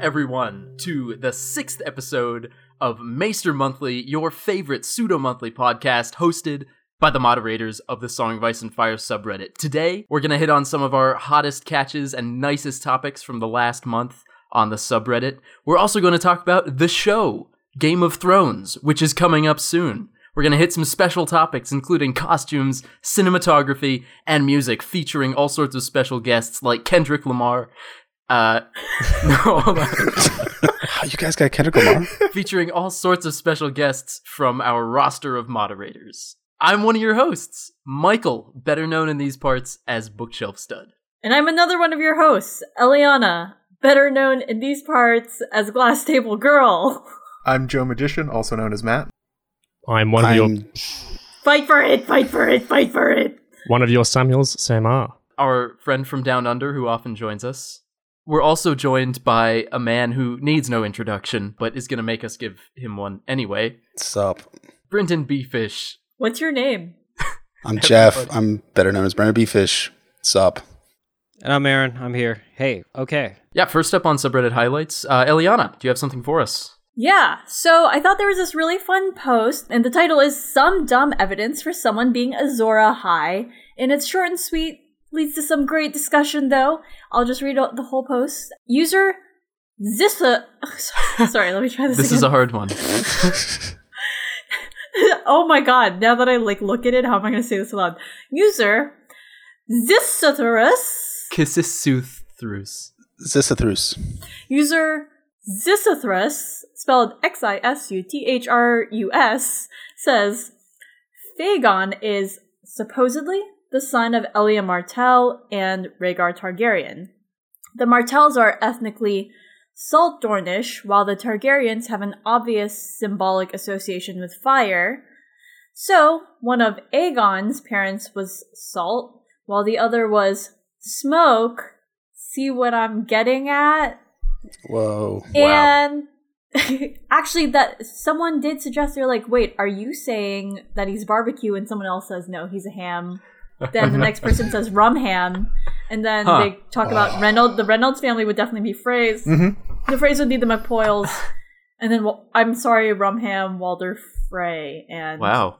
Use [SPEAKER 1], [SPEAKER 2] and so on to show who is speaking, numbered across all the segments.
[SPEAKER 1] Everyone, to the sixth episode of Maester Monthly, your favorite pseudo monthly podcast hosted by the moderators of the Song of Ice and Fire subreddit. Today, we're going to hit on some of our hottest catches and nicest topics from the last month on the subreddit. We're also going to talk about the show, Game of Thrones, which is coming up soon. We're going to hit some special topics, including costumes, cinematography, and music, featuring all sorts of special guests like Kendrick Lamar. Uh, no,
[SPEAKER 2] you guys got Kendrick Lamar?
[SPEAKER 1] featuring all sorts of special guests from our roster of moderators. I'm one of your hosts, Michael, better known in these parts as Bookshelf Stud.
[SPEAKER 3] And I'm another one of your hosts, Eliana, better known in these parts as Glass Table Girl.
[SPEAKER 4] I'm Joe Magician, also known as Matt.
[SPEAKER 5] I'm one of your
[SPEAKER 2] I'm,
[SPEAKER 3] Fight for it, fight for it, fight for it.
[SPEAKER 5] one of your Samuels, Sam R.
[SPEAKER 1] Our friend from Down Under, who often joins us. We're also joined by a man who needs no introduction, but is going to make us give him one anyway.
[SPEAKER 2] sup?
[SPEAKER 1] Brendan B-Fish.
[SPEAKER 3] What's your name?
[SPEAKER 2] I'm Jeff. I'm better known as Brennan Beefish. Fish. Sup?
[SPEAKER 6] And I'm Aaron. I'm here. Hey, okay.
[SPEAKER 1] Yeah, first up on subreddit highlights, uh, Eliana, do you have something for us?
[SPEAKER 3] Yeah, so I thought there was this really fun post, and the title is Some Dumb Evidence for Someone Being Azor Ahai. And it's short and sweet, leads to some great discussion though. I'll just read out the whole post. User Zissa. Sorry, let me try this
[SPEAKER 1] This
[SPEAKER 3] again.
[SPEAKER 1] is a hard one.
[SPEAKER 3] oh my god, now that I like look at it, how am I gonna say this aloud? User Zissathrus.
[SPEAKER 1] Kissisuthruus.
[SPEAKER 2] Zisathrus.
[SPEAKER 3] User Zissathrus, spelled X I S U T H R U S, says Phagon is supposedly the son of Elia Martell and Rhaegar Targaryen. The Martells are ethnically Salt Dornish, while the Targaryens have an obvious symbolic association with fire. So, one of Aegon's parents was Salt, while the other was Smoke. See what I'm getting at?
[SPEAKER 2] Whoa.
[SPEAKER 3] And actually, that someone did suggest they're like, wait, are you saying that he's barbecue? And someone else says no, he's a ham. Then the next person says Rumham, and then
[SPEAKER 1] Huh.
[SPEAKER 3] they talk about Reynolds. The Reynolds family would definitely be phrase.
[SPEAKER 4] Mm-hmm.
[SPEAKER 3] The Freys would be the McPoyles, and then Wa- I'm sorry, Rumham, Walder Frey, and
[SPEAKER 1] Wow.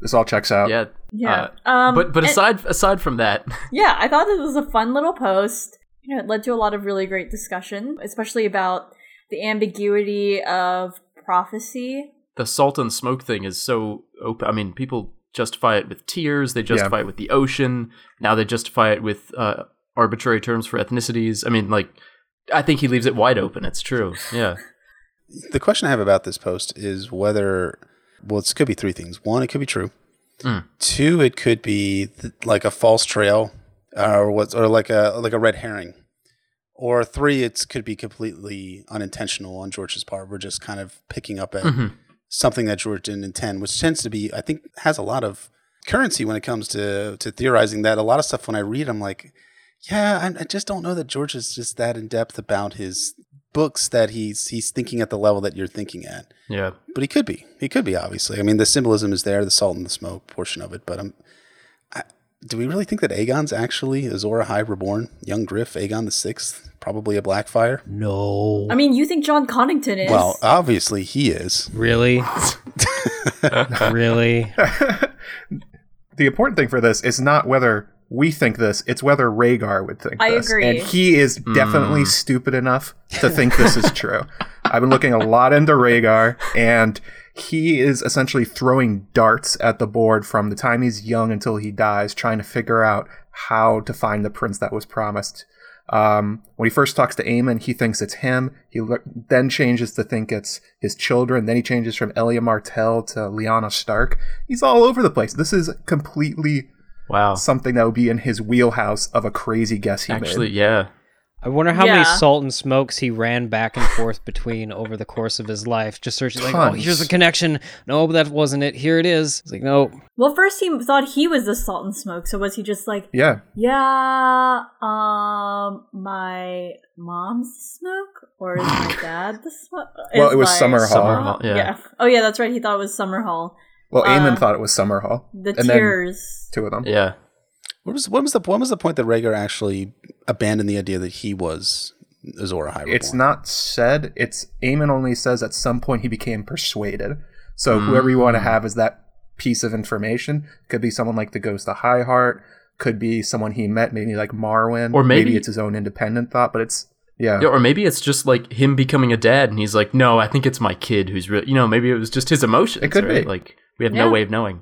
[SPEAKER 4] This all checks out.
[SPEAKER 1] Yeah.
[SPEAKER 3] yeah.
[SPEAKER 1] Uh,
[SPEAKER 3] um,
[SPEAKER 1] but but
[SPEAKER 3] and-
[SPEAKER 1] aside aside from that,
[SPEAKER 3] yeah, I thought this was a fun little post. You know, it led to a lot of really great discussion, especially about the ambiguity of prophecy.
[SPEAKER 1] the salt and smoke thing is so open. I mean, people justify it with tears. They justify it with the ocean. Now they justify it with uh, arbitrary terms for ethnicities. I mean, like, I think he leaves it wide open. It's true. Yeah.
[SPEAKER 2] The question I have about this post is whether, well, it could be three things. One, it could be true.
[SPEAKER 1] Mm.
[SPEAKER 2] Two, it could be th- like a false trail, uh, or what, or like a like a red herring. Or three, it could be completely unintentional on George's part. We're just kind of picking up at
[SPEAKER 1] Mhm.
[SPEAKER 2] Something that George didn't intend, which tends to be, I think, has a lot of currency when it comes to to theorizing that. A lot of stuff when I read, I'm like, yeah, I, I just don't know that George is just that in depth about his books that he's he's thinking at the level that you're thinking at.
[SPEAKER 1] Yeah.
[SPEAKER 2] But he could be. He could be. Obviously, I mean, the symbolism is there, the salt and the smoke portion of it. But um, I, do we really think that Aegon's actually Azor Ahai reborn, young Griff, Aegon the Sixth, probably a Blackfyre?
[SPEAKER 6] No.
[SPEAKER 3] I mean, you think Jon Connington is?
[SPEAKER 2] Well, obviously he is.
[SPEAKER 6] really? really?
[SPEAKER 4] The important thing for this is not whether we think this, it's whether Rhaegar would think
[SPEAKER 3] I
[SPEAKER 4] this.
[SPEAKER 3] agree.
[SPEAKER 4] And he is hmm. definitely stupid enough to think this is true. I've been looking a lot into Rhaegar, and he is essentially throwing darts at the board from the time he's young until he dies, trying to figure out how to find the prince that was promised. Um, when he first talks to Aemon, he thinks it's him. He le- then changes to think it's his children. Then he changes from Elia Martell to Lyanna Stark. He's all over the place. This is completely
[SPEAKER 1] Wow.
[SPEAKER 4] something that would be in his wheelhouse of a crazy guess he
[SPEAKER 1] Actually,
[SPEAKER 4] made.
[SPEAKER 1] yeah.
[SPEAKER 6] I wonder how many salt and smokes he ran back and forth between over the course of his life, just searching like, oh, here's a connection. No, that wasn't it. Here it is. It's like, no,
[SPEAKER 3] well, first he thought he was the salt and smoke. So was he just like,
[SPEAKER 4] Yeah,
[SPEAKER 3] yeah, um, my mom's the smoke, or is my dad the smoke?
[SPEAKER 4] Well, it was Summer Hall.
[SPEAKER 1] Summer Hall, yeah.
[SPEAKER 3] Oh yeah, that's right. He thought it was Summer Hall.
[SPEAKER 4] Well,
[SPEAKER 3] Uh,
[SPEAKER 4] thought it was Summer Hall.
[SPEAKER 3] The
[SPEAKER 4] and then
[SPEAKER 3] tears.
[SPEAKER 4] two of them.
[SPEAKER 1] Yeah.
[SPEAKER 2] What was what was the what was the point that Rhaegar actually abandoned the idea that he was Azor Ahai. were
[SPEAKER 4] It's not said. It's Aemon only says at some point he became persuaded. So hmm. whoever you want to have as that piece of information could be someone like the Ghost of High Heart, could be someone he met, maybe like Marwyn,
[SPEAKER 1] Or maybe-
[SPEAKER 4] it's his own independent thought. But it's yeah,
[SPEAKER 1] Yeah, or maybe it's just like him becoming a dad, and he's like, "No, I think it's my kid who's real." You know, maybe it was just his emotions.
[SPEAKER 4] It could
[SPEAKER 1] right?
[SPEAKER 4] be.
[SPEAKER 1] Like we have
[SPEAKER 3] Yeah.
[SPEAKER 1] no way of knowing.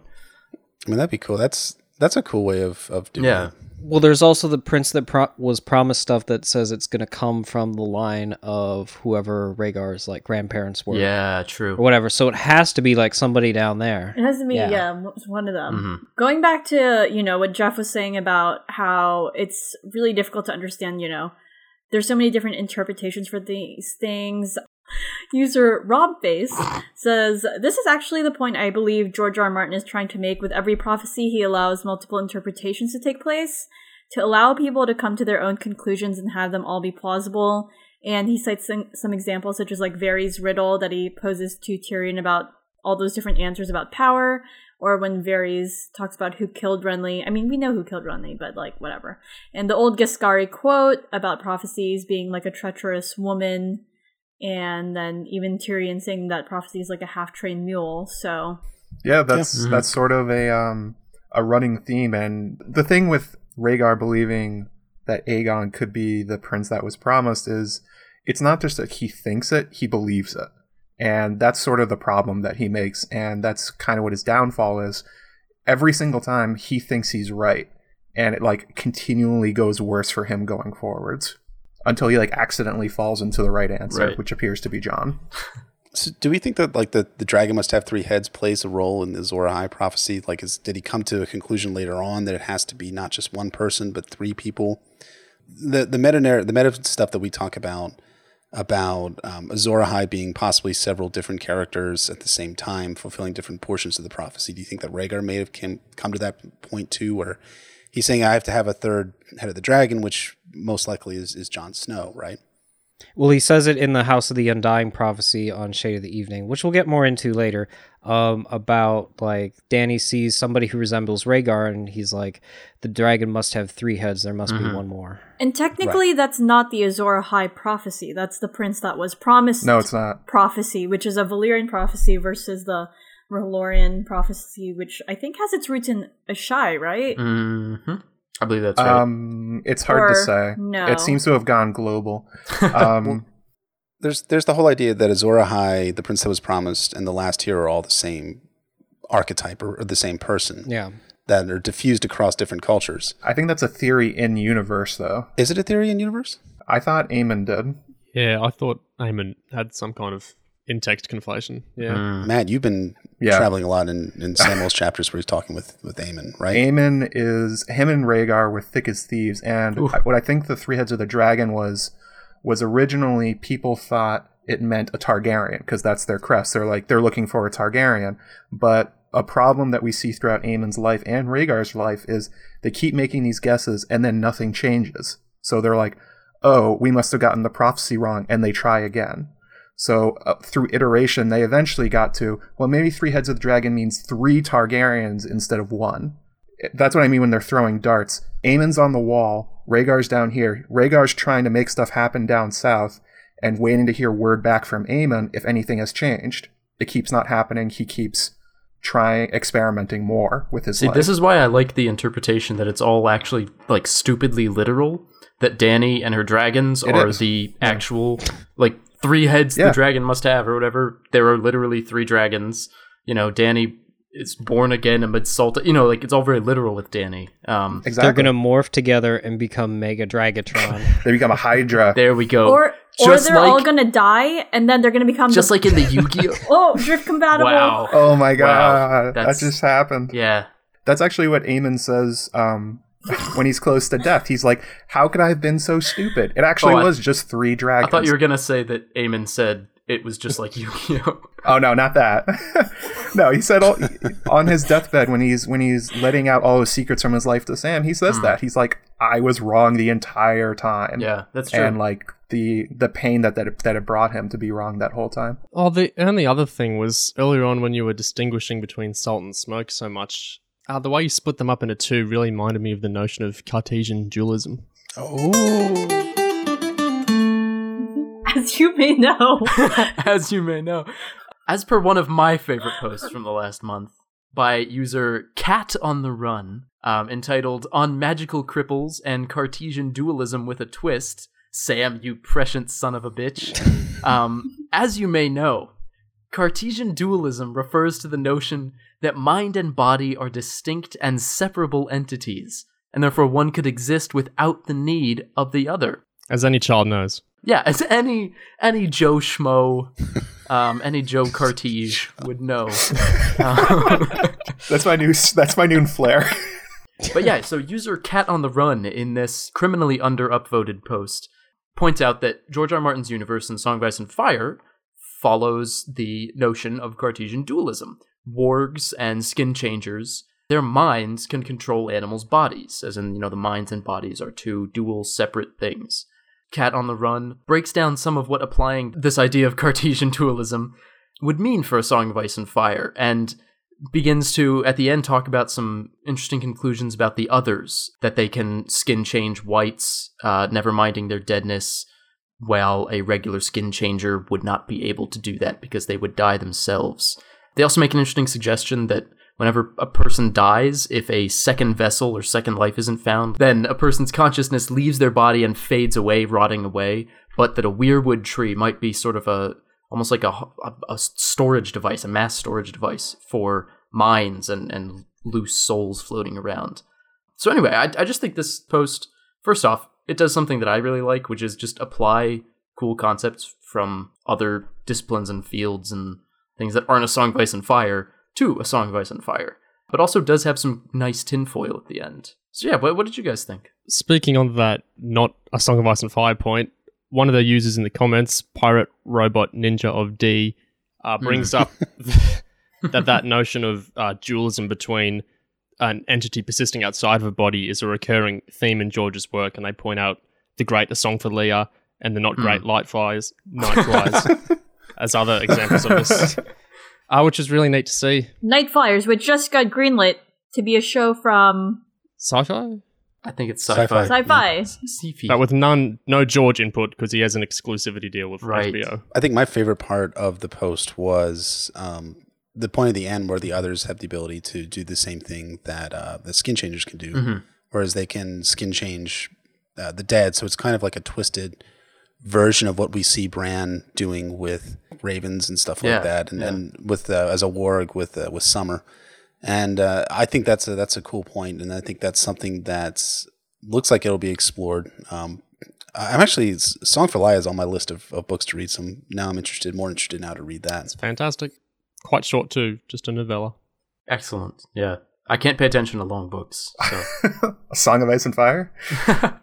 [SPEAKER 2] I mean, that'd be cool. That's that's a cool way of of doing
[SPEAKER 1] Yeah.
[SPEAKER 2] it.
[SPEAKER 6] Well, there's also the prince that pro- was promised stuff that says it's going to come from the line of whoever Rhaegar's like grandparents were,
[SPEAKER 1] Yeah, true.
[SPEAKER 6] or whatever. So it has to be like somebody down there.
[SPEAKER 3] It has to be,
[SPEAKER 6] Yeah.
[SPEAKER 3] yeah, one of them.
[SPEAKER 1] Mhm.
[SPEAKER 3] Going back to, you know, what Jeff was saying about how it's really difficult to understand, you know, there's so many different interpretations for these things. User Robface says, This is actually the point I believe George R. R. Martin is trying to make with every prophecy. He allows multiple interpretations to take place to allow people to come to their own conclusions and have them all be plausible. And he cites some, some examples, such as like Varys' riddle that he poses to Tyrion about all those different answers about power, or when Varys talks about who killed Renly. I mean, we know who killed Renly, but like whatever. And the old Ghiscari quote about prophecies being like a treacherous woman, and then even Tyrion saying that prophecy is like a half-trained mule. So
[SPEAKER 4] Yeah, that's
[SPEAKER 1] Yeah.
[SPEAKER 4] That's sort of a um a running theme, and the thing with Rhaegar believing that Aegon could be the prince that was promised is it's not just that he thinks it; he believes it, and that's sort of the problem that he makes, and that's kind of what his downfall is. Every single time he thinks he's right, and it like continually goes worse for him going forwards until he like accidentally falls into the right answer,
[SPEAKER 1] Right.
[SPEAKER 4] which appears to be Jon.
[SPEAKER 2] So do we think that like the, the dragon must have three heads plays a role in the Azor Ahai prophecy? Like, is did he come to a conclusion later on that it has to be not just one person but three people? The the meta narr- the meta stuff that we talk about about um, Azor Ahai being possibly several different characters at the same time, fulfilling different portions of the prophecy. Do you think that Rhaegar may have came, come to that point too, where he's saying I have to have a third head of the dragon, which most likely is is Jon Snow, right?
[SPEAKER 6] Well, he says it in the House of the Undying prophecy on Shade of the Evening, which we'll get more into later. Um, about like Dany sees somebody who resembles Rhaegar, and he's like, "The dragon must have three heads. There must be one more."
[SPEAKER 3] And technically, that's not the Azor Ahai prophecy. That's the prince that was promised.
[SPEAKER 4] No, it's not.
[SPEAKER 3] prophecy, which is a Valyrian prophecy, versus the R'hllorian prophecy, which I think has its roots in Asshai, right?
[SPEAKER 1] hmm I believe that's right.
[SPEAKER 4] Um, it's hard to say.
[SPEAKER 3] no.
[SPEAKER 4] It seems to have gone global. Um,
[SPEAKER 2] there's there's the whole idea that Azor Ahai, the prince that was promised, and the last hero are all the same archetype or, or the same person
[SPEAKER 6] Yeah,
[SPEAKER 2] that are diffused across different cultures.
[SPEAKER 4] I think that's a theory in universe, though.
[SPEAKER 2] Is it a theory in universe?
[SPEAKER 4] I thought Aemon did.
[SPEAKER 5] Yeah, I thought Aemon had some kind of in-text conflation. Yeah.
[SPEAKER 1] Mm.
[SPEAKER 2] Matt, you've been
[SPEAKER 4] Yeah.
[SPEAKER 2] traveling a lot in, in Samuel's chapters where he's talking with with Aemon, right?
[SPEAKER 4] Aemon is him and Rhaegar were thick as thieves, and I- what I think the three heads of the dragon was was originally people thought it meant a Targaryen because that's their crest. They're like they're looking for a Targaryen, but a problem that we see throughout Aemon's life and Rhaegar's life is they keep making these guesses and then nothing changes. So they're like, "Oh, we must have gotten the prophecy wrong," and they try again. So uh, through iteration, they eventually got to well, maybe three heads of the dragon means three Targaryens instead of one. That's what I mean when they're throwing darts. Aemon's on the wall, Rhaegar's down here. Rhaegar's trying to make stuff happen down south and waiting to hear word back from Aemon if anything has changed. It keeps not happening. He keeps trying, experimenting more with his
[SPEAKER 1] See,
[SPEAKER 4] life.
[SPEAKER 1] this is why I like the interpretation that it's all actually like stupidly literal. That Dany and her dragons
[SPEAKER 4] It
[SPEAKER 1] are
[SPEAKER 4] is.
[SPEAKER 1] the actual like three heads
[SPEAKER 4] Yeah.
[SPEAKER 1] the dragon must have or whatever. There are literally three dragons. You know, Dany is born again amid salt. You know, like it's all very literal with Dany. Um,
[SPEAKER 4] exactly.
[SPEAKER 6] they're gonna morph together and become Mega Dragatron.
[SPEAKER 4] They become a Hydra.
[SPEAKER 1] there we go.
[SPEAKER 3] Or or they're all gonna die, and then they're gonna become
[SPEAKER 1] just
[SPEAKER 3] the-
[SPEAKER 1] like in the Yu-Gi-Oh.
[SPEAKER 3] oh drift compatible.
[SPEAKER 1] wow.
[SPEAKER 4] oh my
[SPEAKER 1] Wow,
[SPEAKER 4] god, that just happened.
[SPEAKER 1] Yeah.
[SPEAKER 4] That's actually what Aemon says um, when he's close to death. He's like, "How could I have been so stupid? It actually
[SPEAKER 1] Oh, I-
[SPEAKER 4] was just three dragons.
[SPEAKER 1] I thought you were gonna say that Aemon said it was just like Yu-Gi-Oh.
[SPEAKER 4] Oh no, not that. no, he said all, on his deathbed when he's when he's letting out all his secrets from his life to Sam. He says hmm. that he's like, "I was wrong the entire time."
[SPEAKER 1] Yeah, that's true.
[SPEAKER 4] and like the the pain that that it, that it brought him to be wrong that whole time.
[SPEAKER 5] Oh, the only other thing was earlier on when you were distinguishing between salt and smoke so much. Uh, the way you split them up into two really reminded me of the notion of Cartesian dualism.
[SPEAKER 2] Oh,
[SPEAKER 3] as you may know.
[SPEAKER 1] as you may know. As per one of my favorite posts from the last month by user Cat on the Run, um, entitled On Magical Cripples and Cartesian Dualism with a Twist, Sam, you prescient son of a bitch. Um, as you may know, Cartesian dualism refers to the notion that mind and body are distinct and separable entities, and therefore one could exist without the need of the other.
[SPEAKER 5] As any child knows.
[SPEAKER 1] Yeah, as any any Joe Schmo, um, any Joe Cartige would know. Um,
[SPEAKER 4] That's my new. That's my new flair.
[SPEAKER 1] but yeah, so user Cat on the Run in this criminally under upvoted post points out that George R. R. Martin's universe in Song of Ice and Fire follows the notion of Cartesian dualism. Wargs and skin changers, their minds can control animals' bodies, as in, you know, the minds and bodies are two dual separate things. Cat on the Run breaks down some of what applying this idea of Cartesian dualism would mean for a Song of Ice and Fire, and begins to, at the end, talk about some interesting conclusions about the others that they can skin change whites, uh, never minding their deadness, while a regular skin changer would not be able to do that because they would die themselves. They also make an interesting suggestion that whenever a person dies, if a second vessel or second life isn't found, then a person's consciousness leaves their body and fades away, rotting away, but that a weirwood tree might be sort of a almost like a, a, a storage device, a mass storage device for minds and, and loose souls floating around. So anyway, I, I just think this post, first off, it does something that I really like, which is just apply cool concepts from other disciplines and fields and things that aren't a song of ice and fire to a song of ice and fire. But also does have some nice tinfoil at the end. So yeah, what, what did you guys think?
[SPEAKER 5] Speaking on that, not a Song of Ice and Fire point, one of the users in the comments, Pirate Robot Ninja of D, uh, brings up that that notion of uh, dualism between an entity persisting outside of a body is a recurring theme in George's work, and they point out the great A Song for Lya and the not great Light Flies, Night Flies as other examples of this, uh, which is really neat to see.
[SPEAKER 3] Nightflyers, which just got greenlit to be a show from
[SPEAKER 5] Sci-fi,
[SPEAKER 1] I think it's
[SPEAKER 2] Sci-fi.
[SPEAKER 1] sci-fi.
[SPEAKER 3] Sci-Fi.
[SPEAKER 1] Sci-fi.
[SPEAKER 5] but with none, no George input because he has an exclusivity deal with
[SPEAKER 1] Right.
[SPEAKER 5] HBO.
[SPEAKER 2] I think my favorite part of the post was um, the point at the end where the others have the ability to do the same thing that uh, the skin changers can do,
[SPEAKER 1] Mhm.
[SPEAKER 2] whereas they can skin change uh, the dead. So it's kind of like a twisted version of what we see Bran doing with ravens and stuff like
[SPEAKER 1] Yeah,
[SPEAKER 2] that, and,
[SPEAKER 1] yeah.
[SPEAKER 2] and with uh, as a warg with uh, with Summer. And uh, I think that's a that's a cool point, and I think that's something that's looks like it'll be explored. Um, I- I'm actually Song for Lya is on my list of, of books to read. So now I'm interested, more interested now to read that.
[SPEAKER 5] It's fantastic. Quite short too, just a novella.
[SPEAKER 1] Excellent. Yeah. I can't pay attention to long books, so
[SPEAKER 4] a Song of Ice and Fire.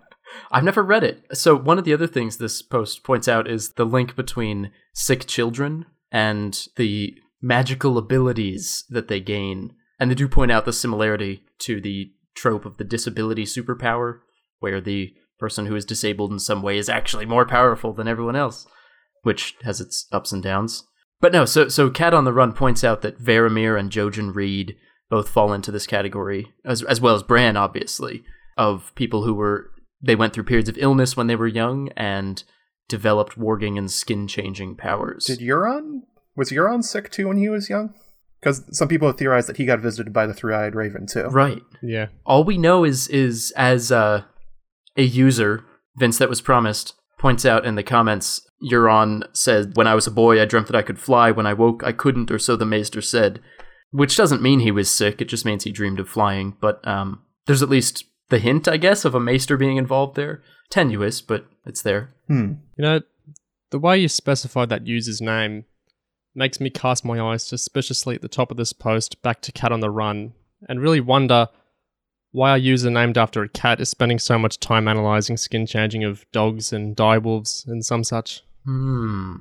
[SPEAKER 1] I've never read it. So one of the other things this post points out is the link between sick children and the magical abilities that they gain. And they do point out the similarity to the trope of the disability superpower, where the person who is disabled in some way is actually more powerful than everyone else, which has its ups and downs. But no, so so Cat on the Run points out that Varamyr and Jojen Reed both fall into this category, as as well as Bran, obviously, of people who were they went through periods of illness when they were young and developed warging and skin changing powers.
[SPEAKER 4] Did Euron was Euron sick too when he was young? Because some people have theorized that he got visited by the three-eyed raven too.
[SPEAKER 1] right.
[SPEAKER 5] Yeah.
[SPEAKER 1] All we know is is as uh, a user, Vince that was promised points out in the comments. Euron said, "When I was a boy, I dreamt that I could fly. When I woke, I couldn't, or so the maester said." Which doesn't mean he was sick. It just means he dreamed of flying. But um, there's at least the hint, I guess, of a maester being involved there. Tenuous, but it's there.
[SPEAKER 4] Hmm.
[SPEAKER 5] You know, the way you specified that user's name makes me cast my eyes suspiciously at the top of this post back to Cat on the Run and really wonder why a user named after a cat is spending so much time analyzing skin changing of dogs and direwolves and some such.
[SPEAKER 1] Hmm.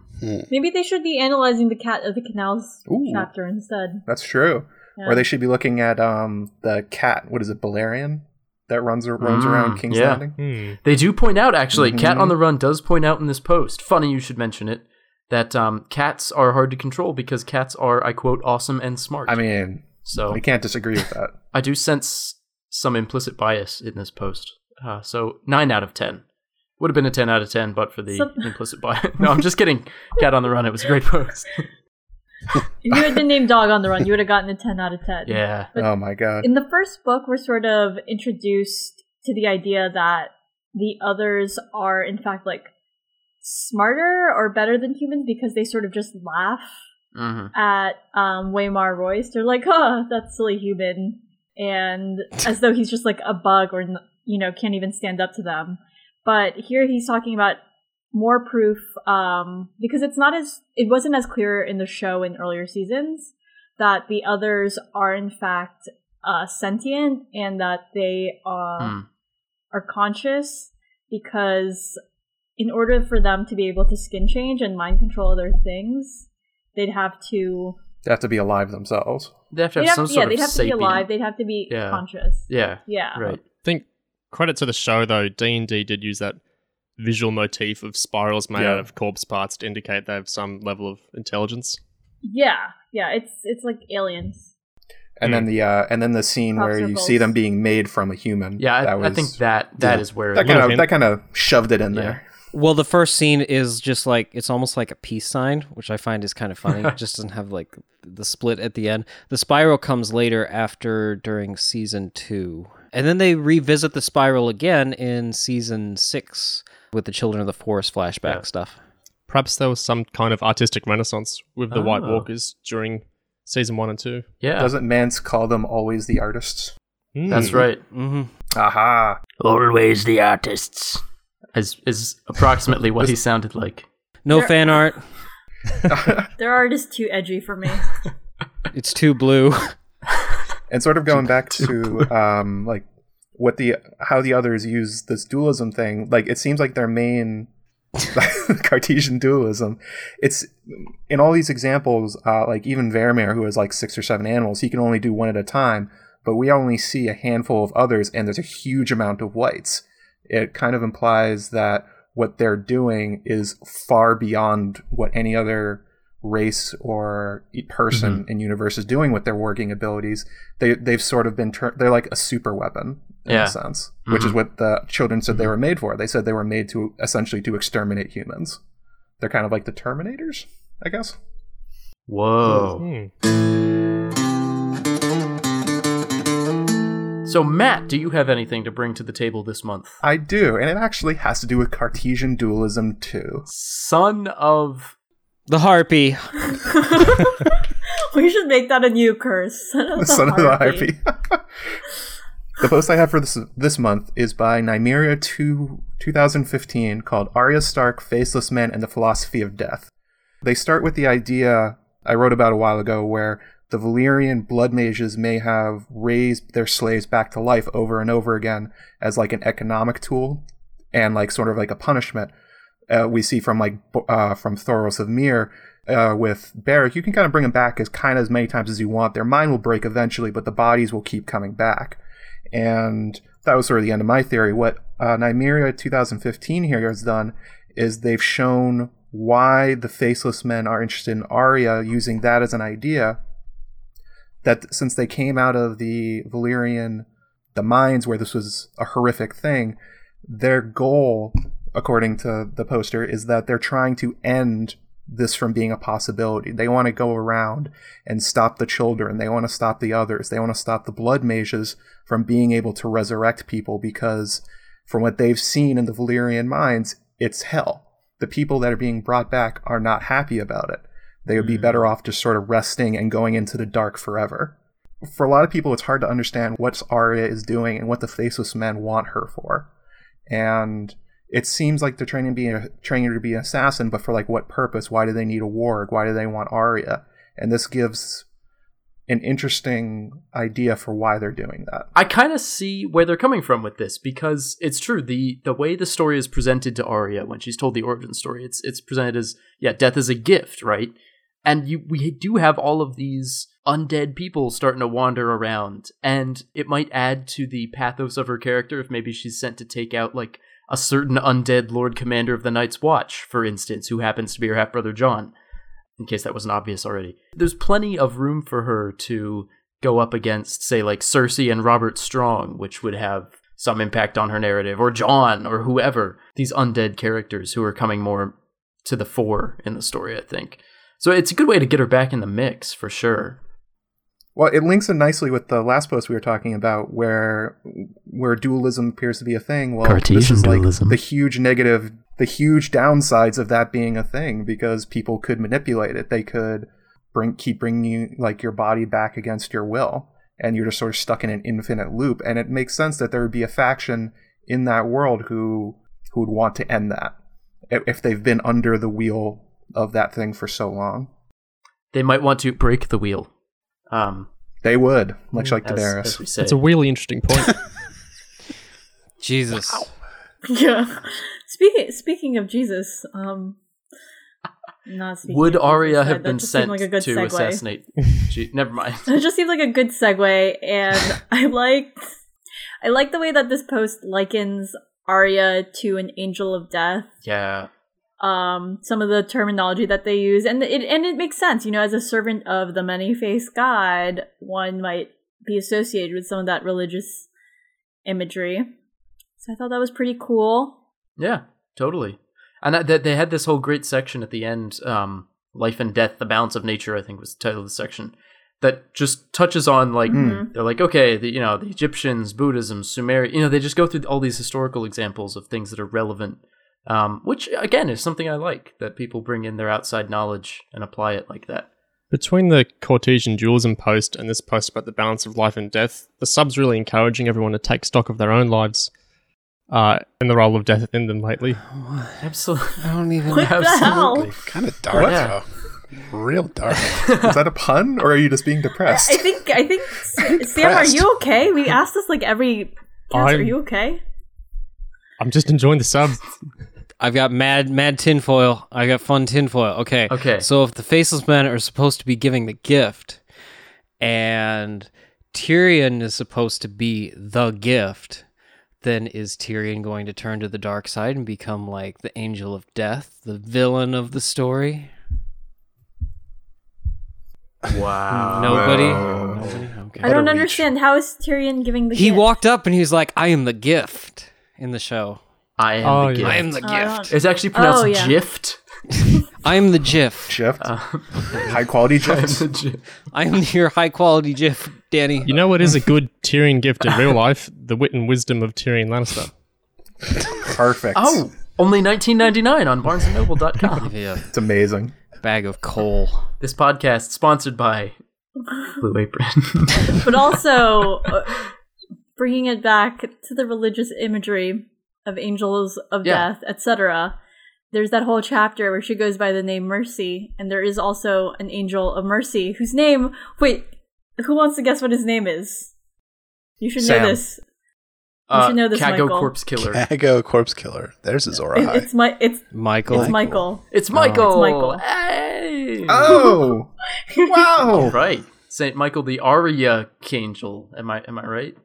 [SPEAKER 3] Maybe they should be analyzing the cat of the canals
[SPEAKER 4] Ooh.
[SPEAKER 3] chapter instead.
[SPEAKER 4] That's true.
[SPEAKER 3] Yeah.
[SPEAKER 4] Or they should be looking at um the cat. What is it, Balerion? That runs roams
[SPEAKER 1] Mm,
[SPEAKER 4] around King's
[SPEAKER 1] yeah.
[SPEAKER 4] Landing.
[SPEAKER 5] Hmm.
[SPEAKER 1] They do point out, actually, Cat
[SPEAKER 4] Mhm.
[SPEAKER 1] on the Run does point out in this post, funny you should mention it, that um, cats are hard to control because cats are, I quote, awesome and smart.
[SPEAKER 4] I mean,
[SPEAKER 1] so
[SPEAKER 4] we can't disagree with that.
[SPEAKER 1] I do sense some implicit bias in this post. Uh, so 9 out of 10, Would have been a 10 out of 10, but for the
[SPEAKER 3] So-
[SPEAKER 1] implicit bias. No, I'm just kidding. Cat on the Run. It was a great post.
[SPEAKER 3] If you had the name Dog on the Run, you would have gotten a 10 out of 10.
[SPEAKER 1] yeah.
[SPEAKER 4] Oh my god.
[SPEAKER 3] In the first book, we're sort of introduced to the idea that the others are, in fact, like smarter or better than humans because they sort of just laugh
[SPEAKER 1] hmm
[SPEAKER 3] at um, Waymar Royce. They're like, "Oh, that's silly human," and as though he's just like a bug or you know can't even stand up to them. But here he's talking about more proof um, because it's not as it wasn't as clear in the show in earlier seasons that the others are in fact uh, sentient and that they uh,
[SPEAKER 1] Hmm.
[SPEAKER 3] are conscious because in order for them to be able to skin change and mind control other things, they'd have to
[SPEAKER 4] They have to be alive themselves.
[SPEAKER 1] They have to
[SPEAKER 3] they'd
[SPEAKER 1] have
[SPEAKER 3] have,
[SPEAKER 1] some
[SPEAKER 3] yeah,
[SPEAKER 1] sort
[SPEAKER 3] they'd
[SPEAKER 1] of
[SPEAKER 3] have to be alive, they'd have to be
[SPEAKER 1] Yeah.
[SPEAKER 3] conscious.
[SPEAKER 1] Yeah.
[SPEAKER 3] Yeah.
[SPEAKER 1] Right.
[SPEAKER 5] I think credit to the show though, D and D did use that visual motif of spirals made
[SPEAKER 4] Yeah.
[SPEAKER 5] out of corpse parts to indicate they have some level of intelligence.
[SPEAKER 3] Yeah. Yeah, it's it's like aliens.
[SPEAKER 4] And then the uh, and then the scene
[SPEAKER 3] Crop
[SPEAKER 4] where you see them being made from a human.
[SPEAKER 1] Yeah, I,
[SPEAKER 4] that
[SPEAKER 1] I
[SPEAKER 4] was-
[SPEAKER 1] think that that
[SPEAKER 4] yeah.
[SPEAKER 1] is where
[SPEAKER 4] that kind of that kind of shoved it in
[SPEAKER 1] Yeah.
[SPEAKER 4] there.
[SPEAKER 6] Well, the first scene is just like it's almost like a peace sign, which I find is kind of funny. it just doesn't have like the split at the end. The spiral comes later after during season 2. And then they revisit the spiral again in season 6 with the Children of the Forest flashback
[SPEAKER 1] Yeah.
[SPEAKER 6] stuff.
[SPEAKER 5] Perhaps there was some kind of artistic renaissance with the White
[SPEAKER 1] Oh.
[SPEAKER 5] Walkers during season one and two.
[SPEAKER 1] yeah,
[SPEAKER 4] Doesn't Mance call them always the artists?
[SPEAKER 5] Hmm.
[SPEAKER 1] that's right.
[SPEAKER 6] Mhm.
[SPEAKER 4] Aha!
[SPEAKER 1] Always the artists. Is is approximately what he sounded like.
[SPEAKER 6] No
[SPEAKER 3] There-
[SPEAKER 6] fan art.
[SPEAKER 3] Their art is too edgy for me.
[SPEAKER 6] It's too blue.
[SPEAKER 4] and sort of going back to um, like what the how the others use this dualism thing. Like it seems like their main Cartesian dualism. It's in all these examples, uh, like even Varamyr, who has like six or seven animals, he can only do one at a time. But we only see a handful of others, and there's a huge amount of whites. It kind of implies that what they're doing is far beyond what any other race or person in universe is doing with their warging abilities. They they've sort of been tur- they're like a super weapon in
[SPEAKER 1] Yeah.
[SPEAKER 4] a sense, which is
[SPEAKER 1] Mhm.
[SPEAKER 4] what the children said they were made for. They said they were made to essentially to exterminate humans. They're kind of like the Terminators, I guess.
[SPEAKER 1] Whoa.
[SPEAKER 5] Hmm.
[SPEAKER 1] So Matt, do you have anything to bring to the table this month?
[SPEAKER 4] I do, and it actually has to do with Cartesian dualism too.
[SPEAKER 1] Son of
[SPEAKER 6] The Harpy.
[SPEAKER 3] we should make that a new curse. Son of the
[SPEAKER 4] Son of the
[SPEAKER 3] harpy.
[SPEAKER 4] The post I have for this this month is by Nymeria 2, 2015 called Arya Stark, Faceless Men, and the Philosophy of Death. They start with the idea I wrote about a while ago where the Valyrian blood mages may have raised their slaves back to life over and over again as like an economic tool and like sort of like a punishment. Uh, we see from like uh, from Thoros of Myr uh, with Beric, you can kind of bring them back as kind of as many times as you want. Their mind will break eventually, but the bodies will keep coming back. And that was sort of the end of my theory. What uh, Nymeria 2015 here has done is they've shown why the faceless men are interested in Arya, using that as an idea. That since they came out of the Valyrian, the mines where this was a horrific thing, their goal, according to the poster, is that they're trying to end this from being a possibility. They want to go around and stop the children. They want to stop the others. They want to stop the blood mages from being able to resurrect people because, from what they've seen in the Valyrian mines, it's hell. The people that are being brought back are not happy about it. They would be mm. better off just sort of resting and going into the dark forever. For a lot of people, it's hard to understand what Arya is doing and what the Faceless Men want her for. And it seems like they're training a, to be an assassin, but for like what purpose? Why do they need a warg? Why do they want Arya? And this gives an interesting idea for why they're doing that.
[SPEAKER 1] I kind of see where they're coming from with this because it's true the the way the story is presented to Arya when she's told the origin story it's it's presented as yeah death is a gift right and you we do have all of these undead people starting to wander around and it might add to the pathos of her character if maybe she's sent to take out like a certain undead lord commander of the Night's Watch for instance who happens to be her half brother Jon in case that wasn't obvious already. There's plenty of room for her to go up against, say, like Cersei and Robert Strong, which would have some impact on her narrative, or Jon, or whoever these undead characters who are coming more to the fore in the story. I think so. It's a good way to get her back in the mix for sure.
[SPEAKER 4] Well, it links in nicely with the last post we were talking about, where where dualism appears to be a thing. Well, this
[SPEAKER 1] Cartesian
[SPEAKER 4] is like
[SPEAKER 1] dualism.
[SPEAKER 4] the huge negative, the huge downsides of that being a thing, because people could manipulate it. They could bring keep bringing you like your body back against your will, and you're just sort of stuck in an infinite loop. And it makes sense that there would be a faction in that world who who would want to end that if if they've been under the wheel of that thing for so long.
[SPEAKER 1] They might want to break the wheel. Um,
[SPEAKER 4] They would, much like
[SPEAKER 1] as,
[SPEAKER 4] Daenerys.
[SPEAKER 1] as we.
[SPEAKER 5] It's a really interesting point.
[SPEAKER 6] Jesus.
[SPEAKER 3] Yeah. Speaking speaking of Jesus, um, not speaking
[SPEAKER 1] Would
[SPEAKER 3] of
[SPEAKER 1] Arya
[SPEAKER 3] that-
[SPEAKER 1] have been sent
[SPEAKER 3] like a good
[SPEAKER 1] to
[SPEAKER 3] segue.
[SPEAKER 1] assassinate? Gee, never mind.
[SPEAKER 3] It just seemed like a good segue, and I like I like the way that this post likens Arya to an angel of death.
[SPEAKER 1] Yeah,
[SPEAKER 3] Um, some of the terminology that they use, and it and it makes sense. You know, as a servant of the many-faced God, one might be associated with some of that religious imagery. So I thought that was pretty cool.
[SPEAKER 1] yeah, totally. And that, that they had this whole great section at the end, um, "Life and Death: The Balance of Nature." I think was the title of the section. That just touches on like
[SPEAKER 3] Mhm.
[SPEAKER 1] they're like okay, the, you know, the Egyptians, Buddhism, Sumerian. You know, they just go through all these historical examples of things that are relevant. Um, which again is something I like that people bring in their outside knowledge and apply it like that.
[SPEAKER 5] Between the Cartesian dualism post and this post about the balance of life and death, the sub's really encouraging everyone to take stock of their own lives uh, and the role of death in them lately.
[SPEAKER 1] Absolutely.
[SPEAKER 6] I don't even.
[SPEAKER 3] What the hell?
[SPEAKER 2] Kind of dark,
[SPEAKER 1] Yeah.
[SPEAKER 2] though. Real dark.
[SPEAKER 4] Is that a pun, or are you just being depressed?
[SPEAKER 3] I think I think Sam, are you okay? We ask this like every. Cast, are you okay?
[SPEAKER 5] I'm just enjoying the sub.
[SPEAKER 6] I've got mad, mad tinfoil. I got fun tinfoil. Okay.
[SPEAKER 1] Okay.
[SPEAKER 6] So if the faceless men are supposed to be giving the gift, and Tyrion is supposed to be the gift, then is Tyrion going to turn to the dark side and become like the angel of death, the villain of the story?
[SPEAKER 1] Wow.
[SPEAKER 6] Nobody. Nobody. Okay.
[SPEAKER 3] I don't understand. How is Tyrion giving the?
[SPEAKER 6] He
[SPEAKER 3] gift?
[SPEAKER 6] walked up and he was like, "I am the gift." In the show,
[SPEAKER 1] I am
[SPEAKER 5] Oh,
[SPEAKER 1] the
[SPEAKER 5] yeah.
[SPEAKER 1] gift.
[SPEAKER 6] I am the
[SPEAKER 3] I
[SPEAKER 6] gift.
[SPEAKER 1] It's actually pronounced
[SPEAKER 3] Oh, yeah.
[SPEAKER 1] gift.
[SPEAKER 6] I am the GIF.
[SPEAKER 4] Shift.
[SPEAKER 1] Uh,
[SPEAKER 4] High quality
[SPEAKER 1] I am
[SPEAKER 4] gifs.
[SPEAKER 1] the.
[SPEAKER 6] I am your high quality GIF, Dany.
[SPEAKER 5] You know what is a good Tyrion gift in real life? The wit and wisdom of Tyrion Lannister.
[SPEAKER 4] Perfect.
[SPEAKER 1] Oh, only 19.99 on BarnesandNoble.com.
[SPEAKER 6] Yeah,
[SPEAKER 4] It's amazing.
[SPEAKER 6] bag of coal.
[SPEAKER 1] this podcast sponsored by Blue Apron.
[SPEAKER 3] but also uh, bringing it back to the religious imagery of angels of
[SPEAKER 1] Yeah.
[SPEAKER 3] death, etc. There's that whole chapter where she goes by the name Mercy, and there is also an angel of mercy whose name. Wait, who wants to guess what his name is? You should
[SPEAKER 4] Sam.
[SPEAKER 3] know this.
[SPEAKER 1] uh,
[SPEAKER 3] should know this,
[SPEAKER 1] Kago
[SPEAKER 3] Michael.
[SPEAKER 1] Corpse Killer.
[SPEAKER 2] Kago Corpse Killer. There's his aura
[SPEAKER 3] It- it's my it's
[SPEAKER 6] Michael.
[SPEAKER 3] it's Michael.
[SPEAKER 1] It's Michael.
[SPEAKER 3] It's Michael.
[SPEAKER 1] Hey.
[SPEAKER 4] Oh, wow.
[SPEAKER 1] Right. Saint Michael the Arya Angel. Am I am I right?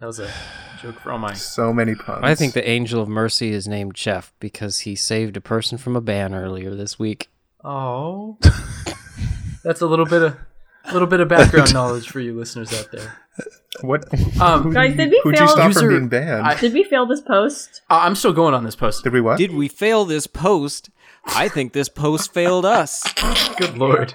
[SPEAKER 1] That was a joke for all my
[SPEAKER 4] So many puns.
[SPEAKER 6] I think the angel of mercy is named Jeff because he saved a person from a ban earlier this week.
[SPEAKER 1] Oh. That's a little bit of a little bit of background knowledge for you listeners out there.
[SPEAKER 4] What?
[SPEAKER 1] Um,
[SPEAKER 3] Guys, did we
[SPEAKER 4] Who'd you
[SPEAKER 3] fail?
[SPEAKER 4] stop
[SPEAKER 1] User-
[SPEAKER 4] from being banned?
[SPEAKER 1] I-
[SPEAKER 3] Did we fail this post?
[SPEAKER 1] I- I'm still going on this post.
[SPEAKER 4] Did we what?
[SPEAKER 6] Did we fail this post? I think this post failed us.
[SPEAKER 1] Good lord.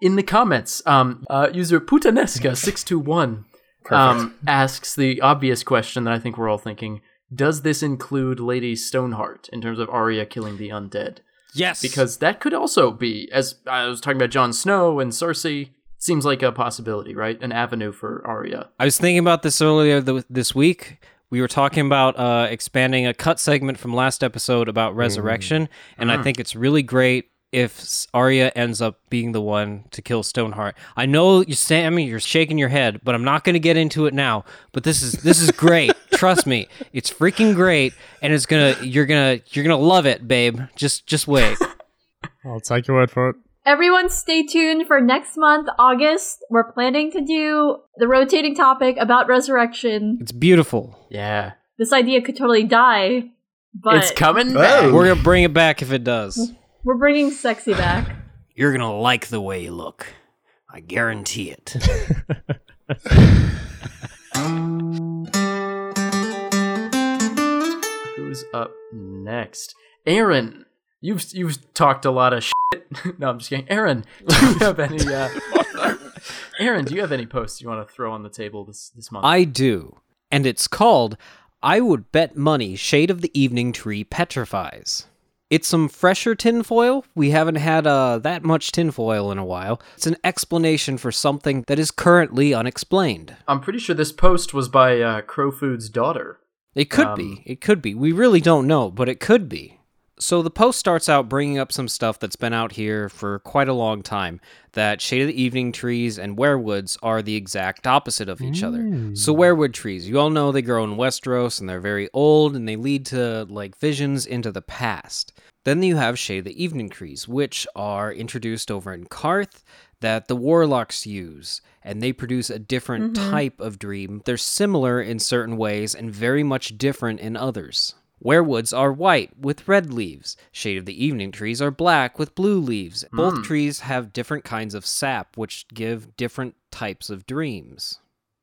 [SPEAKER 1] In the comments, um, uh, user Putanesca621 um, asks the obvious question that I think we're all thinking Does this include Lady Stoneheart in terms of Arya killing the undead?
[SPEAKER 6] Yes.
[SPEAKER 1] Because that could also be, as I was talking about Jon Snow and Cersei, seems like a possibility, right? An avenue for Arya.
[SPEAKER 6] I was thinking about this earlier th- this week. We were talking about uh, expanding a cut segment from last episode about resurrection, and I think it's really great if S- Arya ends up being the one to kill Stoneheart. I know you, Sammy, you're shaking your head, but I'm not going to get into it now. But this is this is great. Trust me, it's freaking great, and it's gonna you're gonna you're gonna love it, babe. Just just wait.
[SPEAKER 5] I'll take your word for it.
[SPEAKER 3] Everyone stay tuned for next month, August. We're planning to do the rotating topic about resurrection.
[SPEAKER 6] It's beautiful.
[SPEAKER 1] Yeah.
[SPEAKER 3] This idea could totally die, but
[SPEAKER 1] it's coming
[SPEAKER 4] Oh.
[SPEAKER 1] back.
[SPEAKER 6] We're gonna bring it back if it does.
[SPEAKER 3] We're bringing sexy back.
[SPEAKER 6] You're going to like the way you look. I guarantee it.
[SPEAKER 1] Who's up next? Aaron, you've you've talked a lot of shit. No, I'm just kidding. Aaron, do you have any? Uh, Aaron, do you have any posts you want to throw on the table this this month?
[SPEAKER 6] I do, and it's called "I would bet money Shade of the Evening Tree petrifies." It's some fresher tinfoil. We haven't had uh, that much tinfoil in a while. It's an explanation for something that is currently unexplained.
[SPEAKER 1] I'm pretty sure this post was by uh, Crowfood's daughter.
[SPEAKER 6] It could
[SPEAKER 1] Um,
[SPEAKER 6] be. It could be. We really don't know, but it could be. So the post starts out bringing up some stuff that's been out here for quite a long time. That Shade of the Evening trees and weirwoods are the exact opposite of each other. So mm. weirwood trees, you all know they grow in Westeros and they're very old and they lead to like visions into the past. Then you have Shade of the Evening trees, which are introduced over in Qarth that the warlocks use, and they produce a different mm-hmm. type of dream. They're similar in certain ways and very much different in others. Weirwoods are white with red leaves. Shade of the Evening trees are black with blue leaves. Both hmm. trees have different kinds of sap, which give different types of dreams.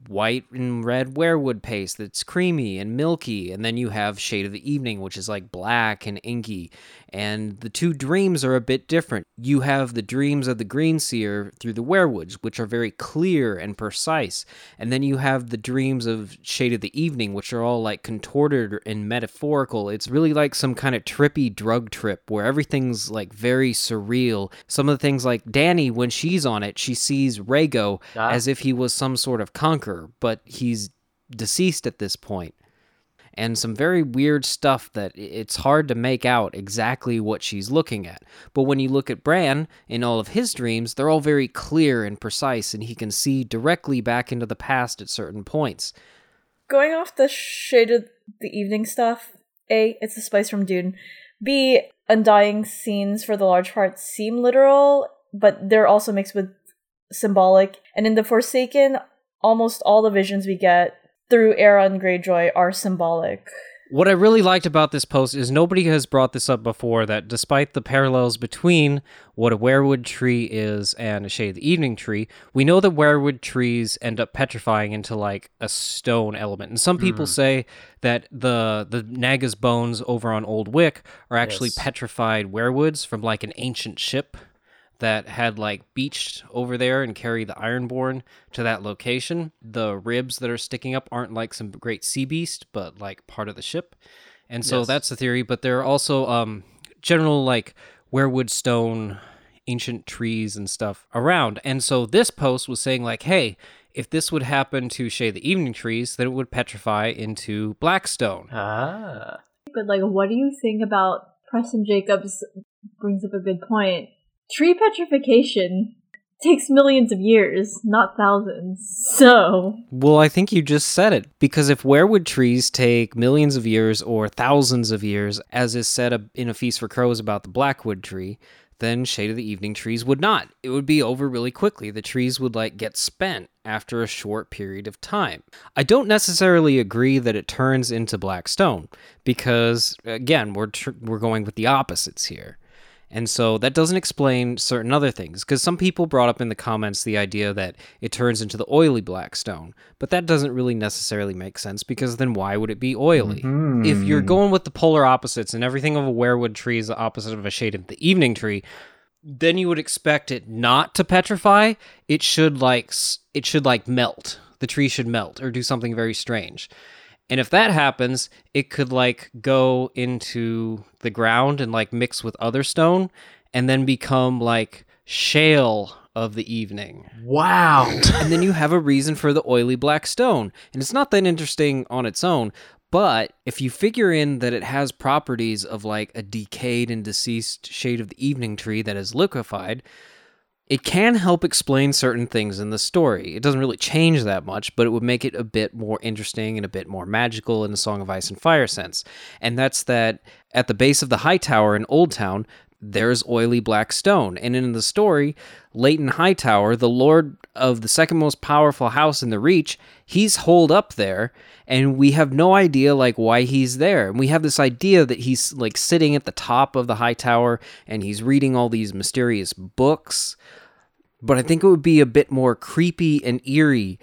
[SPEAKER 6] White and red weirwood paste that's creamy and milky, and then you have Shade of the Evening, which is like black and inky. And the two dreams are a bit different. You have the dreams of the Green Seer through the weirwoods, which are very clear and precise. And then you have the dreams of Shade of the Evening, which are all like contorted and metaphorical. It's really like some kind of trippy drug trip where everything's like very surreal. Some of the things like Dany, when she's on it, she sees Rago
[SPEAKER 1] Ah.
[SPEAKER 6] as if he was some sort of conqueror, but he's deceased at this point and some very weird stuff that it's hard to make out exactly what she's looking at. But when you look at Bran in all of his dreams, they're all very clear and precise, and he can see directly back into the past at certain points.
[SPEAKER 3] Going off the shade of the evening stuff, A, it's the spice from Dune. B, undying scenes for the large part seem literal, but they're also mixed with symbolic. And in The Forsaken, almost all the visions we get through Aeron Greyjoy are symbolic.
[SPEAKER 6] What I really liked about this post is nobody has brought this up before that despite the parallels between what a weirwood tree is and a shade of the evening tree, we know that weirwood trees end up petrifying into like a stone element. And some people hmm. say that the the Naga's bones over on Old Wyk are actually
[SPEAKER 1] Yes.
[SPEAKER 6] petrified weirwoods from like an ancient ship that had like beached over there and carried the Ironborn to that location. The ribs that are sticking up aren't like some great sea beast, but like part of the ship. And so
[SPEAKER 1] Yes.
[SPEAKER 6] that's the theory. But there are also um general like weirwood stone, ancient trees and stuff around. And so this post was saying like, hey, if this would happen to Shade the Evening Trees, then it would petrify into Blackstone.
[SPEAKER 1] Ah.
[SPEAKER 3] But like, what do you think about Preston Jacobs? Brings up a good point. Tree petrification takes millions of years, not thousands. So
[SPEAKER 6] Well, I think you just said it. Because if weirwood trees take millions of years or thousands of years, as is said in A Feast for Crows about the blackwood tree, then Shade of the Evening trees would not. It would be over really quickly. The trees would like get spent after a short period of time. I don't necessarily agree that it turns into black stone because again, we're tr- we're going with the opposites here. And so that doesn't explain certain other things, because some people brought up in the comments the idea that it turns into the oily black stone, but that doesn't really necessarily make sense because then why would it be oily? If you're mm-hmm. going with the polar opposites and everything of a weirwood tree is the opposite of a shade of the evening tree, then you would expect it not to petrify. It should like it should like melt. The tree should melt or do something very strange. And if that happens, it could like go into the ground and like mix with other stone and then become like shale of the evening.
[SPEAKER 1] Wow.
[SPEAKER 6] And then you have a reason for the oily black stone. And it's not that interesting on its own, but if you figure in that it has properties of like a decayed and deceased shade of the evening tree that is liquefied, it can help explain certain things in the story. It doesn't really change that much, but it would make it a bit more interesting and a bit more magical in the Song of Ice and Fire sense. And that's that at the base of the High Tower in Old Town, there's oily black stone. And in the story, Leighton Hightower, the lord of the second most powerful house in the Reach, he's holed up there, and we have no idea like why he's there. And we have this idea that he's like sitting at the top of the High Tower and he's reading all these mysterious books. But I think it would be a bit more creepy and eerie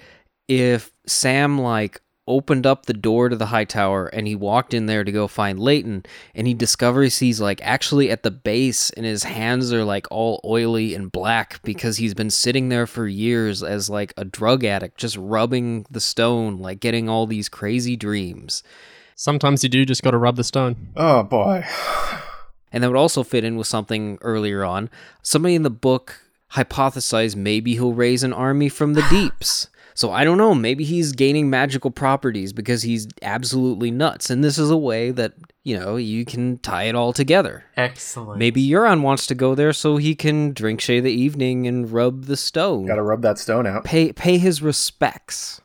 [SPEAKER 6] if Sam like opened up the door to the high tower and he walked in there to go find Leighton and he discovers he's like actually at the base and his hands are like all oily and black because he's been sitting there for years as like a drug addict just rubbing the stone like getting all these crazy dreams.
[SPEAKER 5] Sometimes you do just got to rub the stone.
[SPEAKER 4] Oh boy.
[SPEAKER 6] And that would also fit in with something earlier on. Somebody in the book hypothesized maybe he'll raise an army from the deeps. So I don't know, maybe he's gaining magical properties because he's absolutely nuts. And this is a way that, you know, you can tie it all together.
[SPEAKER 1] Excellent.
[SPEAKER 6] Maybe Euron wants to go there so he can drink Shade of the Evening and rub the stone.
[SPEAKER 4] Gotta rub that stone out.
[SPEAKER 6] Pay pay his respects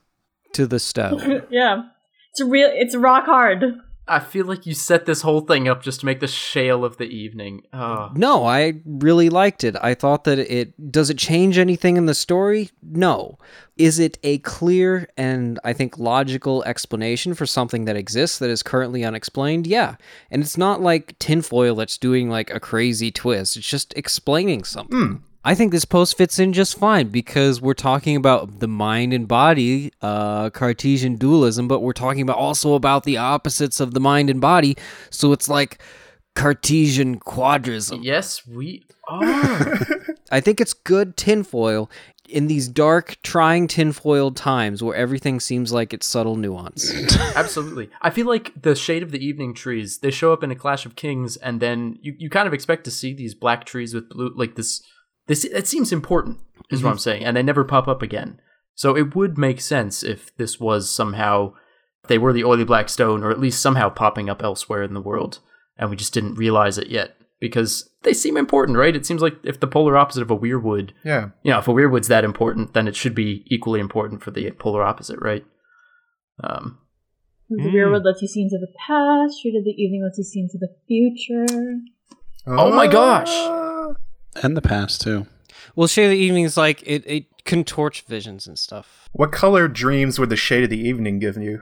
[SPEAKER 6] to the stone.
[SPEAKER 3] yeah. It's real it's rock hard.
[SPEAKER 1] I feel like you set this whole thing up just to make the shale of the evening. Oh.
[SPEAKER 6] No, I really liked it. I thought that it does it change anything in the story? No. Is it a clear and I think logical explanation for something that exists that is currently unexplained? Yeah. And it's not like tinfoil that's doing like a crazy twist. It's just explaining something. Hmm. I think this post fits in just fine because we're talking about the mind and body, uh, Cartesian dualism, but we're talking about also about the opposites of the mind and body. So it's like Cartesian quadrism.
[SPEAKER 1] Yes, we are.
[SPEAKER 6] I think it's good tinfoil in these dark, trying tinfoil times where everything seems like it's subtle nuance.
[SPEAKER 1] Absolutely. I feel like the shade of the evening trees, they show up in a Clash of Kings, and then you, you kind of expect to see these black trees with blue, like this. This it seems important, is what I'm saying, and they never pop up again. So it would make sense if this was somehow they were the oily black stone, or at least somehow popping up elsewhere in the world, and we just didn't realize it yet because they seem important, right? It seems like if the polar opposite of a weirwood,
[SPEAKER 4] Yeah.
[SPEAKER 1] you know, if a weirwood's that important, then it should be equally important for the polar opposite, right? Um,
[SPEAKER 3] The
[SPEAKER 5] Mm.
[SPEAKER 3] weirwood lets you see into the past, Shade of the Evening lets you see into the future.
[SPEAKER 1] Oh my gosh!
[SPEAKER 2] And the past too.
[SPEAKER 6] well, Shade of the Evening is like it, it can torch visions and stuff.
[SPEAKER 4] What color dreams would the shade of the evening give you?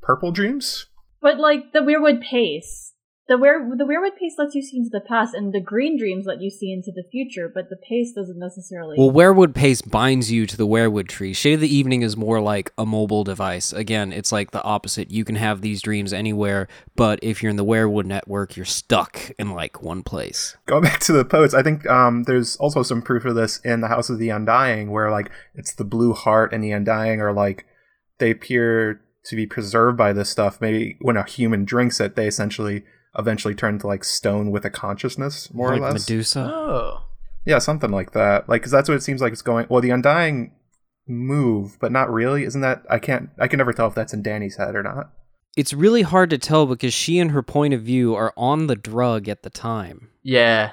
[SPEAKER 4] Purple dreams?
[SPEAKER 3] But like the weirwood paste. The weir the weirwood paste lets you see into the past, and the green dreams let you see into the future, but the pace doesn't necessarily
[SPEAKER 6] Well, weirwood paste binds you to the weirwood tree. Shade of the Evening is more like a mobile device. Again, it's like the opposite. You can have these dreams anywhere, but if you're in the weirwood network, you're stuck in like one place.
[SPEAKER 4] Going back to the poets, I think um, there's also some proof of this in the House of the Undying, where like it's the blue heart and the Undying are like they appear to be preserved by this stuff. Maybe when a human drinks it, they essentially eventually turn to like stone with a consciousness, more
[SPEAKER 6] like
[SPEAKER 4] or less.
[SPEAKER 6] Medusa.
[SPEAKER 1] oh,
[SPEAKER 4] Yeah, something like that. Like, because that's what it seems like it's going. Well, the Undying move, but not really. Isn't that? I can't. I can never tell if that's in Dany's head or not.
[SPEAKER 6] It's really hard to tell because she and her point of view are on the drug at the time.
[SPEAKER 1] yeah.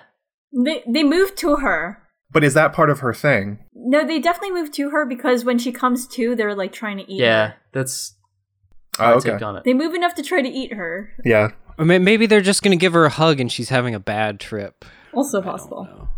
[SPEAKER 3] they they move to her.
[SPEAKER 4] But is that part of her thing?
[SPEAKER 3] No, they definitely move to her because when she comes to, they're like trying to eat her.
[SPEAKER 1] Yeah,
[SPEAKER 3] her.
[SPEAKER 1] that's
[SPEAKER 4] Oh, okay.
[SPEAKER 1] take on it.
[SPEAKER 3] They move enough to try to eat her.
[SPEAKER 4] Yeah.
[SPEAKER 6] Or maybe they're just going to give her a hug and she's having a bad trip.
[SPEAKER 3] Also possible.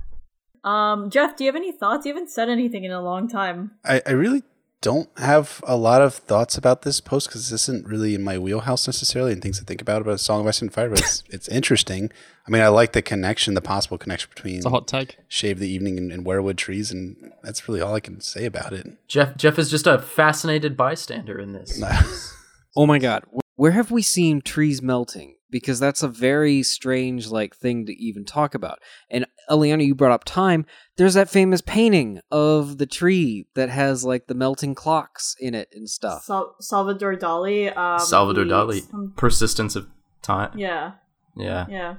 [SPEAKER 3] Um, Jeff, do you have any thoughts? You haven't said anything in a long time.
[SPEAKER 2] I, I really don't have a lot of thoughts about this post because this isn't really in my wheelhouse necessarily and things to think about about a song of ice and fire but it's, it's interesting i mean i like the connection the possible connection between
[SPEAKER 5] It's a hot take.
[SPEAKER 2] shave the evening and, and weirwood trees and that's really all i can say about it
[SPEAKER 1] Jeff Jeff is just a fascinated bystander in this.
[SPEAKER 6] Oh my god, where have we seen trees melting? Because that's a very strange like thing to even talk about. And Eliana, you brought up time. There's that famous painting of the tree that has like the melting clocks in it and stuff.
[SPEAKER 3] Sal- Salvador Dali. Um,
[SPEAKER 1] Salvador
[SPEAKER 3] he-
[SPEAKER 1] Dali,
[SPEAKER 3] some-
[SPEAKER 1] persistence of time.
[SPEAKER 3] yeah,
[SPEAKER 1] Yeah.
[SPEAKER 3] yeah.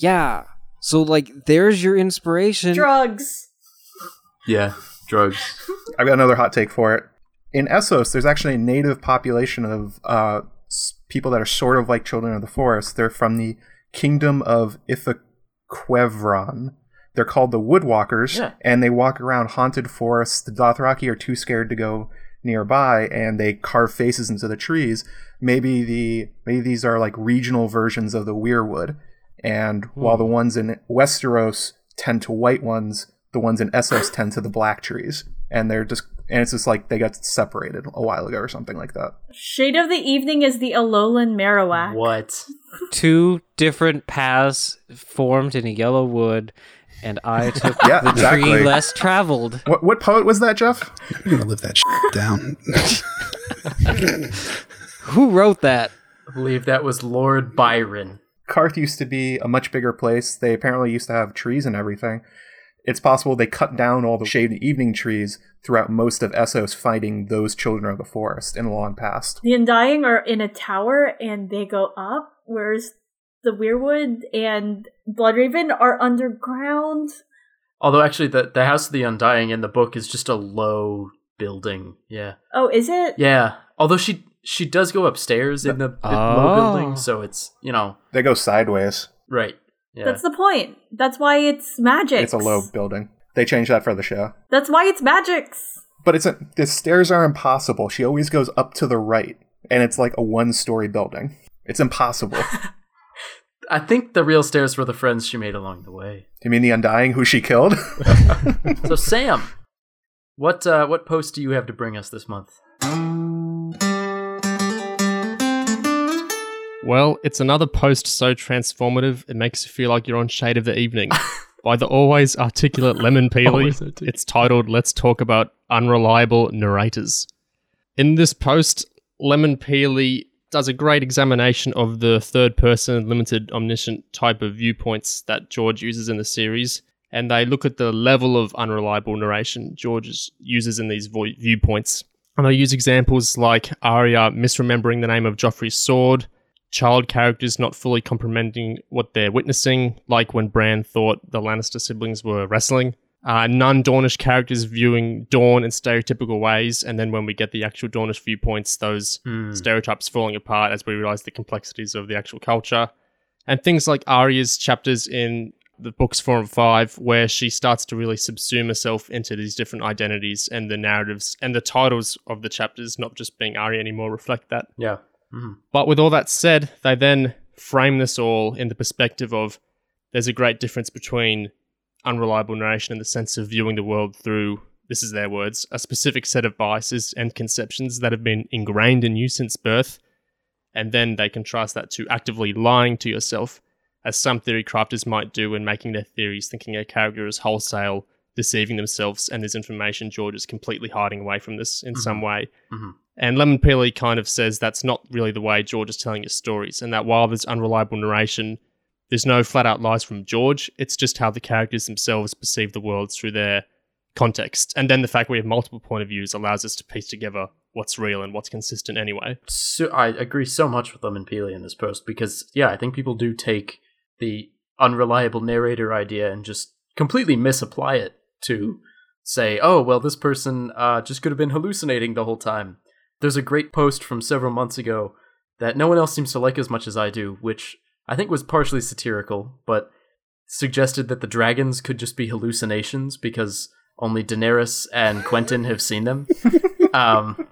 [SPEAKER 6] Yeah. So like there's your inspiration.
[SPEAKER 3] Drugs.
[SPEAKER 1] Yeah. Drugs.
[SPEAKER 4] I've got another hot take for it. In Essos, there's actually a native population of uh, s- people that are sort of like children of the forest. They're from the kingdom of Ithaquevron. They're called the Woodwalkers,
[SPEAKER 1] Yeah.
[SPEAKER 4] and they walk around haunted forests. The Dothraki are too scared to go nearby, and they carve faces into the trees. Maybe the maybe these are like regional versions of the Weirwood, and hmm. while the ones in Westeros tend to white ones, the ones in Essos tend to the black trees, and they're just and it's just like they got separated a while ago or something like that.
[SPEAKER 3] Shade of the Evening is the Alolan Marowak.
[SPEAKER 1] What?
[SPEAKER 6] Two different paths formed in a yellow wood, and I took
[SPEAKER 4] Yeah,
[SPEAKER 6] the
[SPEAKER 4] exactly.
[SPEAKER 6] tree less traveled.
[SPEAKER 4] What what poet was that, Jeff?
[SPEAKER 2] i'm gonna live that shit down
[SPEAKER 6] Who wrote that?
[SPEAKER 1] I believe that was Lord Byron.
[SPEAKER 4] Qarth used to be a much bigger place. They apparently used to have trees and everything. It's possible they cut down all the shady evening trees throughout most of Essos fighting those children of the forest in the long past.
[SPEAKER 3] The Undying are in a tower and they go up, whereas the Weirwood and Bloodraven are underground.
[SPEAKER 1] Although actually the the House of the Undying in the book is just a low building. Yeah.
[SPEAKER 3] Oh, is it?
[SPEAKER 1] Yeah. Although she she does go upstairs in the, the low
[SPEAKER 6] Oh.
[SPEAKER 1] building, so it's you know
[SPEAKER 4] They go sideways.
[SPEAKER 1] right. Yeah.
[SPEAKER 3] That's the point. That's why it's magic.
[SPEAKER 4] It's a low building. They changed that for the show.
[SPEAKER 3] That's why it's magics.
[SPEAKER 4] But it's a, the stairs are impossible. She always goes up to the right, and it's like a one-story building. It's impossible.
[SPEAKER 1] I think the real stairs were the friends she made along the way.
[SPEAKER 4] you mean the Undying who she killed?
[SPEAKER 1] So Sam, what uh, what post do you have to bring us this month?
[SPEAKER 5] Well, it's another post so transformative it makes you feel like you're on Shade of the Evening. By the always articulate Lemon Peely, it's titled Let's Talk About Unreliable Narrators. In this post, Lemon Peely does a great examination of the third person limited omniscient type of viewpoints that George uses in the series, and they look at the level of unreliable narration George uses in these vo- viewpoints. And they use examples like Arya misremembering the name of Joffrey's sword, child characters not fully comprehending what they're witnessing, like when Bran thought the Lannister siblings were wrestling. Uh, non Dornish characters viewing Dorne in stereotypical ways, and then when we get the actual Dornish viewpoints, those
[SPEAKER 1] Hmm.
[SPEAKER 5] stereotypes falling apart as we realize the complexities of the actual culture. And things like Arya's chapters in the books four and five, where she starts to really subsume herself into these different identities and the narratives and the titles of the chapters, not just being Arya anymore, reflect that.
[SPEAKER 1] Yeah. Mhm.
[SPEAKER 5] But with all that said, they then frame this all in the perspective of there's a great difference between unreliable narration in the sense of viewing the world through, this is their words, a specific set of biases and conceptions that have been ingrained in you since birth. And then they contrast that to actively lying to yourself, as some theory crafters might do when making their theories, thinking a character is wholesale, deceiving themselves, and there's information George is completely hiding away from this in some way.
[SPEAKER 1] Mhm.
[SPEAKER 5] And Lemon Peely kind of says that's not really the way George is telling his stories, and that while there's unreliable narration, there's no flat out lies from George. It's just how the characters themselves perceive the world through their context. And then the fact we have multiple point of views allows us to piece together what's real and what's consistent anyway.
[SPEAKER 1] So, I agree so much with Lemon Peely in this post because yeah, I think people do take the unreliable narrator idea and just completely misapply it to say, oh well, this person uh, just could have been hallucinating the whole time. There's a great post from several months ago that no one else seems to like as much as I do, which I think was partially satirical, but suggested that the dragons could just be hallucinations because only Daenerys and Quentyn have seen them. Um,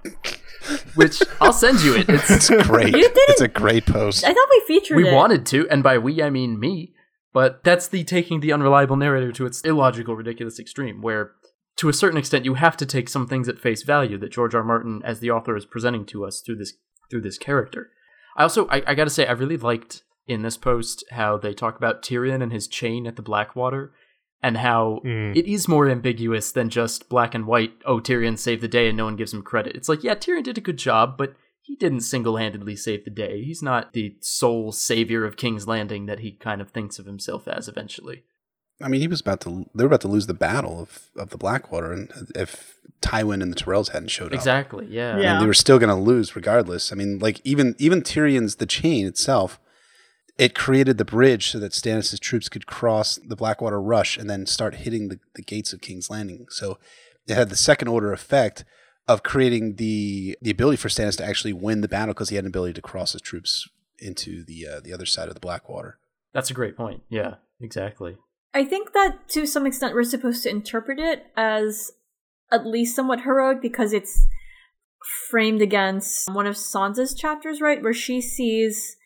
[SPEAKER 1] which I'll send you it. It's
[SPEAKER 2] It's great.
[SPEAKER 3] You didn't-
[SPEAKER 2] it's a great post.
[SPEAKER 3] I thought we featured
[SPEAKER 1] we
[SPEAKER 3] it.
[SPEAKER 1] wanted to, and by we I mean me. But that's the taking the unreliable narrator to its illogical, ridiculous extreme, where to a certain extent you have to take some things at face value that George R. Martin, as the author, is presenting to us through this through this character. I also I, I gotta say I really liked in this post how they talk about Tyrion and his chain at the Blackwater, and how
[SPEAKER 5] Mm.
[SPEAKER 1] it is more ambiguous than just black and white. Oh, Tyrion saved the day, and no one gives him credit. It's like yeah, Tyrion did a good job, but he didn't single-handedly save the day. He's not the sole savior of King's Landing that he kind of thinks of himself as eventually.
[SPEAKER 2] I mean, he was about to. They were about to lose the battle of, of the Blackwater, and if Tywin and the Tyrells hadn't showed up,
[SPEAKER 1] Exactly. Yeah.
[SPEAKER 3] Yeah.
[SPEAKER 2] and they were still going to lose regardless. I mean, like even even Tyrion's the chain itself, it created the bridge so that Stannis' troops could cross the Blackwater Rush and then start hitting the, the gates of King's Landing. So it had the second order effect of creating the the ability for Stannis to actually win the battle because he had an ability to cross his troops into the uh, the other side of the Blackwater.
[SPEAKER 1] That's a great point. Yeah. Exactly.
[SPEAKER 3] I think that to some extent we're supposed to interpret it as at least somewhat heroic because it's framed against one of Sansa's chapters, right? Where she sees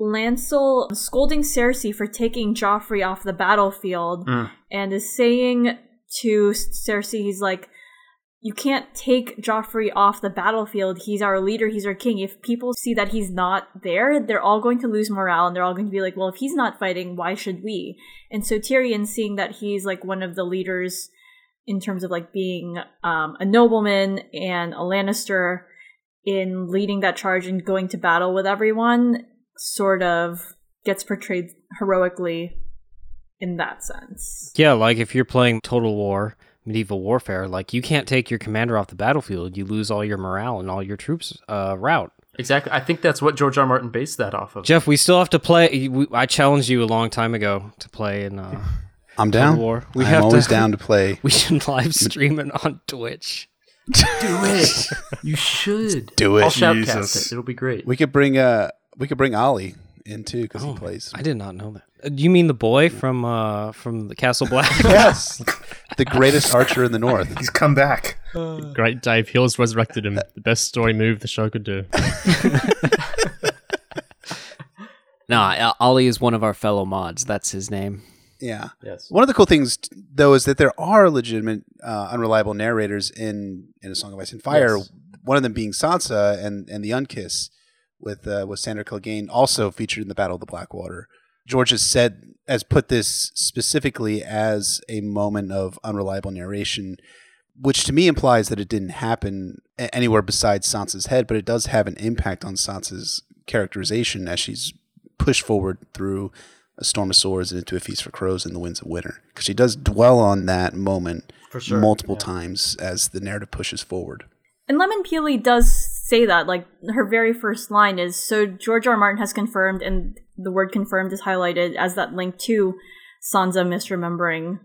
[SPEAKER 3] Lancel scolding Cersei for taking Joffrey off the battlefield
[SPEAKER 1] Mm.
[SPEAKER 3] and is saying to Cersei, he's like, you can't take Joffrey off the battlefield. He's our leader. He's our king. If people see that he's not there, they're all going to lose morale and they're all going to be like, well, if he's not fighting, why should we? And so Tyrion, seeing that he's like one of the leaders in terms of like being um, a nobleman and a Lannister, in leading that charge and going to battle with everyone sort of gets portrayed heroically in that sense.
[SPEAKER 6] Yeah, like if you're playing Total War, medieval warfare, like you can't take your commander off the battlefield. You lose all your morale and all your troops uh, rout.
[SPEAKER 1] Exactly. I think that's what George R. R. Martin based that off of.
[SPEAKER 6] Jeff, we still have to play. we- I challenged you a long time ago to play in uh,
[SPEAKER 2] I'm
[SPEAKER 6] Total
[SPEAKER 2] down.
[SPEAKER 6] War. We
[SPEAKER 2] I'm
[SPEAKER 6] have
[SPEAKER 2] always
[SPEAKER 6] to,
[SPEAKER 2] down to play.
[SPEAKER 6] We should live stream it on Twitch.
[SPEAKER 1] Do it. you should.
[SPEAKER 2] Do it.
[SPEAKER 1] I'll shoutcast it. It'll be great.
[SPEAKER 2] We could bring uh we could bring Ollie in too because
[SPEAKER 6] Oh,
[SPEAKER 2] he plays.
[SPEAKER 6] I did not know that. Uh, you mean the boy from uh from the Castle Black?
[SPEAKER 2] yes, the greatest archer in the north.
[SPEAKER 4] He's come back.
[SPEAKER 5] Great Dave Hills resurrected him. The best story move the show could do.
[SPEAKER 7] Nah, Ollie is one of our fellow mods. That's his name.
[SPEAKER 2] Yeah.
[SPEAKER 1] yes.
[SPEAKER 2] One of the cool things, though, is that there are legitimate uh, unreliable narrators in in A Song of Ice and Fire.
[SPEAKER 1] Yes.
[SPEAKER 2] One of them being Sansa and and the Unkiss with uh, with Sandor Clegane, also featured in the Battle of the Blackwater. George has said has put this specifically as a moment of unreliable narration, which to me implies that it didn't happen anywhere besides Sansa's head, but it does have an impact on Sansa's characterization as she's pushed forward through a storm of swords and into a feast for crows in the winds of winter because she does dwell on that moment
[SPEAKER 1] sure.
[SPEAKER 2] multiple
[SPEAKER 1] yeah.
[SPEAKER 2] times as the narrative pushes forward
[SPEAKER 3] And Lemon Peely does say that, like her very first line is so George R. R. Martin has confirmed, and the word confirmed is highlighted as that link to Sansa misremembering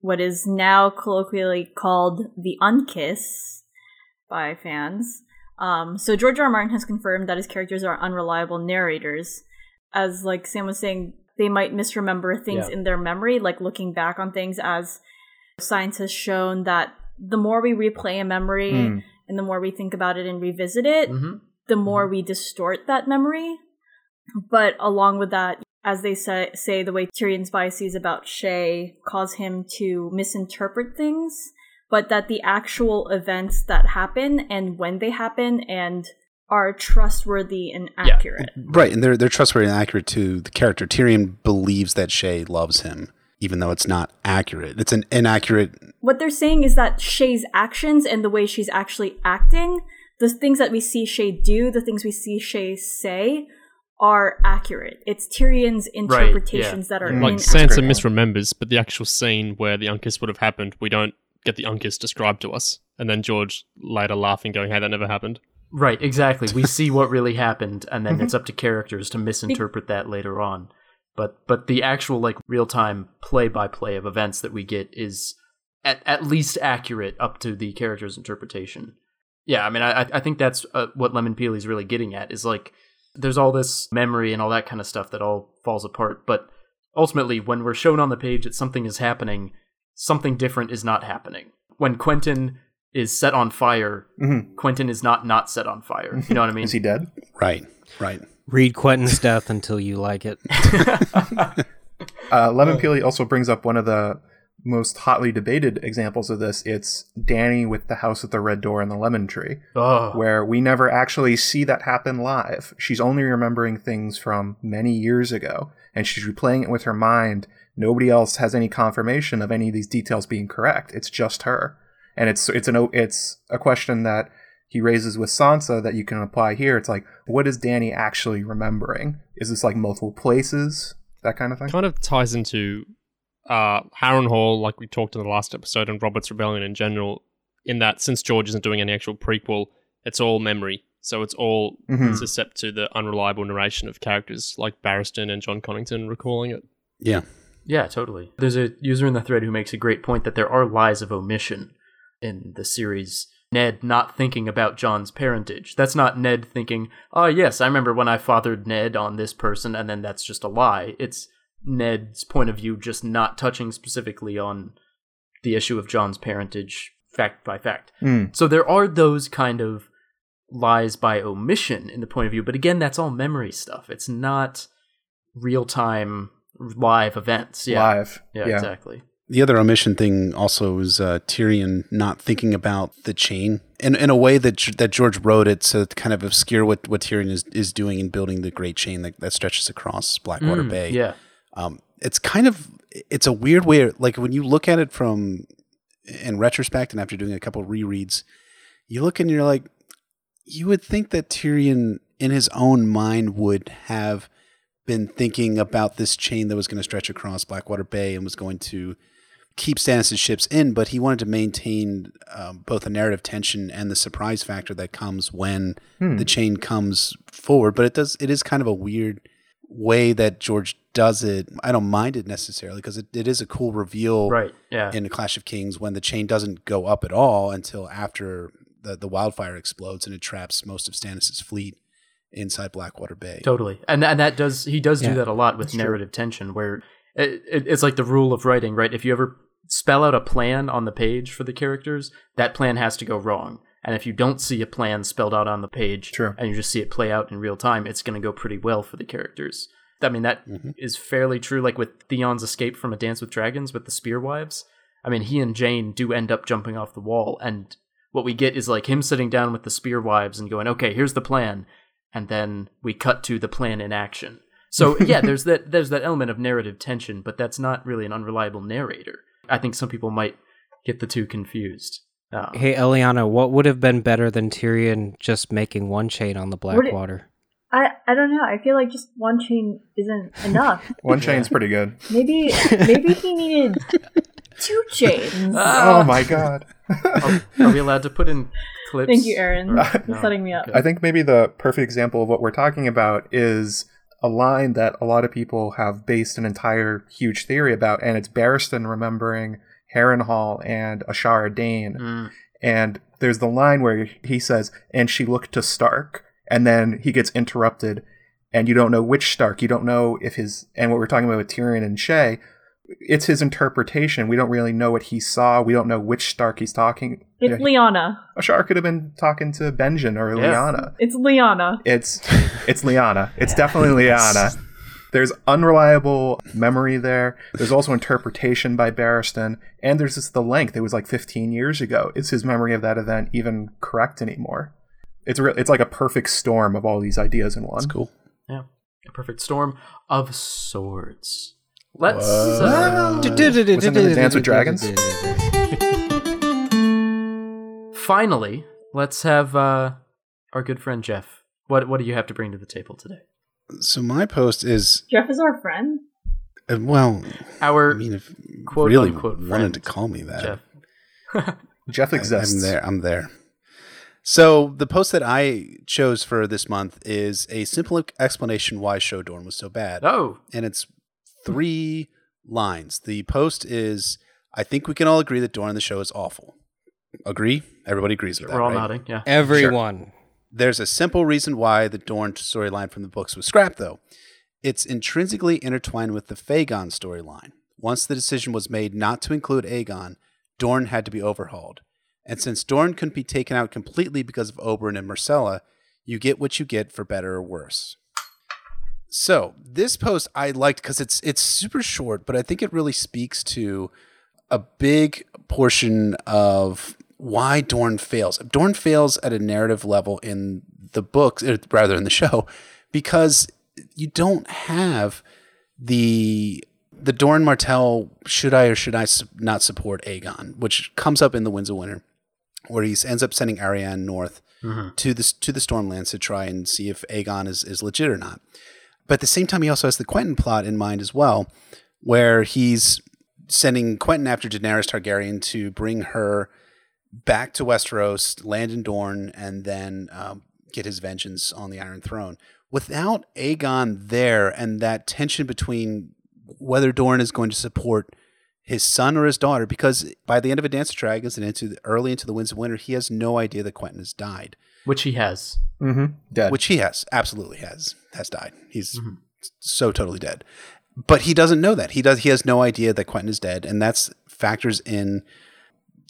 [SPEAKER 3] what is now colloquially called the Unkiss by fans. Um, so George R. R. Martin has confirmed that his characters are unreliable narrators. As like Sam was saying, they might misremember things
[SPEAKER 1] Yeah.
[SPEAKER 3] in their memory, like looking back on things as science has shown that the more we replay a memory
[SPEAKER 4] Hmm.
[SPEAKER 3] And the more we think about it and revisit it,
[SPEAKER 1] Mhm.
[SPEAKER 3] the more we distort that memory. But along with that, as they say, say the way Tyrion's biases about Shay cause him to misinterpret things, but that the actual events that happen and when they happen and are trustworthy and
[SPEAKER 1] Yeah.
[SPEAKER 3] accurate.
[SPEAKER 2] right and they're, they're trustworthy and accurate to the character tyrion believes that shay loves him even though it's not accurate it's an inaccurate
[SPEAKER 3] What they're saying is that Shay's actions and the way she's actually acting, the things that we see Shay do, the things we see Shay say, are accurate. It's Tyrion's interpretations that are
[SPEAKER 4] Mm.
[SPEAKER 5] Like
[SPEAKER 3] inaccurate.
[SPEAKER 5] Sansa misremembers, but the actual scene where the Unkiss would have happened, we don't get the Unkiss described to us. And then George later laughing, going, "Hey, that never happened."
[SPEAKER 1] Right, exactly. We see what really happened, and then it's up to characters to misinterpret that later on. But but the actual like real time play by play of events that we get is at at least accurate up to the character's interpretation. Yeah, I mean, I I think that's uh, what Lemon Peel is really getting at is like there's all this memory and all that kind of stuff that all falls apart, but ultimately when we're shown on the page that something is happening, something different is not happening. When Quentyn is set on fire,
[SPEAKER 4] Mhm.
[SPEAKER 1] Quentyn is not not set on fire. You know what I mean?
[SPEAKER 4] Is he dead?
[SPEAKER 2] right right
[SPEAKER 6] Read Quentyn's death until you like it.
[SPEAKER 4] Uh, Lemon Peely also brings up one of the most hotly debated examples of this. It's Dany with the house with the red door and the lemon tree,
[SPEAKER 1] oh,
[SPEAKER 4] where we never actually see that happen live. She's only remembering things from many years ago, and she's replaying it with her mind. Nobody else has any confirmation of any of these details being correct. It's just her, and it's it's an it's a question that he raises with Sansa that you can apply here. It's like, what is Dany actually remembering? Is this like multiple places? That kind of thing.
[SPEAKER 5] Kind of ties into uh, Harrenhal, like we talked in the last episode, and Robert's Rebellion in general. In that, since George isn't doing any actual prequel, it's all memory. So it's all
[SPEAKER 4] Mhm.
[SPEAKER 5] suscept to the unreliable narration of characters like Barristan and Jon Connington recalling it.
[SPEAKER 2] yeah
[SPEAKER 1] yeah, totally. There's a user in the thread who makes a great point that there are lies of omission in the series. Ned not thinking about Jon's parentage. That's not Ned thinking, oh, yes, I remember when I fathered Ned on this person, and then that's just a lie. It's Ned's point of view just not touching specifically on the issue of Jon's parentage fact by fact.
[SPEAKER 4] Mm.
[SPEAKER 1] So there are those kind of lies by omission in the point of view, but again, that's all memory stuff. It's not real time live events. Yeah.
[SPEAKER 4] Live.
[SPEAKER 1] Yeah, exactly.
[SPEAKER 2] The other omission thing also is uh, Tyrion not thinking about the chain in in a way that that George wrote it so to kind of obscure what, what Tyrion is, is doing in building the great chain that, that stretches across Blackwater
[SPEAKER 1] Mm,
[SPEAKER 2] Bay.
[SPEAKER 1] Yeah.
[SPEAKER 2] Um, it's kind of it's a weird way. Like when you look at it from in retrospect and after doing a couple rereads, you look and you're like, you would think that Tyrion, in his own mind, would have been thinking about this chain that was going to stretch across Blackwater Bay and was going to keep Stannis' ships in, but he wanted to maintain um, both the narrative tension and the surprise factor that comes when
[SPEAKER 4] Hmm.
[SPEAKER 2] the chain comes forward. But it does it is kind of a weird way that George does it. I don't mind it necessarily because it, it is a cool reveal
[SPEAKER 1] Right. Yeah.
[SPEAKER 2] in the Clash of Kings when the chain doesn't go up at all until after the, the wildfire explodes and it traps most of Stannis' fleet inside Blackwater Bay.
[SPEAKER 1] Totally, and and that does he does
[SPEAKER 6] Yeah,
[SPEAKER 1] do that a lot with narrative tension, where it, it, it's like the rule of writing, right? If you ever spell out a plan on the page for the characters, that plan has to go wrong, and if you don't see a plan spelled out on the page,
[SPEAKER 4] True.
[SPEAKER 1] and you just see it play out in real time, it's going to go pretty well for the characters. I mean, that is
[SPEAKER 2] Mhm.
[SPEAKER 1] fairly true. Like with Theon's escape from a Dance with Dragons with the Spear Wives. I mean, he and Jeyne do end up jumping off the wall, and what we get is like him sitting down with the Spear Wives and going, "Okay, here's the plan," and then we cut to the plan in action. So yeah, there's that there's that element of narrative tension, but that's not really an unreliable narrator. I think some people might get the two confused. Um,
[SPEAKER 6] Hey, Eliana, what would have been better than Tyrion just making one chain on the Blackwater?
[SPEAKER 3] I I don't know. I feel like just one chain isn't enough.
[SPEAKER 4] One chain's pretty good.
[SPEAKER 3] Maybe maybe he needed two chains.
[SPEAKER 1] Ah!
[SPEAKER 4] oh my god.
[SPEAKER 1] are, are we allowed to put in clips?
[SPEAKER 3] Thank you, Aaron, for
[SPEAKER 1] No.
[SPEAKER 3] setting me up.
[SPEAKER 4] I think maybe the perfect example of what we're talking about is a line that a lot of people have based an entire huge theory about, and it's Barristan remembering Harrenhal and Ashara Dayne.
[SPEAKER 1] Mm,
[SPEAKER 4] And there's the line where he says, and she looked to Stark, and then he gets interrupted, and you don't know which Stark. You don't know if his, and what we're talking about with Tyrion and Shay, it's his interpretation. We don't really know what he saw. We don't know which Stark he's talking.
[SPEAKER 3] It's
[SPEAKER 4] you know,
[SPEAKER 3] Lyanna.
[SPEAKER 4] Ashara could have been talking to Benjen or
[SPEAKER 1] Yeah.
[SPEAKER 4] Lyanna.
[SPEAKER 3] It's Lyanna.
[SPEAKER 4] It's it's Lyanna. It's definitely Lyanna. There's unreliable memory there. There's also interpretation by Barristan, and there's just the length. It was like 15 years ago. Is his memory of that event even correct anymore? It's re- it's like a perfect storm of all these ideas in one.
[SPEAKER 2] That's cool.
[SPEAKER 1] yeah, a perfect storm of swords. Let's.
[SPEAKER 2] Whoa.
[SPEAKER 1] Uh,
[SPEAKER 4] Wasn't it a Dance with Dragons?
[SPEAKER 1] finally, let's have uh, our good friend Jeff. What what do you have to bring to the table today?
[SPEAKER 2] So my post is
[SPEAKER 3] Jeff is our friend.
[SPEAKER 2] uh, well, I
[SPEAKER 1] Our
[SPEAKER 2] mean, if you
[SPEAKER 1] quote,
[SPEAKER 2] really
[SPEAKER 1] unquote
[SPEAKER 2] wanted
[SPEAKER 1] friend,
[SPEAKER 2] to call me that,
[SPEAKER 1] Jeff.
[SPEAKER 4] Jeff
[SPEAKER 2] I-
[SPEAKER 4] exists.
[SPEAKER 2] I'm there. I'm there. So the post that I chose for this month is a simple explanation why Showdorne was so bad,
[SPEAKER 1] Oh,
[SPEAKER 2] and it's three lines. The post is, "I think we can all agree that Dorne the show is awful." Agree? Everybody agrees with that,
[SPEAKER 1] we're all
[SPEAKER 2] right?
[SPEAKER 1] nodding. Yeah.
[SPEAKER 6] Everyone.
[SPEAKER 2] There's a simple reason why the Dorne storyline from the books was scrapped, though. It's intrinsically intertwined with the Fagon storyline. Once the decision was made not to include Aegon, Dorne had to be overhauled. And since Dorne couldn't be taken out completely because of Oberyn and Myrcella, you get what you get for better or worse. So this post I liked because it's it's super short, but I think it really speaks to a big portion of why Dorne fails. Dorne fails at a narrative level in the books, er, rather in the show, because you don't have the the Doran Martell should I or should I not support Aegon, which comes up in the Winds of Winter, where he ends up sending Arianne north to the to the Stormlands to try and see if Aegon is is legit or not. But at the same time, he also has the Quentyn plot in mind as well, where he's sending Quentyn after Daenerys Targaryen to bring her back to Westeros, land in Dorne, and then um, get his vengeance on the Iron Throne. Without Aegon there and that tension between whether Dorne is going to support his son or his daughter, because by the end of A Dance of Dragons and into the, early into the Winds of Winter, he has no idea that Quentyn has died,
[SPEAKER 1] Which he has.
[SPEAKER 4] Mm-hmm. Dead.
[SPEAKER 2] which he has absolutely has has died. He's so totally dead, but he doesn't know that. He does. He has no idea that Quentyn is dead, and that's factors in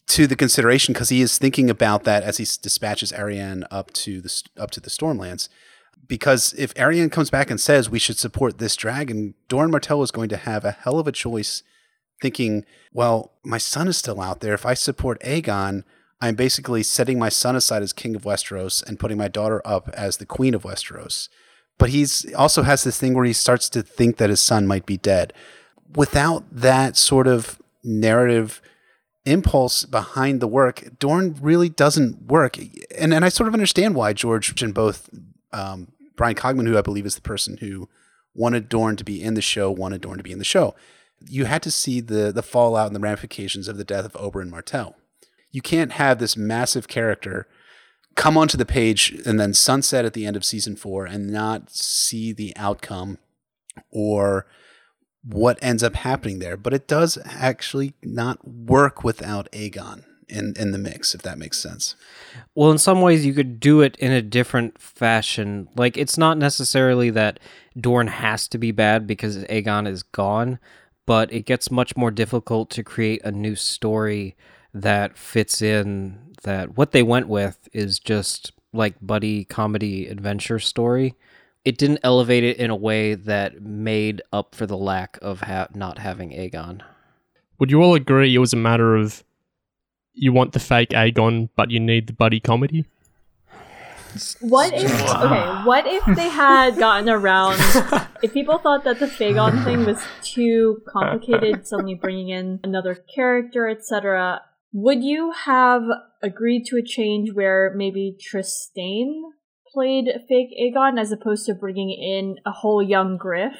[SPEAKER 2] to the consideration because he is thinking about that as he s- dispatches Arianne up to the s- up to the Stormlands. Because if Arianne comes back and says we should support this dragon, Doran Martell is going to have a hell of a choice, thinking, well, my son is still out there. If I support Aegon, I'm basically setting my son aside as king of Westeros and putting my daughter up as the queen of Westeros. But he's also has this thing where he starts to think that his son might be dead. Without that sort of narrative impulse behind the work, Dorne really doesn't work. And and I sort of understand why George and both um, Bryan Cogman, who I believe is the person who wanted Dorne to be in the show, wanted Dorne to be in the show. You had to see the the fallout and the ramifications of the death of Oberyn Martell. You can't have this massive character come onto the page and then sunset at the end of season four and not see the outcome or what ends up happening there. But it does actually not work without Aegon in, in the mix, if that makes sense.
[SPEAKER 6] Well, in some ways, you could do it in a different fashion. Like, it's not necessarily that Dorne has to be bad because Aegon is gone, but it gets much more difficult to create a new story that fits in. That what they went with is just like buddy comedy adventure story. It didn't elevate it in a way that made up for the lack of ha- not having Aegon.
[SPEAKER 5] Would you all agree it was a matter of you want the fake Aegon, but you need the buddy comedy?
[SPEAKER 3] What if okay? What if they had gotten around? if people thought that the Fagon thing was too complicated, suddenly bringing in another character, etc., would you have agreed to a change where maybe Trystane played fake Aegon as opposed to bringing in a whole young Griff?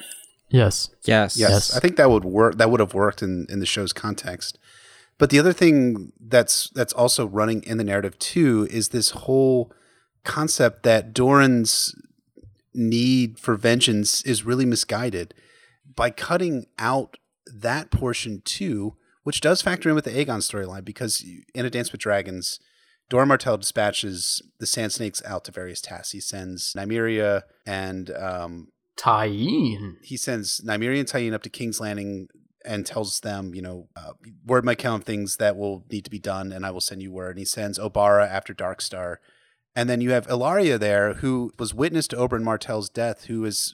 [SPEAKER 1] Yes.
[SPEAKER 6] Yes.
[SPEAKER 2] Yes,
[SPEAKER 1] Yes.
[SPEAKER 2] I think that would work. That would have worked in, in the show's context. But the other thing that's that's also running in the narrative too is this whole concept that Doran's need for vengeance is really misguided by cutting out that portion too, which does factor in with the Aegon storyline because in A Dance with Dragons, Doran Martell dispatches the Sand Snakes out to various tasks. He sends Nymeria and um,
[SPEAKER 1] Tyene.
[SPEAKER 2] he sends Nymeria and Tyene up to King's Landing and tells them, you know, uh, word might of things that will need to be done, and I will send you word. And he sends Obara after Darkstar. And then you have Ellaria there, who was witness to Oberyn Martell's death, who has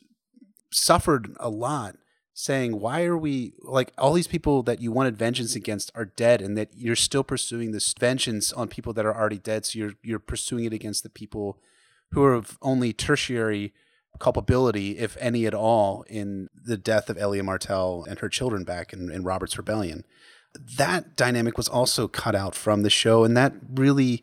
[SPEAKER 2] suffered a lot, saying, Why are we, like, all these people that you wanted vengeance against are dead, and that you're still pursuing this vengeance on people that are already dead. So you're, you're pursuing it against the people who are of only tertiary culpability, if any at all, in the death of Elia Martell and her children back in, in Robert's Rebellion. That dynamic was also cut out from the show, and that really,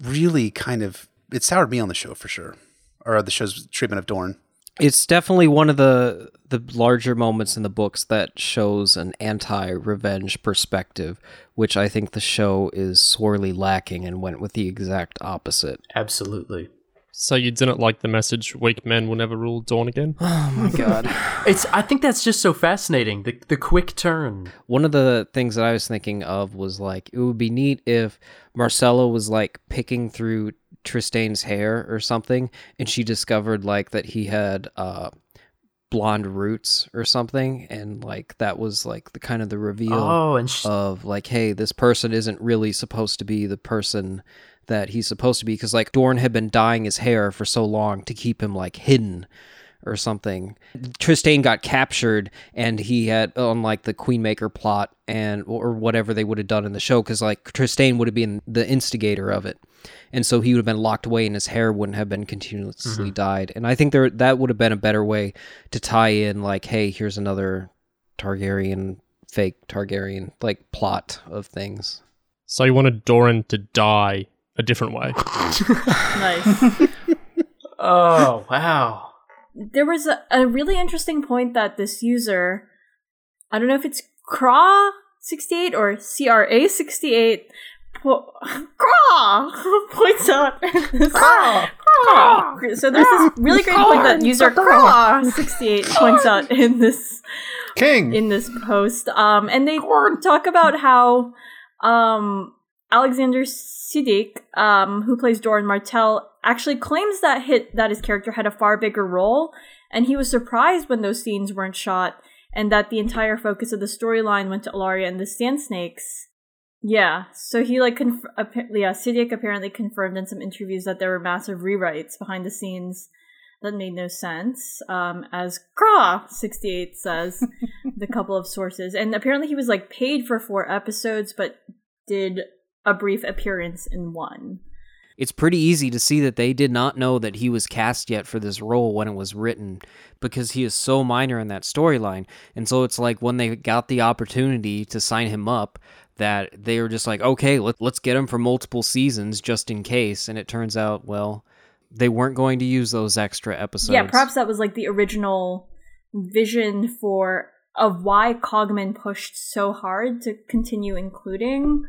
[SPEAKER 2] really kind of it soured me on the show for sure, or the show's treatment of Dorne.
[SPEAKER 6] It's definitely one of the the larger moments in the books that shows an anti-revenge perspective, which I think the show is sorely lacking and went with the exact opposite.
[SPEAKER 1] Absolutely.
[SPEAKER 5] So you didn't like the message "weak men will never rule Dorne again"?
[SPEAKER 6] Oh my god.
[SPEAKER 1] It's. I think that's just so fascinating. The the quick turn.
[SPEAKER 6] One of the things that I was thinking of was like it would be neat if Marcella was like picking through Trystane's hair or something and she discovered like that he had uh blonde roots or something and like that was like the kind of the reveal
[SPEAKER 1] Oh, and sh-
[SPEAKER 6] of like hey this person isn't really supposed to be the person that he's supposed to be because like Dorn had been dyeing his hair for so long to keep him like hidden or something. Trystane got captured and he had on like the Queenmaker plot and or whatever they would have done in the show because like Trystane would have been the instigator of it. And so he would have been locked away and his hair wouldn't have been continuously mm-hmm. dyed. And I think there that would have been a better way to tie in like, hey, here's another Targaryen fake Targaryen like plot of things.
[SPEAKER 5] So you wanted Doran to die a different way.
[SPEAKER 3] Nice.
[SPEAKER 1] oh wow.
[SPEAKER 3] there was a, a really interesting point that this user, I don't know if it's Craw68 or CRA68, po- Craw points out. Craw! Craw! So there's this really great point that user Craw68 points out in this
[SPEAKER 4] King.
[SPEAKER 3] in this post. Um, and they talk about how um, Alexander Siddig, um, who plays Doran Martell, actually claims that hit that his character had a far bigger role, and he was surprised when those scenes weren't shot, and that the entire focus of the storyline went to Ellaria and the Sand Snakes. Yeah, so he like conf- appa- yeah, Siddig apparently confirmed in some interviews that there were massive rewrites behind the scenes that made no sense. Um, as Craw sixty eight says, the couple of sources, and apparently he was like paid for four episodes, but did a brief appearance in one.
[SPEAKER 6] It's pretty easy to see that they did not know that he was cast yet for this role when it was written because he is so minor in that storyline. And so it's like when they got the opportunity to sign him up, that they were just like, okay, let, let's get them for multiple seasons just in case. And it turns out, well, they weren't going to use those extra episodes.
[SPEAKER 3] Yeah, perhaps that was like the original vision for of why Cogman pushed so hard to continue including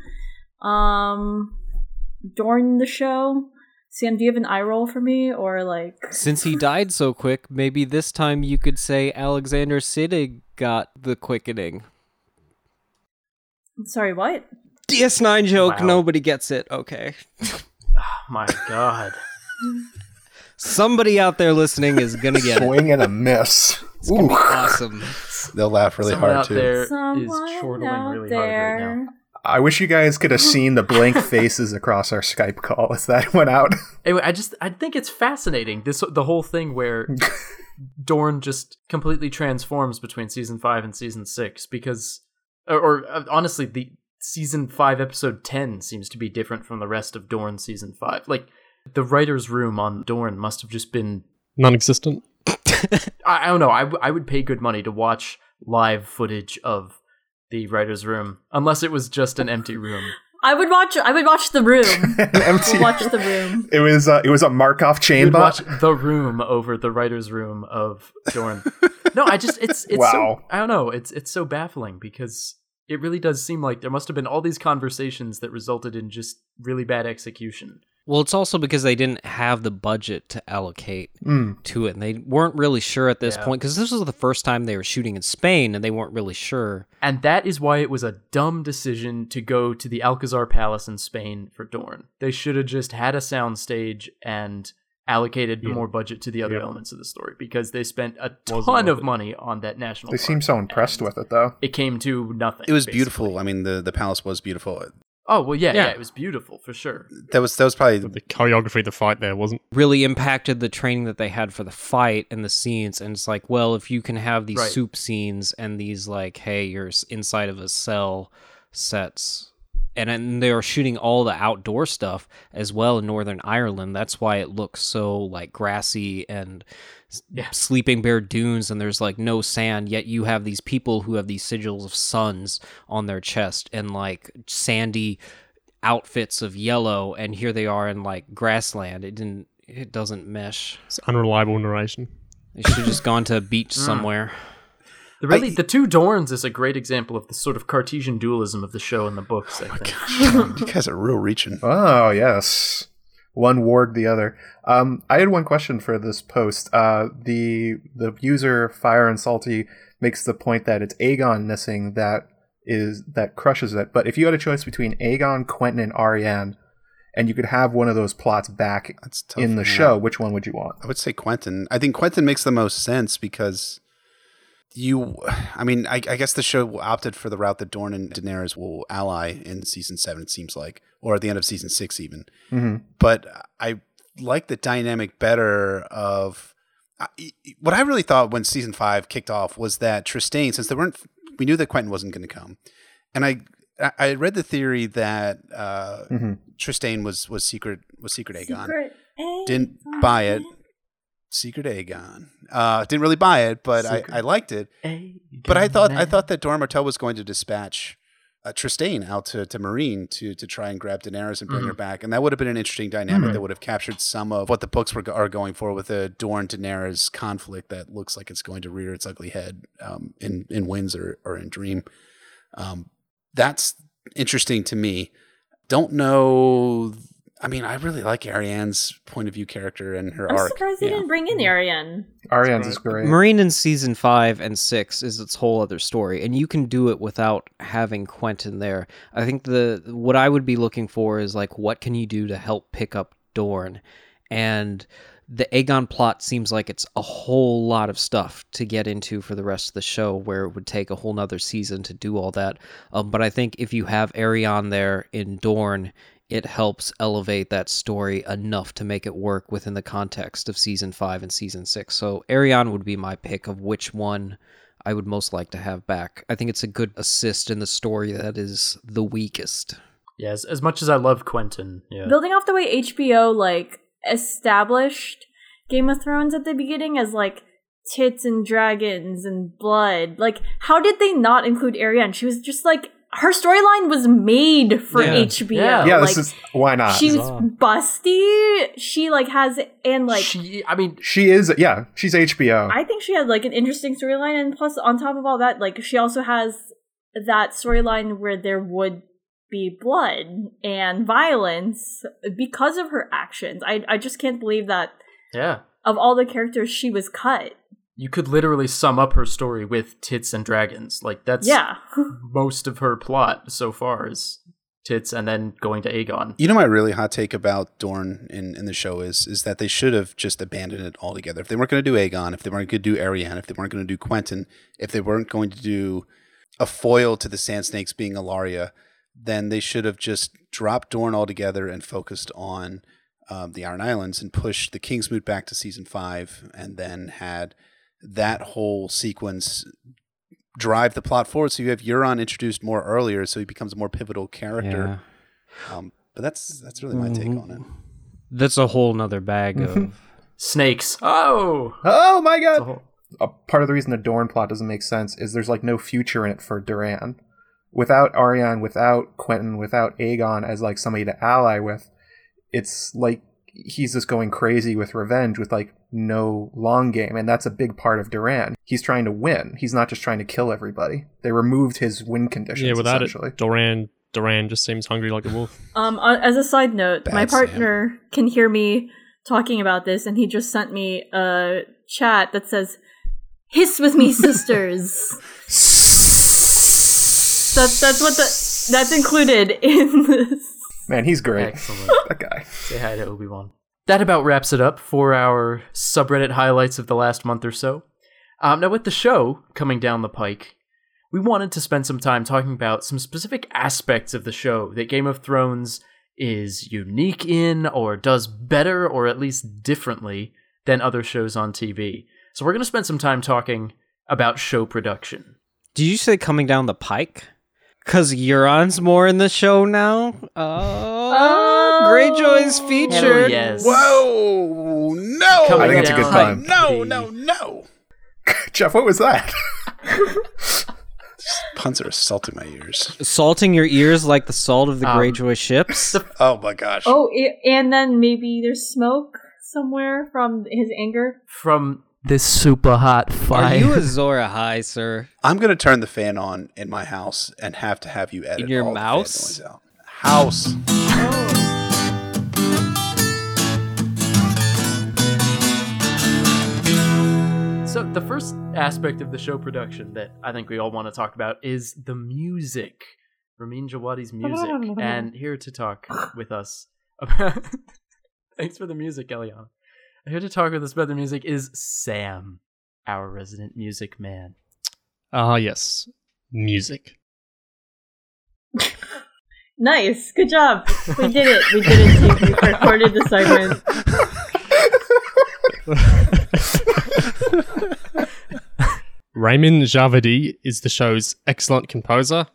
[SPEAKER 3] um Dorne the show. Sam, do you have an eye roll for me or like
[SPEAKER 6] Since he died so quick, maybe this time you could say Alexander Siddig got the quickening.
[SPEAKER 3] Sorry, what?
[SPEAKER 6] DS9 joke,
[SPEAKER 1] Wow.
[SPEAKER 6] nobody gets it. Okay.
[SPEAKER 1] Oh my god.
[SPEAKER 6] Somebody out there listening is gonna get it.
[SPEAKER 4] Swing and a miss.
[SPEAKER 6] It's gonna be
[SPEAKER 4] Ooh.
[SPEAKER 6] awesome.
[SPEAKER 2] They'll laugh really
[SPEAKER 1] Someone
[SPEAKER 2] hard
[SPEAKER 1] out
[SPEAKER 2] too.
[SPEAKER 1] there is
[SPEAKER 3] Someone
[SPEAKER 1] chortling
[SPEAKER 3] out
[SPEAKER 1] really hard right now.
[SPEAKER 3] there.
[SPEAKER 4] I wish you guys could have seen the blank faces across our Skype call as that went out.
[SPEAKER 1] Anyway, I just I think it's fascinating this the whole thing where Dorne just completely transforms between season five and season six because, or, or uh, honestly, the season five episode ten seems to be different from the rest of Dorne season five. Like the writers' room on Dorne must have just been
[SPEAKER 5] Non-existent.
[SPEAKER 1] I, I don't know. I, w- I would pay good money to watch live footage of the writers' room, unless it was just an empty room.
[SPEAKER 3] I would watch I would watch the room.
[SPEAKER 4] Empty-
[SPEAKER 3] We'll watch the room.
[SPEAKER 4] It was uh, it was a Markov chain
[SPEAKER 1] You'd
[SPEAKER 4] bot.
[SPEAKER 1] watch the room over the writers' room of Dorne. no, I just it's it's
[SPEAKER 4] Wow.
[SPEAKER 1] so I don't know. It's it's so baffling because it really does seem like there must have been all these conversations that resulted in just really bad execution.
[SPEAKER 6] Well, it's also because they didn't have the budget to allocate
[SPEAKER 4] Mm.
[SPEAKER 6] to it. And they weren't really sure at this
[SPEAKER 1] Yeah.
[SPEAKER 6] point because this was the first time they were shooting in Spain and they weren't really sure.
[SPEAKER 1] And that is why it was a dumb decision to go to the Alcazar Palace in Spain for Dorne. They should have just had a soundstage and allocated
[SPEAKER 5] Yeah.
[SPEAKER 1] more budget to the other
[SPEAKER 5] Yeah.
[SPEAKER 1] elements of the story because they spent a
[SPEAKER 5] Wasn't
[SPEAKER 1] ton of
[SPEAKER 5] it.
[SPEAKER 1] money on that national.
[SPEAKER 4] They
[SPEAKER 1] park,
[SPEAKER 4] seem so impressed with it though.
[SPEAKER 1] It came to nothing.
[SPEAKER 2] It was
[SPEAKER 1] basically.
[SPEAKER 2] beautiful. I mean, the the palace was beautiful.
[SPEAKER 1] Oh well, yeah, yeah,
[SPEAKER 6] Yeah.
[SPEAKER 1] it was beautiful for sure.
[SPEAKER 2] That was that was probably
[SPEAKER 5] The choreography, of the fight there wasn't.
[SPEAKER 6] Really impacted the training that they had for the fight and the scenes. And it's like, well, if you can have these
[SPEAKER 1] Right.
[SPEAKER 6] soup scenes and these, like, hey, you're inside of a cell sets. And then they are shooting all the outdoor stuff as well in Northern Ireland. That's why it looks so like grassy and s-
[SPEAKER 1] Yeah.
[SPEAKER 6] sleeping bear dunes and there's like no sand yet you have these people who have these sigils of suns on their chest and like sandy outfits of yellow and here they are in like grassland it didn't it doesn't mesh
[SPEAKER 5] It's unreliable narration.
[SPEAKER 6] they should have just gone to a beach
[SPEAKER 1] Mm.
[SPEAKER 6] somewhere
[SPEAKER 1] The really, the two Dornes is a great example of the sort of Cartesian dualism of the show and the books. I think.
[SPEAKER 2] you guys are real reaching.
[SPEAKER 4] Oh yes, one ward the other. Um, I had one question for this post. Uh, the the user Fire and Salty makes the point that it's Aegon missing that is that crushes it. But if you had a choice between Aegon, Quentyn, and Arianne, and you could have one of those plots back in the show, which one would you want?
[SPEAKER 2] I would say Quentyn. I think Quentyn makes the most sense because you. I mean, I, I guess the show opted for the route that Dorne and Daenerys will ally in season seven. It seems like, or at the end of season six, even.
[SPEAKER 4] Mm-hmm.
[SPEAKER 2] But I like the dynamic better of. What I really thought when season five kicked off was that Trystane, since they weren't, we knew that Quentyn wasn't going to come, and I, I- I read the theory that uh,
[SPEAKER 4] Mm-hmm.
[SPEAKER 2] Trystane was was secret was secret Aegon
[SPEAKER 3] Secret
[SPEAKER 2] didn't buy it. Secret Aegon. Uh, didn't really buy it, but I, I liked it. But I
[SPEAKER 1] Aegon
[SPEAKER 2] thought I thought that Doran Martell was going to dispatch uh, Trystane out to, to Meereen to to try and grab Daenerys and bring her back, and that would have been an interesting dynamic that would have captured some of what the books were are going for with a Dorne Daenerys conflict that looks like it's going to rear its ugly head um, in in Windsor or in Dream. Um, that's interesting to me. Don't know. I mean, I really like Arianne's point of view character and her
[SPEAKER 3] I'm
[SPEAKER 2] arc.
[SPEAKER 3] surprised they
[SPEAKER 2] Yeah.
[SPEAKER 3] didn't bring in Arianne.
[SPEAKER 4] Arianne's is great.
[SPEAKER 6] meereen in season five and six is its whole other story and you can do it without having quentyn there i think the what i would be looking for is like what can you do to help pick up dorne and the aegon plot seems like it's a whole lot of stuff to get into for the rest of the show where it would take a whole nother season to do all that um, but i think if you have arianne there in dorne it helps elevate that story enough to make it work within the context of season five and season six. So Arianne would be my pick of which one I would most like to have back. I think it's a good assist in the story that is the weakest.
[SPEAKER 1] Yeah, as, as much as I love Quentyn, yeah.
[SPEAKER 3] Building off the way HBO like established Game of Thrones at the beginning as like tits and dragons and blood. Like, how did they not include Arianne? She was just like her storyline was made for
[SPEAKER 6] Yeah.
[SPEAKER 3] HBO.
[SPEAKER 1] Yeah.
[SPEAKER 4] yeah,
[SPEAKER 3] like,
[SPEAKER 4] this is why not.
[SPEAKER 3] she's
[SPEAKER 5] Bizarre.
[SPEAKER 3] busty. She like has and like
[SPEAKER 1] she, I mean,
[SPEAKER 4] she is, yeah, she's HBO.
[SPEAKER 3] I think she had like an interesting storyline, and plus, on top of all that, like she also has that storyline where there would be blood and violence because of her actions. I I just can't believe that
[SPEAKER 1] yeah.
[SPEAKER 3] of all the characters, she was cut.
[SPEAKER 1] You could literally sum up her story with tits and dragons. Like that's
[SPEAKER 3] Yeah,
[SPEAKER 1] most of her plot so far is tits and then going to Aegon.
[SPEAKER 2] You know my really hot take about Dorne in, in the show is is that they should have just abandoned it altogether. If they weren't going to do Aegon, if they weren't going to do Arianne, if they weren't going to do Quentyn, if they weren't going to do a foil to the Sand Snakes being Ellaria, then they should have just dropped Dorne altogether and focused on um, the Iron Islands and pushed the Kingsmoot back to season five, and then had that whole sequence drive the plot forward. So you have Euron introduced more earlier, so he becomes a more pivotal character.
[SPEAKER 6] Yeah.
[SPEAKER 2] Um, but that's that's really my take on it.
[SPEAKER 6] That's a whole nother bag of.
[SPEAKER 1] Snakes. Oh.
[SPEAKER 4] oh my
[SPEAKER 1] It's a
[SPEAKER 4] god!
[SPEAKER 1] whole-
[SPEAKER 4] a part of the reason the Dorne plot doesn't make sense is there's like no future in it for Doran. Without Arianne, without Quentyn, without Aegon as like somebody to ally with, it's like he's just going crazy with revenge with like no long game, and that's a big part of Doran. He's trying to win. He's not just trying to kill everybody. They removed his win conditions.
[SPEAKER 5] Yeah, without
[SPEAKER 4] essentially.
[SPEAKER 5] it, Duran Duran just seems hungry like a wolf.
[SPEAKER 3] Um, as a side note,
[SPEAKER 2] Bad
[SPEAKER 3] my
[SPEAKER 2] Sam.
[SPEAKER 3] partner can hear me talking about this, and he just sent me a chat that says, "Hiss with me, sisters." that's that's what the that's included in this.
[SPEAKER 4] Man, he's great.
[SPEAKER 1] Excellent.
[SPEAKER 4] that guy.
[SPEAKER 1] Say hi to Obi Wan. That about wraps it up for our subreddit highlights of the last month or so. Um, now, with the show coming down the pike, we wanted to spend some time talking about some specific aspects of the show that Game of Thrones is unique in, or does better, or at least differently than other shows on TV. So, we're going to spend some time talking about show production.
[SPEAKER 6] Did you say coming down the pike? Cause Euron's more in the show now. Oh, Greyjoy's
[SPEAKER 3] Oh.
[SPEAKER 6] featured.
[SPEAKER 1] Hell yes.
[SPEAKER 2] Whoa! No!
[SPEAKER 1] Coming
[SPEAKER 4] I think it's a good
[SPEAKER 1] down
[SPEAKER 4] time.
[SPEAKER 2] No! No! No!
[SPEAKER 4] Jeff, what was that?
[SPEAKER 2] Puns are assaulting my ears.
[SPEAKER 6] Salting your ears like the salt of the
[SPEAKER 1] Um,
[SPEAKER 6] Greyjoy ships.
[SPEAKER 2] Oh my gosh!
[SPEAKER 3] Oh, i- and then maybe there's smoke somewhere from his anger.
[SPEAKER 1] From this super hot fire.
[SPEAKER 6] Are
[SPEAKER 1] fire.
[SPEAKER 6] you Azor High, sir?
[SPEAKER 2] I'm gonna turn the fan on in my house and have to have you edit
[SPEAKER 6] In your
[SPEAKER 2] all the fan
[SPEAKER 6] mouse?
[SPEAKER 2] noise out. House.
[SPEAKER 1] So the first aspect of the show production that I think we all want to talk about is the music. Ramin Djawadi's music. and here to talk with us about Thanks for the music, Eliana. Here to talk with us about the music is Sam, our resident music man.
[SPEAKER 5] Ah, yes, music.
[SPEAKER 3] Nice, good job. We did it. We did it. Team. We recorded the segment.
[SPEAKER 5] Ramin Djawadi is the show's excellent composer,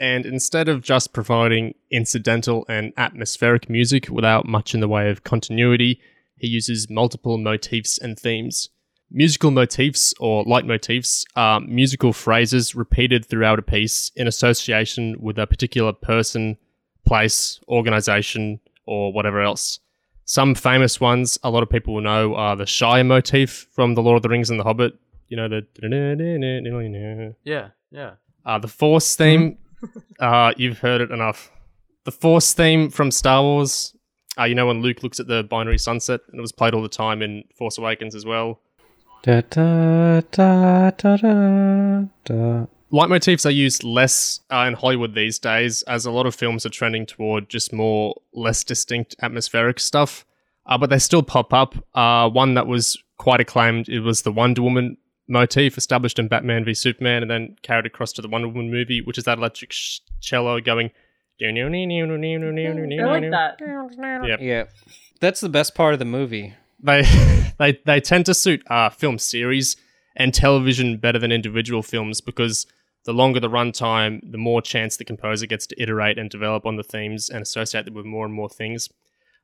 [SPEAKER 5] and instead of just providing incidental and atmospheric music without much in the way of continuity, he uses multiple motifs and themes. Musical motifs, or leitmotifs, are musical phrases repeated throughout a piece in association with a particular person, place, organization, or whatever else. Some famous ones a lot of people will know are the Shire motif from The Lord of the Rings and The Hobbit. You know, the.
[SPEAKER 1] Yeah, yeah.
[SPEAKER 5] Uh, the Force theme, uh, you've heard it enough. The Force theme from Star Wars, uh, you know, when Luke looks at the binary sunset, and it was played all the time in Force Awakens as well.
[SPEAKER 6] Da, da, da, da, da, da.
[SPEAKER 5] Leitmotifs are used less uh, in Hollywood these days, as a lot of films are trending toward just more less distinct atmospheric stuff. Uh, but they still pop up. Uh, one that was quite acclaimed it was the Wonder Woman motif, established in Batman v Superman, and then carried across to the Wonder Woman movie, which is that electric sh- cello going. I
[SPEAKER 3] I like that.
[SPEAKER 5] Yep.
[SPEAKER 6] Yeah, that's the best part of the movie.
[SPEAKER 5] They they they tend to suit uh, film series and television better than individual films because the longer the runtime, the more chance the composer gets to iterate and develop on the themes and associate them with more and more things.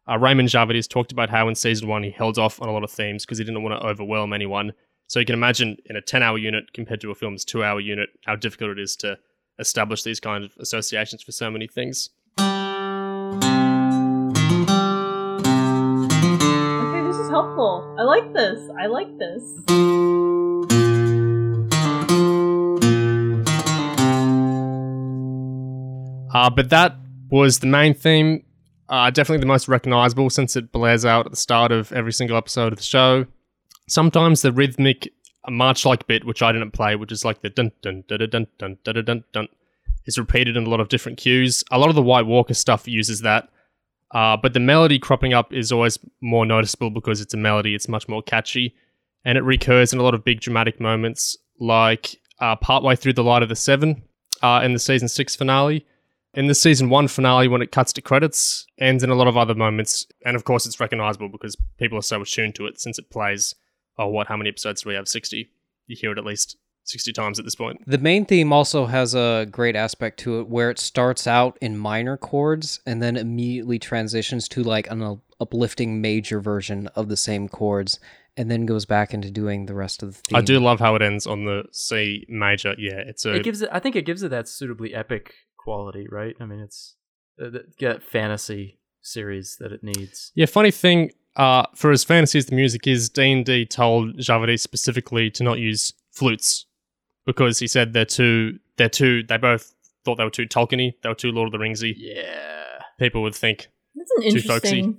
[SPEAKER 5] Uh, Ramin has talked about how in season one he held off on a lot of themes because he didn't want to overwhelm anyone. So you can imagine in a 10 hour unit compared to a film's two hour unit how difficult it is to establish these kind of associations for so many things.
[SPEAKER 3] Helpful. I like this. I like this.
[SPEAKER 5] Uh, but that was the main theme. Uh, definitely the most recognizable since it blares out at the start of every single episode of the show. Sometimes the rhythmic march like bit, which I didn't play, which is like the dun dun dun dun dun dun dun dun dun, is repeated in a lot of different cues. A lot of the White Walker stuff uses that. Uh, but the melody cropping up is always more noticeable because it's a melody, it's much more catchy, and it recurs in a lot of big dramatic moments, like uh, partway through The Light of the Seven uh, in the season six finale. In the season one finale, when it cuts to credits, ends in a lot of other moments, and of course, it's recognizable because people are so attuned to it since it plays. Oh, what? How many episodes do we have? Sixty. You hear it at least sixty times at this point.
[SPEAKER 6] The main theme also has a great aspect to it where it starts out in minor chords and then immediately transitions to like an uplifting major version of the same chords and then goes back into doing the rest of the theme.
[SPEAKER 5] I do love how it ends on the C major. Yeah, it's a
[SPEAKER 1] It gives it. I think it gives it that suitably epic quality, right? I mean, it's uh, that fantasy series that it needs.
[SPEAKER 5] Yeah, funny thing, uh, for as fantasy as the music is, D&D told Djawadi specifically to not use flutes because he said they're too, they're too, they both thought they were too Tolkien-y, they were too Lord of the Ringsy.
[SPEAKER 1] Yeah,
[SPEAKER 5] People would think,
[SPEAKER 3] That's an
[SPEAKER 5] Too folksy.
[SPEAKER 3] interesting.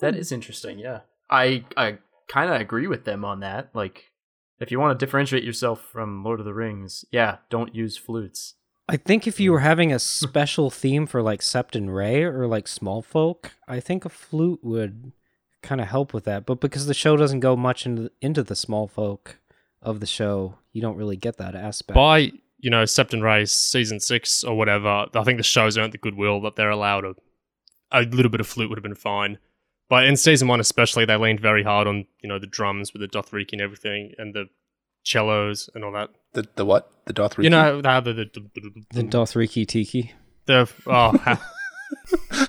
[SPEAKER 1] that is interesting. Yeah, I I kind of agree with them on that. Like, if you want to differentiate yourself from Lord of the Rings, yeah, don't use flutes.
[SPEAKER 6] I think if you were having a special theme for like Septon Ray or like small folk, I think a flute would kind of help with that. But because the show doesn't go much into into the small folk of the show, you don't really get that aspect.
[SPEAKER 5] by, you know, Septon Race season six or whatever, I think the show's earned the goodwill that they're allowed a, a little bit of flute would have been fine. But in season one especially, they leaned very hard on, you know, the drums with the Dothraki and everything and the cellos and all that.
[SPEAKER 2] The the what? The Dothraki.
[SPEAKER 5] You know how the the, the,
[SPEAKER 6] the Dothraki Tiki.
[SPEAKER 5] the oh how,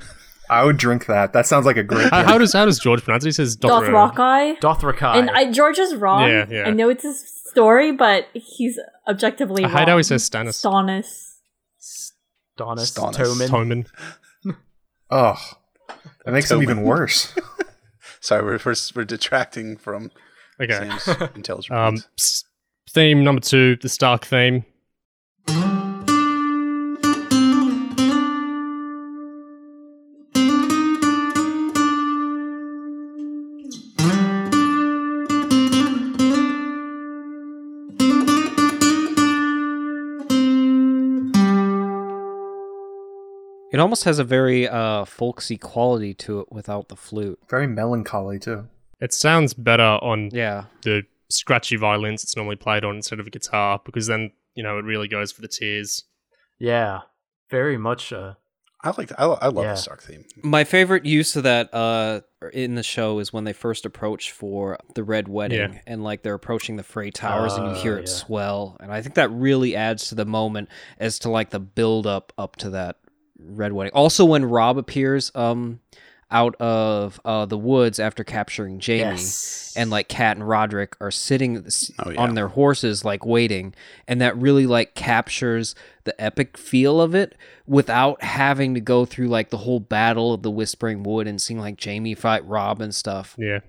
[SPEAKER 4] I would drink that. That sounds like a great.
[SPEAKER 5] how,
[SPEAKER 4] drink.
[SPEAKER 5] how does how does George pronounce it? He says Dothra.
[SPEAKER 3] Dothrakai.
[SPEAKER 1] Dothrakai.
[SPEAKER 3] And I, George is wrong.
[SPEAKER 5] Yeah, yeah.
[SPEAKER 3] I know it's his story, but he's objectively
[SPEAKER 5] I
[SPEAKER 3] wrong.
[SPEAKER 5] hate how he says Stannis.
[SPEAKER 3] Stannis.
[SPEAKER 1] Donis
[SPEAKER 2] Stannis.
[SPEAKER 1] Toman.
[SPEAKER 5] Toman.
[SPEAKER 4] Oh, that makes them
[SPEAKER 2] Toman.
[SPEAKER 4] even worse.
[SPEAKER 2] Sorry, we're, we're we're detracting from
[SPEAKER 5] Okay.
[SPEAKER 2] Sam's intelligence.
[SPEAKER 5] Um, theme number two, the Stark theme.
[SPEAKER 6] It almost has a very uh, folksy quality to it without the flute.
[SPEAKER 4] Very melancholy too.
[SPEAKER 5] It sounds better on
[SPEAKER 6] Yeah.
[SPEAKER 5] the scratchy violins it's normally played on instead of a guitar because then you know it really goes for the tears.
[SPEAKER 1] Yeah, very much. Uh,
[SPEAKER 2] I like I, I love
[SPEAKER 1] yeah.
[SPEAKER 2] the Stark theme.
[SPEAKER 6] My favorite use of that uh, in the show is when they first approach for the Red Wedding,
[SPEAKER 5] Yeah.
[SPEAKER 6] and like they're approaching the Frey Towers, and you hear
[SPEAKER 1] Oh,
[SPEAKER 6] it
[SPEAKER 1] yeah.
[SPEAKER 6] swell, and I think that really adds to the moment as to like the build up up to that Red Wedding. Also, when Robb appears um out of uh, the woods after capturing Jaime,
[SPEAKER 1] yes.
[SPEAKER 6] and like Kat and Rodrik are sitting
[SPEAKER 2] Oh, yeah.
[SPEAKER 6] on their horses, like waiting, and that really like captures the epic feel of it without having to go through like the whole battle of the Whispering Wood and seeing like Jaime fight Robb and stuff.
[SPEAKER 5] Yeah.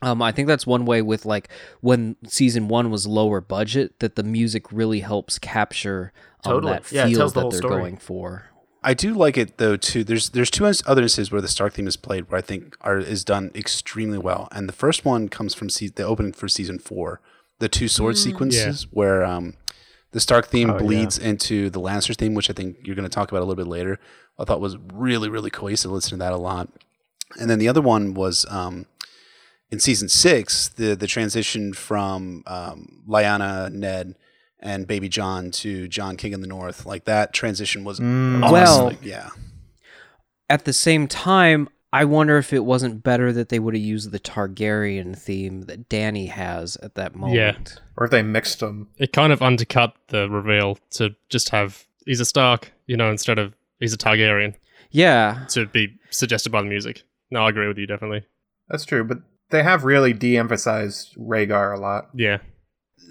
[SPEAKER 6] Um, I think that's one way with like when season one was lower budget that the music really helps capture um,
[SPEAKER 1] Totally.
[SPEAKER 6] that
[SPEAKER 1] Yeah,
[SPEAKER 6] feel
[SPEAKER 1] tells the
[SPEAKER 6] that
[SPEAKER 1] whole
[SPEAKER 6] they're
[SPEAKER 1] story.
[SPEAKER 6] going for.
[SPEAKER 2] I do like it though too. There's there's two other instances where the Stark theme is played where I think are is done extremely well, and the first one comes from se- the opening for season four, the two sword sequences where um the Stark theme
[SPEAKER 1] Oh, yeah.
[SPEAKER 2] bleeds into the Lannister theme, which I think you're going to talk about a little bit later. I thought was really really cool. I used to listen to that a lot, and then the other one was um in season six the the transition from um, Lyanna Ned. And Baby Jon to Jon King in the North, like that transition was
[SPEAKER 4] Mm.
[SPEAKER 2] awesome.
[SPEAKER 6] Well-
[SPEAKER 2] yeah.
[SPEAKER 6] At the same time, I wonder if it wasn't better that they would have used the Targaryen theme that Dany has at that moment.
[SPEAKER 4] Yeah, Or if they mixed them.
[SPEAKER 5] It kind of undercut the reveal to just have he's a Stark, you know, instead of he's a Targaryen
[SPEAKER 6] Yeah.
[SPEAKER 5] to be suggested by the music. No, I agree with you definitely.
[SPEAKER 4] That's true, but they have really de-emphasized Rhaegar a lot.
[SPEAKER 5] Yeah.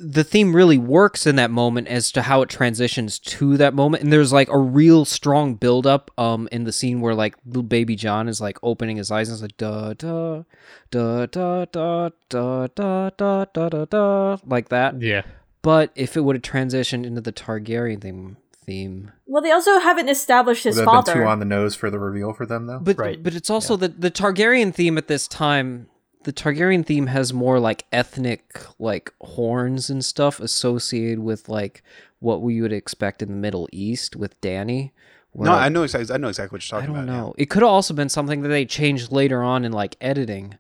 [SPEAKER 6] The theme really works in that moment as to how it transitions to that moment and there's like a real strong build up um in the scene where like little baby jon is like opening his eyes and it's like da da da da da da da da da da da like that
[SPEAKER 5] Yeah.
[SPEAKER 6] but if it would have transitioned into the targaryen theme theme
[SPEAKER 3] Well, they also haven't established his
[SPEAKER 4] Would that been
[SPEAKER 3] father.
[SPEAKER 4] too on the nose for the reveal for them, though?
[SPEAKER 6] But
[SPEAKER 1] Right.
[SPEAKER 6] but it's also the the Targaryen theme at this time. The Targaryen theme has more like ethnic like horns and stuff associated with like what we would expect in the Middle East with Dany. where,
[SPEAKER 2] No,
[SPEAKER 6] like,
[SPEAKER 2] I know exactly. I know exactly what you're talking about.
[SPEAKER 6] I
[SPEAKER 2] talking
[SPEAKER 6] don't
[SPEAKER 2] about. yeah.
[SPEAKER 6] know. It could have also been something that they changed later on in like editing,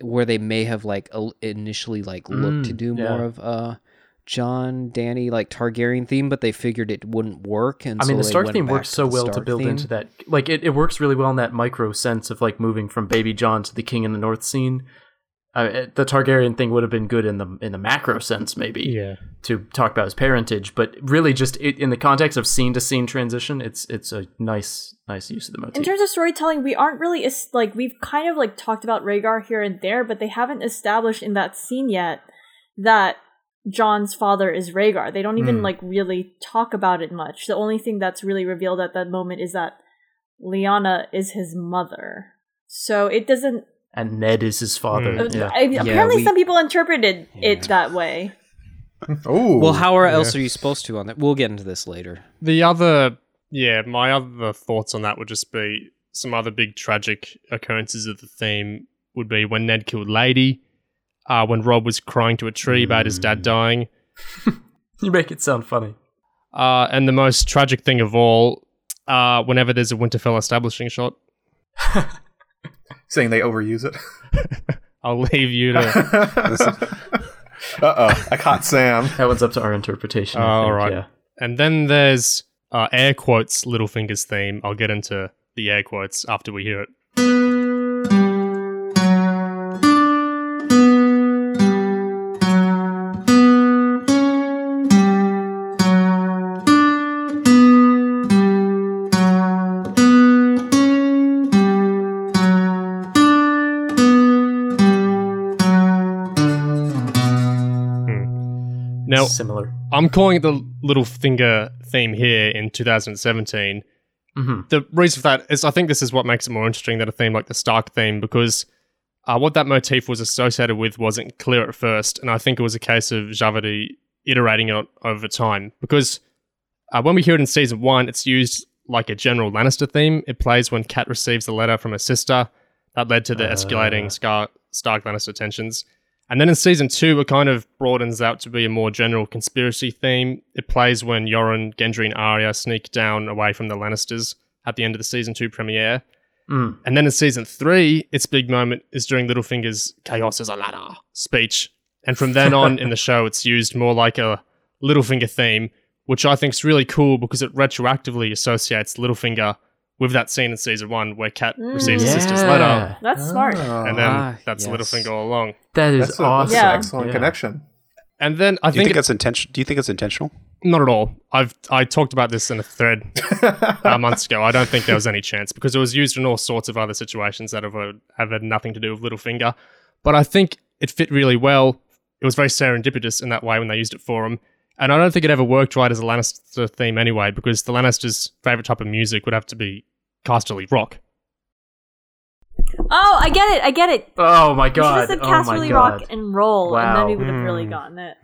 [SPEAKER 6] where they may have like initially like looked to
[SPEAKER 1] Mm,
[SPEAKER 6] do
[SPEAKER 1] yeah.
[SPEAKER 6] more of uh Jon Dany like Targaryen theme, but they figured it wouldn't work. And
[SPEAKER 1] I mean,
[SPEAKER 6] so
[SPEAKER 1] the
[SPEAKER 6] they
[SPEAKER 1] Stark theme
[SPEAKER 6] back
[SPEAKER 1] works so
[SPEAKER 6] the
[SPEAKER 1] well to build
[SPEAKER 6] theme.
[SPEAKER 1] into that. Like, it, it works really well in that micro sense of like moving from Baby Jon to the King in the North scene. Uh, it- the Targaryen thing would have been good in the in the macro sense, maybe
[SPEAKER 5] Yeah.
[SPEAKER 1] to talk about his parentage, but really just it, in the context of scene to scene transition, it's it's a nice nice use of the motif.
[SPEAKER 3] In terms of storytelling, we aren't really es- like we've kind of like talked about Rhaegar here and there, but they haven't established in that scene yet that Jon's father is Rhaegar. They don't even
[SPEAKER 4] Hmm.
[SPEAKER 3] like really talk about it much. The only thing that's really revealed at that moment is that Lyanna is his mother. So it doesn't.
[SPEAKER 1] and Ned is his father.
[SPEAKER 3] uh,
[SPEAKER 1] Yeah.
[SPEAKER 3] I- apparently,
[SPEAKER 6] we-
[SPEAKER 3] some people interpreted
[SPEAKER 6] Yeah.
[SPEAKER 3] it that way.
[SPEAKER 4] Oh,
[SPEAKER 6] Well, how are else are you supposed to on that? We'll get into this later.
[SPEAKER 5] The other, yeah, my other thoughts on that would just be some other big tragic occurrences of the theme would be when Ned killed Lady, uh, when Robb was crying to a tree about his dad dying,
[SPEAKER 1] You make it sound funny.
[SPEAKER 5] uh, and the most tragic thing of all, uh, whenever there's a Winterfell establishing shot.
[SPEAKER 4] saying they overuse it.
[SPEAKER 5] I'll leave you to.
[SPEAKER 4] uh oh, I caught Sam.
[SPEAKER 1] That one's up to our interpretation. I think,
[SPEAKER 5] right.
[SPEAKER 1] Yeah.
[SPEAKER 5] and then there's uh, air quotes Littlefinger's theme. I'll get into the air quotes after we hear it. Now,
[SPEAKER 1] Similar.
[SPEAKER 5] I'm calling it the Littlefinger theme here in 2017.
[SPEAKER 1] hmm
[SPEAKER 5] The reason for that is I think this is what makes it more interesting than a theme like the Stark theme because uh, what that motif was associated with wasn't clear at first, and I think it was a case of Djawadi iterating it over time. Because uh, when we hear it in season one, it's used like a general Lannister theme. It plays when Kat receives a letter from her sister. That led to the escalating Scar- Stark Lannister tensions. And then in season two, it kind of broadens out to be a more general conspiracy theme. It plays when Yoren, Gendry, and Arya sneak down away from the Lannisters at the end of the season two premiere.
[SPEAKER 1] Mm.
[SPEAKER 5] And then in season three, its big moment is during Littlefinger's Chaos is a Ladder speech. And from then on in the show, it's used more like a Littlefinger theme, which I think is really cool because it retroactively associates Littlefinger with that scene in season one where Kat
[SPEAKER 3] Mm.
[SPEAKER 5] receives
[SPEAKER 1] Yeah.
[SPEAKER 5] her sister's letter.
[SPEAKER 3] That's smart.
[SPEAKER 5] And then
[SPEAKER 6] Ah,
[SPEAKER 5] that's
[SPEAKER 6] yes.
[SPEAKER 5] Littlefinger all along.
[SPEAKER 1] That is
[SPEAKER 4] That's, a, that's
[SPEAKER 1] awesome.
[SPEAKER 3] Yeah.
[SPEAKER 4] an excellent
[SPEAKER 1] Yeah.
[SPEAKER 4] connection.
[SPEAKER 5] And then I
[SPEAKER 2] Do
[SPEAKER 5] think,
[SPEAKER 2] think
[SPEAKER 5] it-
[SPEAKER 2] that's intentional? Do you think it's intentional?
[SPEAKER 5] not at all. I've I talked about this in a thread uh, months ago. I don't think there was any chance because it was used in all sorts of other situations that have, uh, have had nothing to do with Littlefinger. But I think it fit really well. It was very serendipitous in that way when they used it for him. And I don't think it ever worked right as a Lannister theme anyway, because the Lannisters' favorite type of music would have to be casterly rock.
[SPEAKER 3] Oh, I get it. I get it.
[SPEAKER 1] Oh my
[SPEAKER 3] You should
[SPEAKER 1] god.
[SPEAKER 3] have said
[SPEAKER 1] oh my
[SPEAKER 3] Casterly
[SPEAKER 1] god.
[SPEAKER 3] Rock and Roll, and then we would have really
[SPEAKER 6] Hmm.
[SPEAKER 3] gotten it.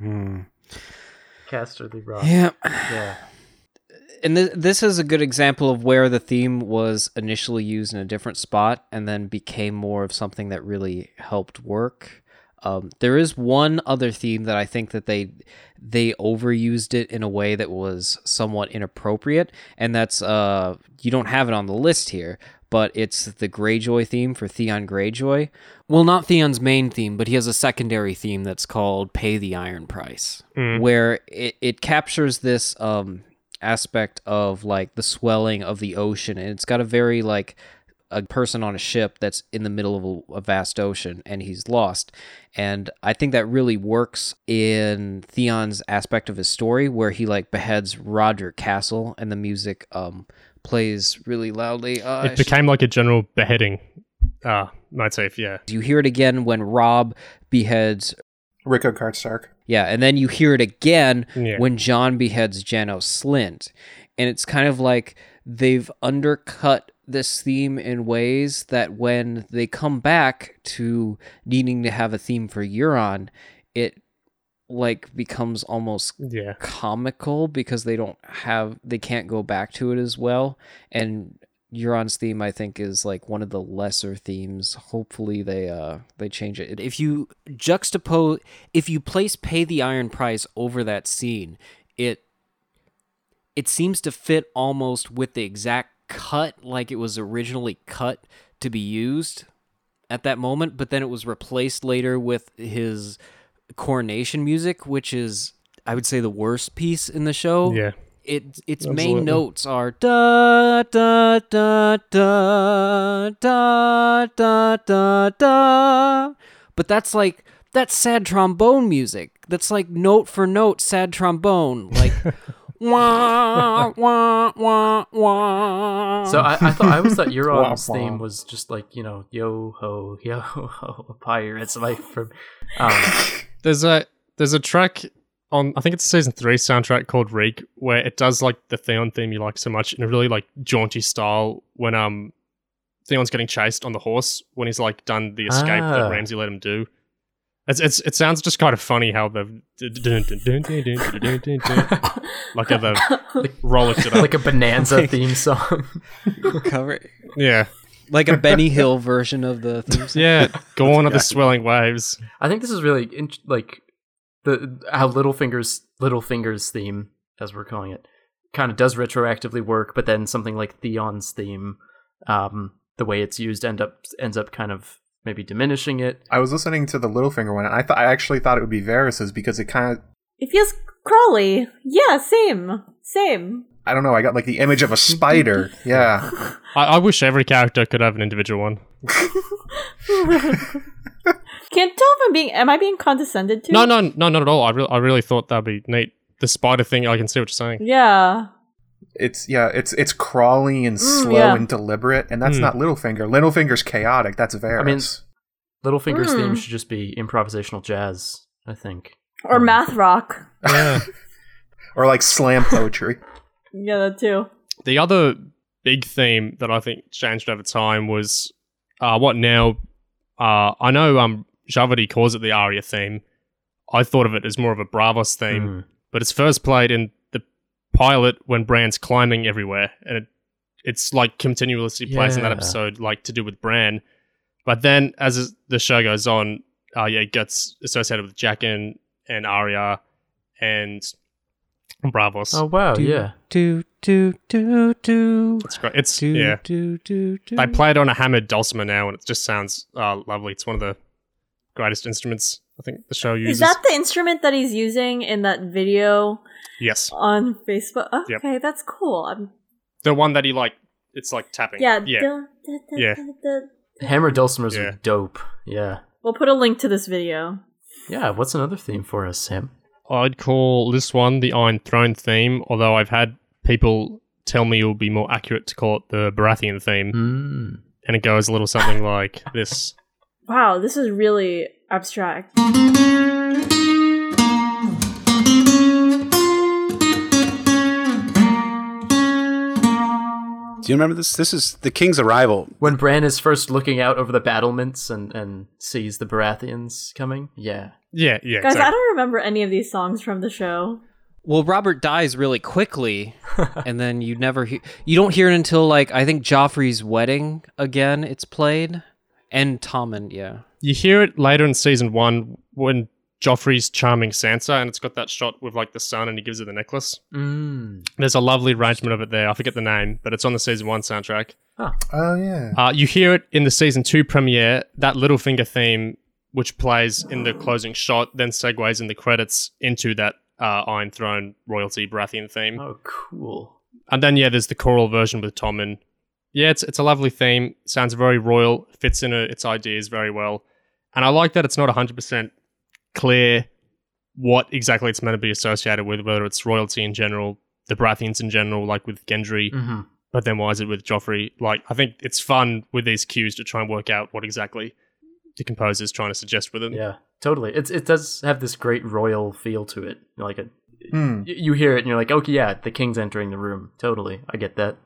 [SPEAKER 1] Casterly Rock.
[SPEAKER 6] Yeah.
[SPEAKER 1] Yeah.
[SPEAKER 6] And th- this is a good example of where the theme was initially used in a different spot and then became more of something that really helped work. Um, there is one other theme that I think that they they overused it in a way that was somewhat inappropriate, and that's uh you don't have it on the list here, but it's the Greyjoy theme for Theon Greyjoy. Well, not Theon's main theme, but he has a secondary theme that's called "Pay the Iron Price," where it, it captures this um aspect of like the swelling of the ocean, and it's got a very like a person on a ship that's in the middle of a, a vast ocean and he's lost. And I think that really works in Theon's aspect of his story where he like beheads Rodrik Cassel and the music um plays really loudly. Uh,
[SPEAKER 5] It became like a general beheading uh, motif, yeah.
[SPEAKER 6] you hear it again when Robb beheads
[SPEAKER 4] Rickard Karstark.
[SPEAKER 6] Yeah, and then you hear it again
[SPEAKER 5] Yeah.
[SPEAKER 6] when Jon beheads Janos Slynt. And it's kind of like they've undercut this theme in ways that when they come back to needing to have a theme for Euron, it like becomes almost
[SPEAKER 5] Yeah.
[SPEAKER 6] comical because they don't have they can't go back to it as well. And Euron's theme I think is like one of the lesser themes. Hopefully they uh they change it.
[SPEAKER 7] If you juxtapose, if you place "Pay the Iron Price" over that scene, it it seems to fit almost with the exact cut, like it was originally cut to be used at that moment. But then it was replaced later with his coronation music, which is, I would say, the worst piece in the show.
[SPEAKER 5] Yeah.
[SPEAKER 7] It its
[SPEAKER 5] Absolutely.
[SPEAKER 7] main notes are da da da da da da da da, but that's like that's sad trombone music. That's like note for note sad trombone, like wah wah wah wah.
[SPEAKER 1] So I, I thought I always thought Euron's
[SPEAKER 4] Wah, wah.
[SPEAKER 1] theme was just like you know yo ho yo ho a pirate's life from. Um,
[SPEAKER 5] There's a there's a track on I think it's a season three soundtrack called Reek where it does like the Theon theme you like so much in a really like jaunty style when um Theon's getting chased on the horse when he's like done the escape
[SPEAKER 1] Ah.
[SPEAKER 5] that Ramsay let him do. It's, it's it sounds just kind of funny how they've like how they've rollicked it up.
[SPEAKER 1] like a bonanza theme song.
[SPEAKER 6] Cover
[SPEAKER 5] yeah,
[SPEAKER 6] like a Benny Hill version of the theme song.
[SPEAKER 5] yeah. Go on at the swelling waves.
[SPEAKER 1] I think this is really in, like the how Littlefinger's Littlefinger's theme, as we're calling it, kind of does retroactively work, but then something like Theon's theme, um, the way it's used end up ends up kind of maybe diminishing it.
[SPEAKER 4] I was listening to the Littlefinger one, and I thought I actually thought it would be Varys's because it kind of
[SPEAKER 3] It feels crawly. Yeah, same. Same.
[SPEAKER 4] I don't know. I got like the image of a spider. Yeah,
[SPEAKER 5] I, I wish every character could have an individual one.
[SPEAKER 3] Can't tell if I'm being am I being condescended to?
[SPEAKER 5] No, no, no, not at all. I really, I really thought that'd be neat. The spider thing, I can see what you're saying.
[SPEAKER 3] Yeah.
[SPEAKER 4] It's yeah, it's it's crawly and slow
[SPEAKER 3] yeah.
[SPEAKER 4] and deliberate, and that's
[SPEAKER 5] Mm.
[SPEAKER 4] not Littlefinger. Littlefinger's chaotic. That's Varys.
[SPEAKER 1] I mean- Littlefinger's
[SPEAKER 3] Hmm.
[SPEAKER 1] theme should just be improvisational jazz. I think.
[SPEAKER 3] Or math rock.
[SPEAKER 5] Yeah.
[SPEAKER 4] or like slam poetry.
[SPEAKER 3] Yeah, that too.
[SPEAKER 5] the other big theme that I think changed over time was uh, what now? Uh, I know um, Djawadi calls it the Arya theme. I thought of it as more of a Braavos theme,
[SPEAKER 1] Hmm.
[SPEAKER 5] but it's first played in the pilot when Bran's climbing everywhere, and it, it's like continuously plays in that
[SPEAKER 1] Yeah.
[SPEAKER 5] episode, like to do with Bran. But then as the show goes on, uh, yeah, it gets associated with Jaqen and Arya and Braavos.
[SPEAKER 1] Oh wow, yeah.
[SPEAKER 6] Do do do do.
[SPEAKER 5] It's great. It's
[SPEAKER 6] Do,
[SPEAKER 5] yeah.
[SPEAKER 6] do, do, do.
[SPEAKER 5] They play it on a hammered dulcimer now, and it just sounds uh, lovely. It's one of the greatest instruments I think the show uses.
[SPEAKER 3] Is that the instrument that he's using in that video
[SPEAKER 5] yes,
[SPEAKER 3] on Facebook?
[SPEAKER 5] Yep.
[SPEAKER 3] Okay, that's cool. I'm,
[SPEAKER 5] the one that he like. It's like tapping.
[SPEAKER 3] yeah.
[SPEAKER 5] yeah.
[SPEAKER 3] da- da- da-
[SPEAKER 5] Yeah.
[SPEAKER 3] da- da-
[SPEAKER 1] Hammer dulcimers
[SPEAKER 5] Yeah.
[SPEAKER 1] are dope. Yeah.
[SPEAKER 3] We'll put a link to this video.
[SPEAKER 1] Yeah. What's another theme for us, Sam?
[SPEAKER 5] I'd call this one the Iron Throne theme, although I've had people tell me it would be more accurate to call it the Baratheon theme,
[SPEAKER 1] Hmm.
[SPEAKER 5] and it goes a little something like this.
[SPEAKER 3] Wow, this is really abstract.
[SPEAKER 2] Do you remember this? This is the King's arrival.
[SPEAKER 1] When Bran is first looking out over the battlements and, and sees the Baratheons coming. Yeah.
[SPEAKER 5] Yeah, yeah.
[SPEAKER 3] Guys, I don't remember any of these songs from the show.
[SPEAKER 6] Well, Robert dies really quickly, and then you never hear. You don't hear it until like I think Joffrey's wedding again. It's played, and Tommen. Yeah,
[SPEAKER 5] You hear it later in season one when Joffrey's charming Sansa, and it's got that shot with like the sun, and he gives her the necklace.
[SPEAKER 1] Mm.
[SPEAKER 5] There's a lovely arrangement of it there. I forget the name, but it's on the season one soundtrack.
[SPEAKER 4] Oh yeah.
[SPEAKER 5] Uh, you hear it in the season two premiere, that Littlefinger theme, which plays in the closing shot, then segues in the credits into that uh, Iron Throne royalty Baratheon theme.
[SPEAKER 1] Oh, cool.
[SPEAKER 5] And then, yeah, there's the choral version with Tommen. Yeah, it's, it's a lovely theme. Sounds very royal, fits in uh its ideas very well. And I like that it's not 100% clear what exactly it's meant to be associated with, whether it's royalty in general, the Baratheons in general, like with Gendry,
[SPEAKER 1] hmm
[SPEAKER 5] but then why is it with Joffrey? Like, I think it's fun with these cues to try and work out what exactly the composer's trying to suggest with them.
[SPEAKER 1] Yeah. totally. It's it does have this great royal feel to it. Like a,
[SPEAKER 4] Hmm.
[SPEAKER 1] y- you hear it and you're like, okay, yeah, the king's entering the room. Totally, I get that.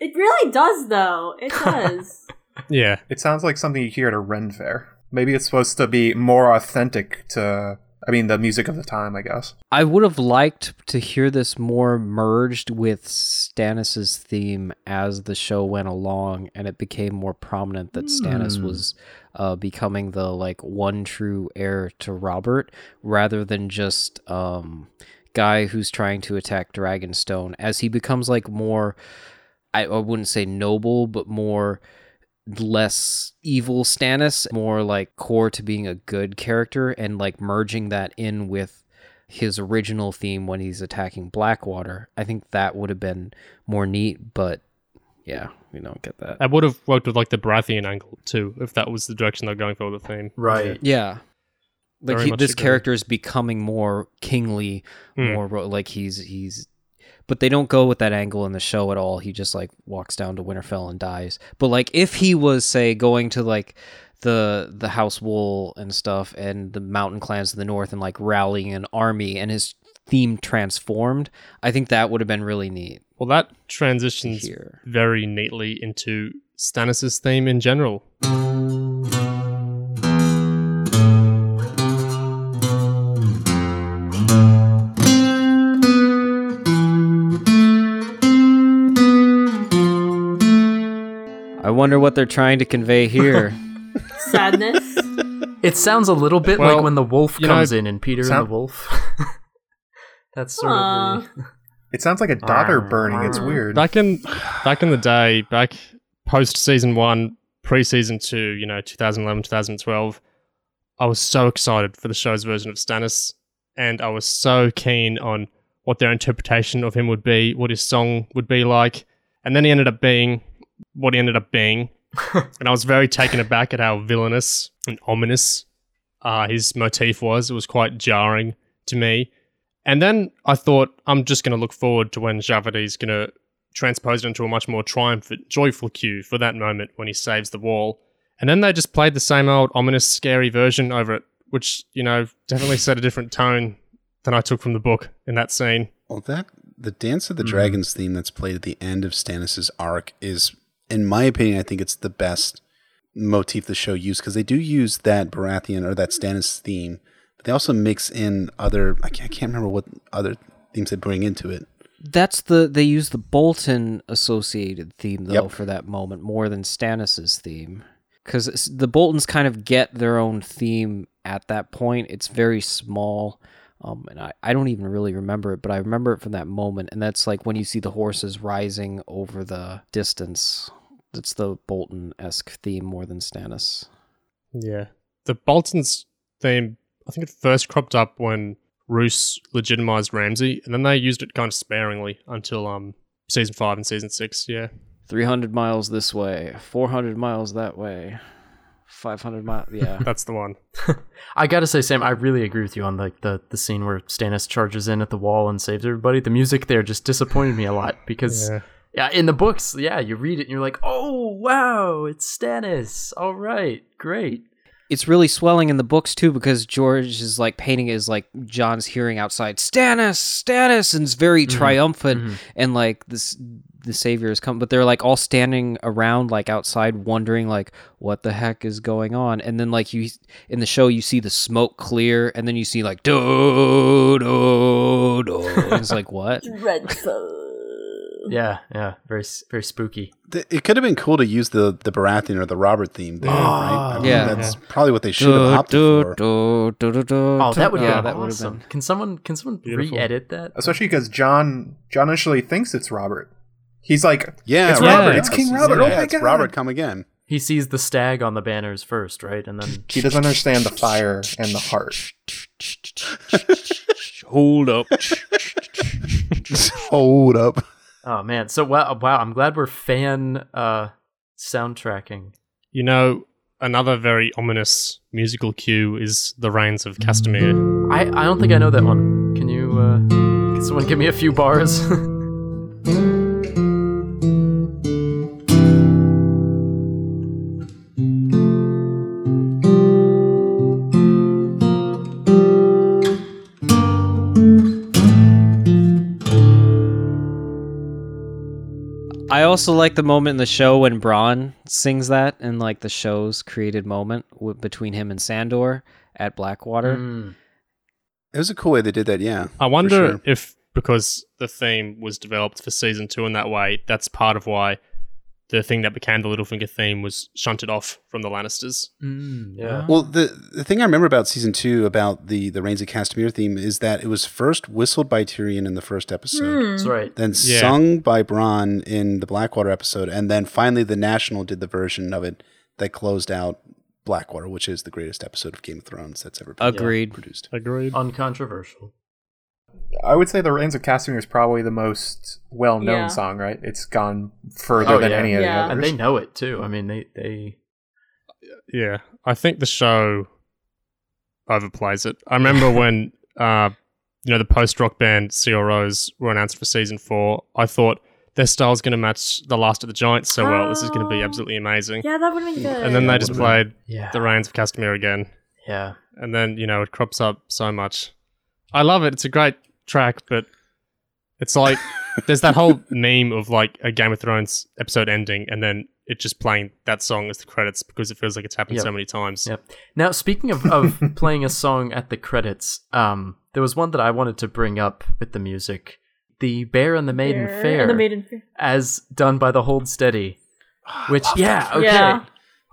[SPEAKER 3] It really does, though. It does.
[SPEAKER 5] Yeah.
[SPEAKER 4] It sounds like something you hear at a Ren fair. Maybe it's supposed to be more authentic to, I mean, the music of the time, I guess.
[SPEAKER 6] I would have liked to hear this more merged with Stannis's theme as the show went along, and it became more prominent that Stannis
[SPEAKER 1] Hmm.
[SPEAKER 6] was uh, becoming the like one true heir to Robert, rather than just um, guy who's trying to attack Dragonstone. As he becomes like more, I, I wouldn't say noble, but more less evil Stannis, more like core to being a good character, and like merging that in with his original theme when he's attacking Blackwater. I think that would have been more neat, but yeah, we don't get that.
[SPEAKER 5] I would have worked with like the Baratheon angle too, if that was the direction they're going for with the theme.
[SPEAKER 1] Right.
[SPEAKER 6] Yeah. Like he, this
[SPEAKER 5] agree.
[SPEAKER 6] character is becoming more kingly,
[SPEAKER 5] Hmm.
[SPEAKER 6] more like he's he's but they don't go with that angle in the show at all. He just like walks down to Winterfell and dies. But like if he was say going to like the the House Wull and stuff and the mountain clans of the north and like rallying an army and his theme transformed, I think that would have been really neat
[SPEAKER 5] Well, that transitions
[SPEAKER 6] hear.
[SPEAKER 5] very neatly into Stannis' theme in general.
[SPEAKER 6] Wonder what they're trying to convey here.
[SPEAKER 3] Sadness.
[SPEAKER 1] It sounds a little bit
[SPEAKER 5] Well,
[SPEAKER 1] like when the wolf
[SPEAKER 5] you know,
[SPEAKER 1] comes in and Peter
[SPEAKER 4] sound-
[SPEAKER 1] and the Wolf. That's sort
[SPEAKER 3] Aw.
[SPEAKER 1] of the.
[SPEAKER 4] It sounds like a daughter burning. It's weird.
[SPEAKER 5] Back in back in the day, back post season one, pre season two, you know, 2011, 2012, I was so excited for the show's version of Stannis, and I was so keen on what their interpretation of him would be, what his song would be like, and then he ended up being what he ended up being, and I was very taken aback at how villainous and ominous uh, his motif was. It was quite jarring to me. And then I thought, I'm just going to look forward to when Djawadi's going to transpose it into a much more triumphant, joyful cue for that moment when he saves the wall. And then they just played the same old ominous, scary version over it, which, you know, definitely set a different tone than I took from the book in that scene.
[SPEAKER 2] Well, that the Dance of the
[SPEAKER 1] Mhm.
[SPEAKER 2] Dragons theme that's played at the end of Stannis' arc is, in my opinion, I think it's the best motif the show used because they do use that Baratheon or that Stannis theme, but they also mix in other. I can't, I can't remember what other themes they bring into it.
[SPEAKER 6] That's the they use the Bolton associated theme though
[SPEAKER 2] Yep.
[SPEAKER 6] for that moment more than Stannis's theme because the Boltons kind of get their own theme at that point. It's very small, um, and I I don't even really remember it, but I remember it from that moment, and that's like when you see the horses rising over the distance. That's the Bolton esque theme more than Stannis.
[SPEAKER 5] Yeah. The Bolton's theme, I think it first cropped up when Roose legitimized Ramsay, and then they used it kind of sparingly until um season five and season six. Yeah.
[SPEAKER 6] Three hundred miles this way, four hundred miles that way, five hundred miles. Yeah.
[SPEAKER 5] That's the one.
[SPEAKER 1] I gotta say, Sam, I really agree with you on like the the scene where Stannis charges in at the wall and saves everybody. The music there just disappointed me a lot because
[SPEAKER 5] Yeah.
[SPEAKER 1] Yeah, in the books, yeah, you read it and you're like, oh wow, it's Stannis. All right, great.
[SPEAKER 6] it's really swelling in the books too because George is like painting it as like Jon's hearing outside Stannis, Stannis, and it's very triumphant
[SPEAKER 1] mhm.
[SPEAKER 6] and like this the savior has come, but they're like all standing around like outside wondering like what the heck is going on, and then like you in the show you see the smoke clear, and then you see like do do do, and it's like what?
[SPEAKER 3] Dreadful.
[SPEAKER 1] Yeah, yeah, very very spooky.
[SPEAKER 2] It could have been cool to use the the Baratheon or the Robert theme there, right? I ah, mean,
[SPEAKER 6] Yeah.
[SPEAKER 2] that's probably what they should have opted for.
[SPEAKER 6] do, do, do, do,
[SPEAKER 1] Oh, that would
[SPEAKER 6] yeah,
[SPEAKER 1] be
[SPEAKER 6] that have
[SPEAKER 1] awesome.
[SPEAKER 6] been.
[SPEAKER 1] Can someone can someone
[SPEAKER 5] Beautiful.
[SPEAKER 1] re-edit that?
[SPEAKER 4] Especially because Jon Jon initially thinks it's Robert. He's like,
[SPEAKER 2] Yeah,
[SPEAKER 4] It's
[SPEAKER 5] Robert,
[SPEAKER 2] yeah,
[SPEAKER 4] it's King
[SPEAKER 2] yeah,
[SPEAKER 4] Robert, oh my
[SPEAKER 2] it's
[SPEAKER 4] God.
[SPEAKER 2] Robert, come again.
[SPEAKER 1] He sees the stag on the banners first, right? And then
[SPEAKER 4] he doesn't understand the fire and the heart.
[SPEAKER 6] Hold up.
[SPEAKER 2] Hold up.
[SPEAKER 1] Oh man, so wow, wow, I'm glad we're fan uh soundtracking.
[SPEAKER 5] You know, another very ominous musical cue is the Rains of Castamere.
[SPEAKER 1] I I don't think I know that one. Can you uh can someone give me a few bars?
[SPEAKER 6] also like the moment in the show when Bronn sings that in like the show's created moment w- between him and Sandor at Blackwater.
[SPEAKER 1] Mm.
[SPEAKER 2] It was a cool way they did that. Yeah,
[SPEAKER 5] I wonder
[SPEAKER 2] sure.
[SPEAKER 5] if because the theme was developed for season two in that way, that's part of why the thing that became the Littlefinger theme was shunted off from the Lannisters.
[SPEAKER 1] Mm, yeah.
[SPEAKER 2] Well, the the thing I remember about season two about the the Rains of Castamere theme is that it was first whistled by Tyrion in the first episode,
[SPEAKER 3] Hmm.
[SPEAKER 1] That's right.
[SPEAKER 2] then
[SPEAKER 5] Yeah.
[SPEAKER 2] sung by Bronn in the Blackwater episode, and then finally the National did the version of it that closed out Blackwater, which is the greatest episode of Game of Thrones that's ever been
[SPEAKER 6] Agreed.
[SPEAKER 2] produced.
[SPEAKER 5] Agreed.
[SPEAKER 1] Uncontroversial.
[SPEAKER 4] I would say the Rains of Castamere is probably the most well-known
[SPEAKER 3] Yeah.
[SPEAKER 4] song, right? It's gone further
[SPEAKER 1] Oh,
[SPEAKER 4] than
[SPEAKER 1] yeah.
[SPEAKER 4] any of the others.
[SPEAKER 1] And they know it too. I mean, they they
[SPEAKER 5] Yeah, I think the show overplays it. I remember when uh, you know the post rock band Sigur Rós were announced for season four. I thought their style's going to match the Last of the Giants so well. This is going to be
[SPEAKER 3] Oh.
[SPEAKER 5] absolutely amazing.
[SPEAKER 3] Yeah, that would have been good.
[SPEAKER 5] And then they just played
[SPEAKER 1] yeah
[SPEAKER 5] the Rains of Castamere again,
[SPEAKER 1] yeah.
[SPEAKER 5] and then you know it crops up so much. I love it. It's a great track, but it's like there's that whole meme of like a Game of Thrones episode ending, and then it just playing that song as the credits because it feels like it's happened
[SPEAKER 1] Yep.
[SPEAKER 5] so many times.
[SPEAKER 1] Yep. Now, speaking of, of playing a song at the credits, um, there was one that I wanted to bring up with the music. The Bear and the Maiden
[SPEAKER 3] Bear
[SPEAKER 1] Fair,
[SPEAKER 3] and the Maiden Fair.
[SPEAKER 1] as done by the Hold Steady. Which, yeah, okay.
[SPEAKER 3] Yeah.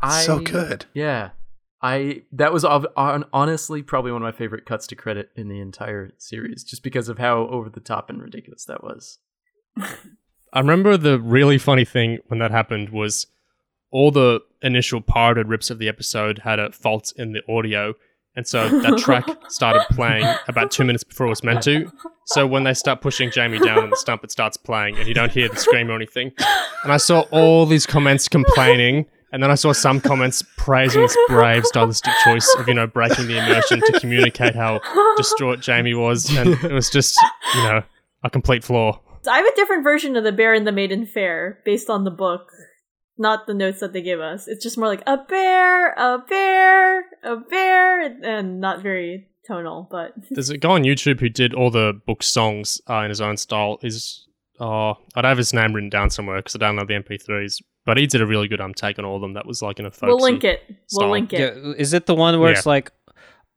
[SPEAKER 1] I,
[SPEAKER 2] so good.
[SPEAKER 1] Yeah. I that was honestly probably one of my favorite cuts to credit in the entire series, just because of how over the top and ridiculous that was.
[SPEAKER 5] I remember the really funny thing when that happened was all the initial pirated rips of the episode had a fault in the audio. And so that track started playing about two minutes before it was meant to. So when they start pushing Jaime down on the stump, it starts playing and you don't hear the scream or anything. And I saw all these comments complaining. And then I saw some comments praising this brave stylistic choice of, you know, breaking the immersion to communicate how distraught Jaime was. And it was just, you know, a complete flaw.
[SPEAKER 3] I have a different version of the Bear and the Maiden Fair based on the book, not the notes that they give us. It's just more like a bear, a bear, a bear, and not very tonal, but
[SPEAKER 5] There's a guy on YouTube who did all the book songs uh, in his own style. Is uh, I'd have his name written down somewhere because I don't know the MP3s. But he did a really good um take on all of them. That was like in a folksy.
[SPEAKER 3] we'll link it.
[SPEAKER 5] style.
[SPEAKER 3] We'll link it.
[SPEAKER 6] Yeah, is it the one where
[SPEAKER 5] Yeah.
[SPEAKER 6] it's like,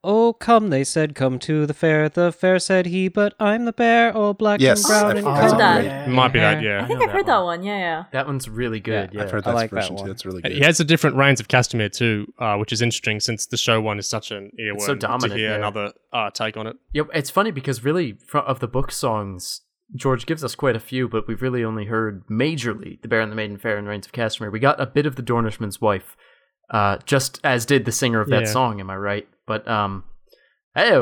[SPEAKER 6] "Oh, come," they said, "Come to the fair." The fair said he, but I'm the bear, all black
[SPEAKER 2] Yes,
[SPEAKER 6] and brown
[SPEAKER 2] I've
[SPEAKER 6] and
[SPEAKER 3] heard
[SPEAKER 6] covered
[SPEAKER 3] that.
[SPEAKER 6] in
[SPEAKER 5] It might be that,
[SPEAKER 6] hair.
[SPEAKER 3] I
[SPEAKER 5] yeah.
[SPEAKER 3] think
[SPEAKER 1] know
[SPEAKER 3] I've heard
[SPEAKER 1] that
[SPEAKER 3] that
[SPEAKER 1] one.
[SPEAKER 3] one. Yeah, yeah.
[SPEAKER 1] That one's really good.
[SPEAKER 6] Yeah,
[SPEAKER 1] Yeah,
[SPEAKER 2] I've heard
[SPEAKER 6] I
[SPEAKER 2] that
[SPEAKER 6] like that
[SPEAKER 2] version too.
[SPEAKER 6] one.
[SPEAKER 2] That's really good.
[SPEAKER 5] He has a different Rains of Castamere too, uh, which is interesting since the show one is such an earworm
[SPEAKER 1] so dominant,
[SPEAKER 5] to hear
[SPEAKER 1] yeah.
[SPEAKER 5] another uh, take on it.
[SPEAKER 1] Yep, it's funny because really, fro- of the book songs, George gives us quite a few, but we've really only heard majorly "The Bear and the Maiden Fair" and "Rains of Castamere." We got a bit of "The Dornishman's Wife," uh, just as did the singer of that
[SPEAKER 5] Yeah.
[SPEAKER 1] song. Am I right? But um, hey,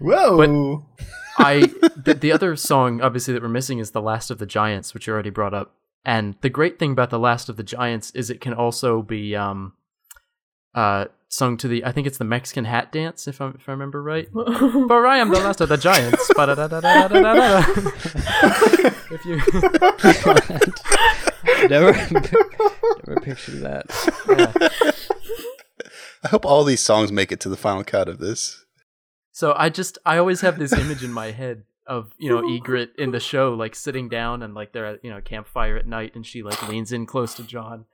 [SPEAKER 4] Whoa!
[SPEAKER 1] I the, the other song obviously that we're missing is "The Last of the Giants," which you already brought up. And the great thing about "The Last of the Giants" is it can also be um, uh, sung to the I think it's the Mexican hat dance if I if I remember right. For I am the last of the giants. If you,
[SPEAKER 6] never, never pictured that.
[SPEAKER 2] I hope all these songs make it to the final cut of this.
[SPEAKER 1] so I just I always have this image in my head of you know Ygritte in the show like sitting down and like they're at you know a campfire at night and she like leans in close to Jon.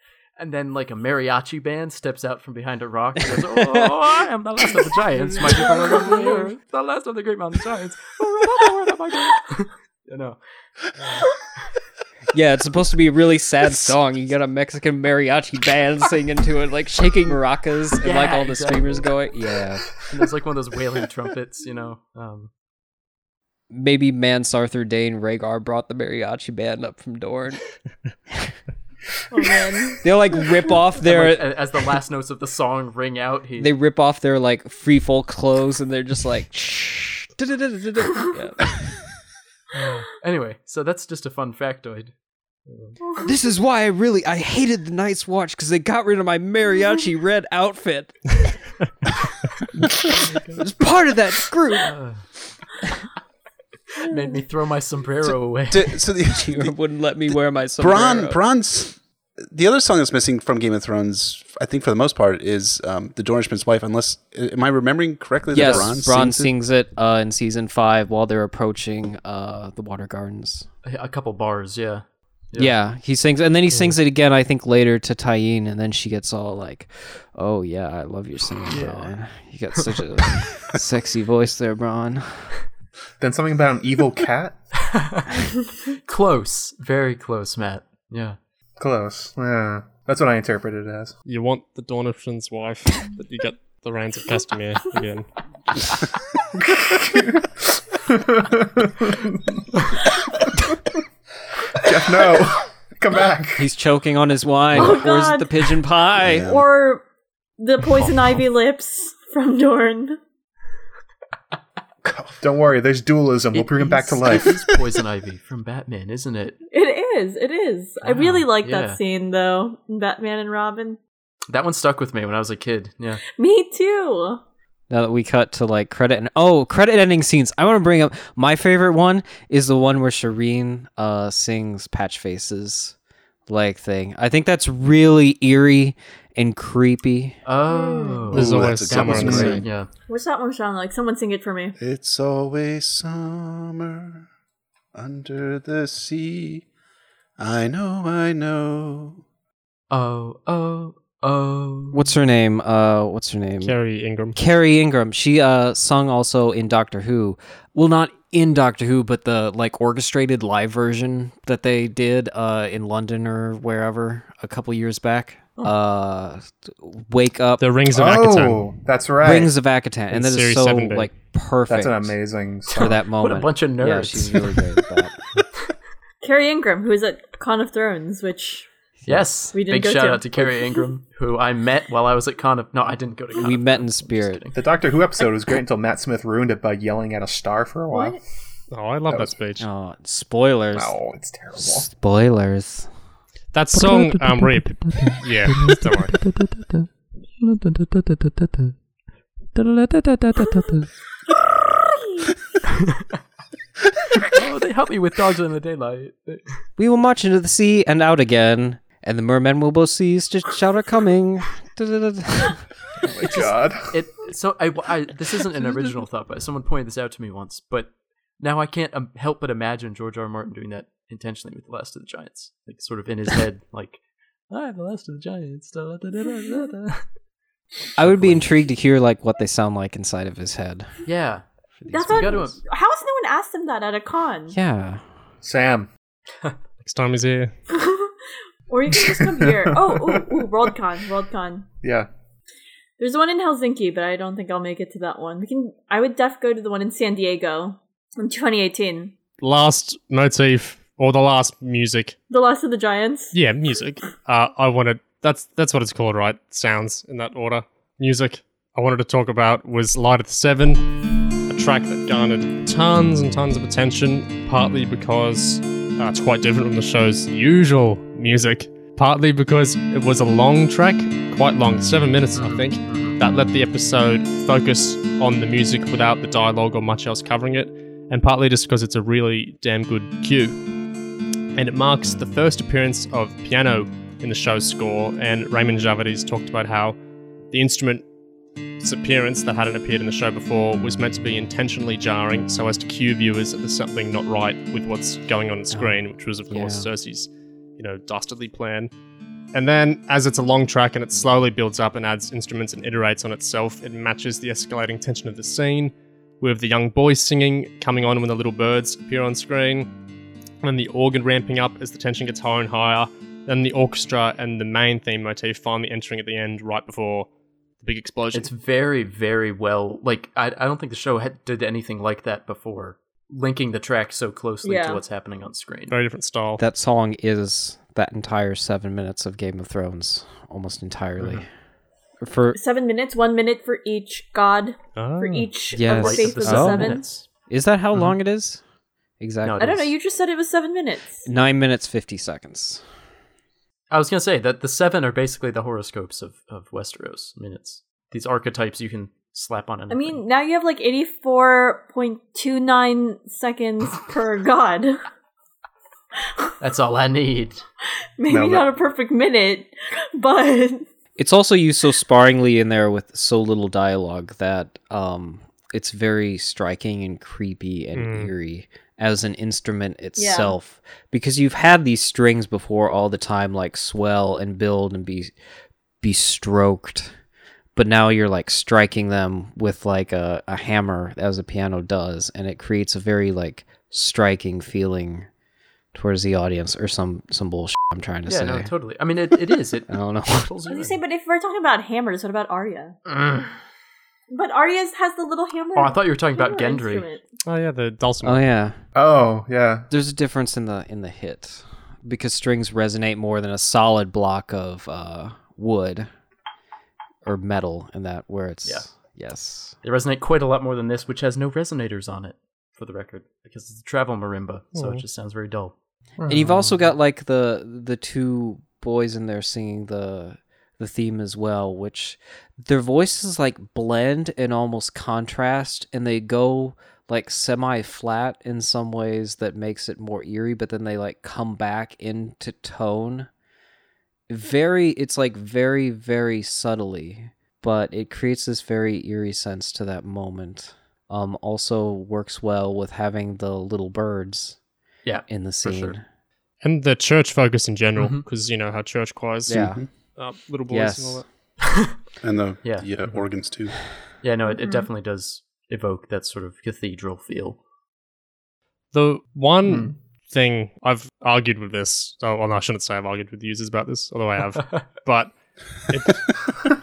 [SPEAKER 1] And then, like a mariachi band steps out from behind a rock and goes, "Oh, I am the last of the giants, my people are here, the last of the great mountain giants." you know,
[SPEAKER 6] Yeah, it's supposed to be a really sad song. You got a Mexican mariachi band singing to it, like shaking maracas, and like all the
[SPEAKER 1] exactly.
[SPEAKER 6] streamers going. Yeah,
[SPEAKER 1] and there's like one of those wailing trumpets, you know. Um,
[SPEAKER 6] maybe Mance Arthur Dayne Rhaegar brought the mariachi band up from Dorne.
[SPEAKER 3] Oh man.
[SPEAKER 6] They'll like rip off their
[SPEAKER 1] like, as the last notes of the song ring out, he
[SPEAKER 6] they rip off their like free folk clothes and they're just like shh. Yeah.
[SPEAKER 1] anyway. So that's just a fun factoid.
[SPEAKER 6] This is why I really I hated the Night's Watch because they got rid of my mariachi red outfit. it's part of that group.
[SPEAKER 1] Uh, made me throw my sombrero away.
[SPEAKER 2] D- so the,
[SPEAKER 6] You wouldn't let me wear my sombrero.
[SPEAKER 2] Bronn, Bronn's the other song that's missing from Game of Thrones, I think for the most part, is um, the Dornishman's wife. Unless am I remembering correctly?
[SPEAKER 6] yes,
[SPEAKER 2] that Bronn,
[SPEAKER 6] Bronn
[SPEAKER 2] sings it?
[SPEAKER 6] sings it uh, in season five while they're approaching uh, the Water Gardens.
[SPEAKER 1] a couple bars, yeah.
[SPEAKER 6] Yeah. he sings, and then he sings it again. I think later to Tyene, and then she gets all like, "Oh yeah, I love your singing, Bronn. You got such a sexy voice there, Bronn."
[SPEAKER 4] Then something about an evil cat.
[SPEAKER 1] Close, very close, Matt. Yeah.
[SPEAKER 4] Close. Yeah, that's what I interpret it as.
[SPEAKER 5] You want the Dornifson's wife, but you get the Rains of Castamere again.
[SPEAKER 4] Jeff, no, come back.
[SPEAKER 6] He's choking on his wine.
[SPEAKER 3] Oh,
[SPEAKER 6] Where's
[SPEAKER 3] God.
[SPEAKER 6] the pigeon pie?
[SPEAKER 2] Yeah.
[SPEAKER 3] Or the poison ivy lips from Dorne.
[SPEAKER 4] Don't worry, there's dualism. We'll bring him back to life.
[SPEAKER 1] It is Poison Ivy from Batman, isn't it?
[SPEAKER 3] It is. It is. I really like
[SPEAKER 1] yeah.
[SPEAKER 3] that scene though. Batman and Robin.
[SPEAKER 1] That one stuck with me when I was a kid. Yeah.
[SPEAKER 3] Me too.
[SPEAKER 6] Now that we cut to like credit and oh credit ending scenes, I want to bring up my favorite one is the one where Shireen uh sings Patchface's like thing. I think that's really eerie and creepy.
[SPEAKER 1] Oh,
[SPEAKER 5] There's
[SPEAKER 2] Ooh,
[SPEAKER 5] always
[SPEAKER 2] that's a good
[SPEAKER 1] that was
[SPEAKER 5] summer
[SPEAKER 2] one.
[SPEAKER 5] in
[SPEAKER 1] great.
[SPEAKER 5] the
[SPEAKER 1] Yeah.
[SPEAKER 3] What's that one sound like? Someone sing it for me.
[SPEAKER 2] It's always summer under the sea. I know, I know.
[SPEAKER 1] Oh, oh, oh.
[SPEAKER 6] What's her name? Uh what's her name?
[SPEAKER 5] Kerry Ingram.
[SPEAKER 6] Kerry Ingram. She uh sung also in Doctor Who. Well, not in Doctor Who, but the like orchestrated live version that they did uh in London or wherever a couple years back. Uh Wake Up
[SPEAKER 5] The Rings of Akhaten.
[SPEAKER 4] Oh, that's right.
[SPEAKER 6] Rings of Akhaten.
[SPEAKER 5] In
[SPEAKER 6] And that is
[SPEAKER 5] Series
[SPEAKER 6] so like perfect
[SPEAKER 4] that's an amazing song.
[SPEAKER 6] for that moment.
[SPEAKER 1] What a bunch of nerds.
[SPEAKER 6] Yeah, she's really great at that.
[SPEAKER 3] Kerry Ingram, who is at Con of Thrones, which
[SPEAKER 1] Yes.
[SPEAKER 3] We didn't
[SPEAKER 1] Big
[SPEAKER 3] go
[SPEAKER 1] shout
[SPEAKER 3] to.
[SPEAKER 1] out to Kerry Ingram, who I met while I was at Con of. No, I didn't go to Con
[SPEAKER 6] We
[SPEAKER 1] of
[SPEAKER 6] met in
[SPEAKER 1] Thrones. I'm
[SPEAKER 6] spirit.
[SPEAKER 4] The Doctor Who episode was great until Matt Smith ruined it by yelling at a star for a while.
[SPEAKER 3] what?
[SPEAKER 5] Oh, I love
[SPEAKER 4] That
[SPEAKER 5] that,
[SPEAKER 4] was-
[SPEAKER 5] speech.
[SPEAKER 6] Oh, spoilers.
[SPEAKER 4] Oh, it's terrible.
[SPEAKER 6] Spoilers.
[SPEAKER 5] That song, um, Rip. Yeah,
[SPEAKER 1] oh, they help me with Dogs in the Daylight.
[SPEAKER 6] We will march into the sea and out again, and the mermen will both cease to shout are coming.
[SPEAKER 4] Oh my god.
[SPEAKER 1] It so I, I this isn't an original thought, but someone pointed this out to me once. But now I can't um, help but imagine George R. R. Martin doing that intentionally with the Last of the Giants, like sort of in his head, like I'm the Last of the Giants. da, da, da, da, da, da."
[SPEAKER 6] I would be intrigued to hear like what they sound like inside of his head.
[SPEAKER 1] Yeah,
[SPEAKER 3] That's
[SPEAKER 1] We
[SPEAKER 3] what.
[SPEAKER 1] gotta-
[SPEAKER 3] How has no one asked him that at a con?
[SPEAKER 6] Yeah.
[SPEAKER 4] Sam.
[SPEAKER 5] Next time he's here.
[SPEAKER 3] or you can just come here. Oh, ooh, ooh, Worldcon, Worldcon.
[SPEAKER 4] Yeah.
[SPEAKER 3] There's one in Helsinki, but I don't think I'll make it to that one. We can. I would def go to the one in San Diego in 2018.
[SPEAKER 5] Last motif, or the last music.
[SPEAKER 3] The Last of the Giants.
[SPEAKER 5] Yeah, music. Uh, I wanted. That's that's what it's called, right? Sounds in that order. Music. I wanted to talk about was Light of the Seven, a track that garnered tons and tons of attention, partly because uh, it's quite different from the show's usual music, partly because it was a long track, quite long, seven minutes, I think, that let the episode focus on the music without the dialogue or much else covering it, and partly just because it's a really damn good cue and it marks the first appearance of piano in the show's score. And Ramin Djawadi's talked about how the instrument's appearance that hadn't appeared in the show before was meant to be intentionally jarring so as to cue viewers that there's something not right with what's going on the screen, which was, of course,
[SPEAKER 6] Yeah.
[SPEAKER 5] Cersei's, you know, dastardly plan. And then, as it's a long track and it slowly builds up and adds instruments and iterates on itself, it matches the escalating tension of the scene, with the young boy singing coming on when the little birds appear on screen, and then the organ ramping up as the tension gets higher and higher, then the orchestra and the main theme motif finally entering at the end right before the big explosion.
[SPEAKER 1] it's very very well. Like I I don't think the show had, did anything like that before, linking the track so closely
[SPEAKER 3] Yeah.
[SPEAKER 1] to what's happening on screen.
[SPEAKER 5] very different style.
[SPEAKER 6] That song is that entire seven minutes of Game of Thrones, almost entirely. For
[SPEAKER 3] Seven minutes, one minute for each god, for
[SPEAKER 5] Ah.
[SPEAKER 3] each
[SPEAKER 6] Yes.
[SPEAKER 3] of the
[SPEAKER 1] Right
[SPEAKER 3] faith
[SPEAKER 1] at the
[SPEAKER 3] of the
[SPEAKER 1] seven
[SPEAKER 3] seven.
[SPEAKER 1] minutes.
[SPEAKER 6] is that how
[SPEAKER 1] Mhm.
[SPEAKER 6] long it is? Exactly.
[SPEAKER 1] No,
[SPEAKER 3] I don't know. You just said it was seven minutes.
[SPEAKER 6] Nine minutes fifty seconds.
[SPEAKER 1] I was gonna say that the seven are basically the horoscopes of of Westeros minutes. These archetypes you can slap on
[SPEAKER 3] I mean, now you have like eighty-four point two nine seconds per god.
[SPEAKER 1] that's all I need.
[SPEAKER 3] Maybe
[SPEAKER 4] No,
[SPEAKER 3] not a perfect minute, but
[SPEAKER 6] It's also used so sparingly in there with so little dialogue that um it's very striking and creepy and
[SPEAKER 5] Mm.
[SPEAKER 6] eerie as an instrument itself because you've had these strings before all the time like swell and build and be be stroked but now you're like striking them with like a, a hammer as a piano does and it creates a very like striking feeling towards the audience or some some bullshit i'm trying to
[SPEAKER 1] Yeah,
[SPEAKER 6] say
[SPEAKER 1] no, totally. I mean, it, it is. It
[SPEAKER 6] i don't know
[SPEAKER 1] pulls
[SPEAKER 3] I
[SPEAKER 1] you
[SPEAKER 3] gonna say, but if we're talking about hammers, what about Arya?
[SPEAKER 1] Mm.
[SPEAKER 3] But Arya has the little hammer.
[SPEAKER 1] Oh, I thought you were talking about Gendry.
[SPEAKER 3] instrument.
[SPEAKER 5] Oh yeah, the dulcimer.
[SPEAKER 6] oh yeah
[SPEAKER 4] Oh yeah.
[SPEAKER 6] there's a difference in the in the hit because strings resonate more than a solid block of uh, wood or metal in that where it's
[SPEAKER 1] Yeah.
[SPEAKER 6] yes
[SPEAKER 1] They resonate quite a lot more than this, which has no resonators on it, for the record, because it's a travel marimba, so it just sounds very dull.
[SPEAKER 6] and you've also got like the the two boys in there singing the the theme as well which their voices like blend and almost contrast and they go like semi flat in some ways that makes it more eerie but then they like come back into tone. Very it's like very very subtly but it creates this very eerie sense to that moment. Um also works well with having the little birds
[SPEAKER 1] Yeah,
[SPEAKER 6] in the
[SPEAKER 1] for
[SPEAKER 6] scene.
[SPEAKER 1] Sure.
[SPEAKER 5] and the church focus in general, because you know how church choirs,
[SPEAKER 6] yeah
[SPEAKER 5] uh, little boys and all that.
[SPEAKER 2] And the
[SPEAKER 1] Yeah.
[SPEAKER 2] yeah, organs too.
[SPEAKER 1] Yeah, no, it, it
[SPEAKER 3] Mhm.
[SPEAKER 1] definitely does evoke that sort of cathedral feel.
[SPEAKER 5] The one
[SPEAKER 4] Hmm.
[SPEAKER 5] thing I've argued with this, oh, well, no, I shouldn't say I've argued with users about this, although I have, but it,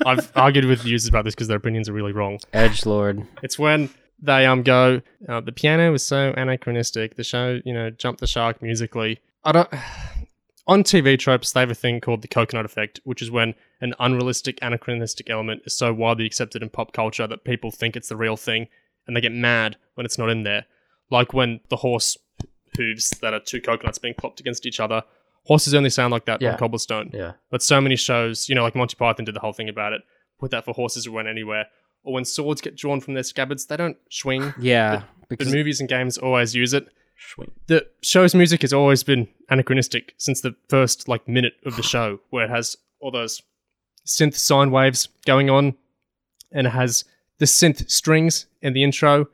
[SPEAKER 5] I've argued with users about this because their opinions are really wrong.
[SPEAKER 6] edge lord
[SPEAKER 5] It's when they um go, uh, the piano is so anachronistic. The show, you know, jumped the shark musically. I don't. On TV tropes, they have a thing called the coconut effect, which is when an unrealistic, anachronistic element is so widely accepted in pop culture that people think it's the real thing, and they get mad when it's not in there. Like when the horse hooves that are two coconuts being plopped against each other. Horses only sound like that
[SPEAKER 1] Yeah.
[SPEAKER 5] on cobblestone.
[SPEAKER 1] Yeah.
[SPEAKER 5] But so many shows, you know, like Monty Python did the whole thing about it. Put that for horses who went anywhere. Or when swords get drawn from their scabbards, they don't swing.
[SPEAKER 6] yeah
[SPEAKER 5] But
[SPEAKER 6] because
[SPEAKER 5] movies and games always use it.
[SPEAKER 1] Schwing.
[SPEAKER 5] The show's music has always been anachronistic since the first like minute of the show, where it has all those synth sine waves going on, and it has the synth strings in the intro.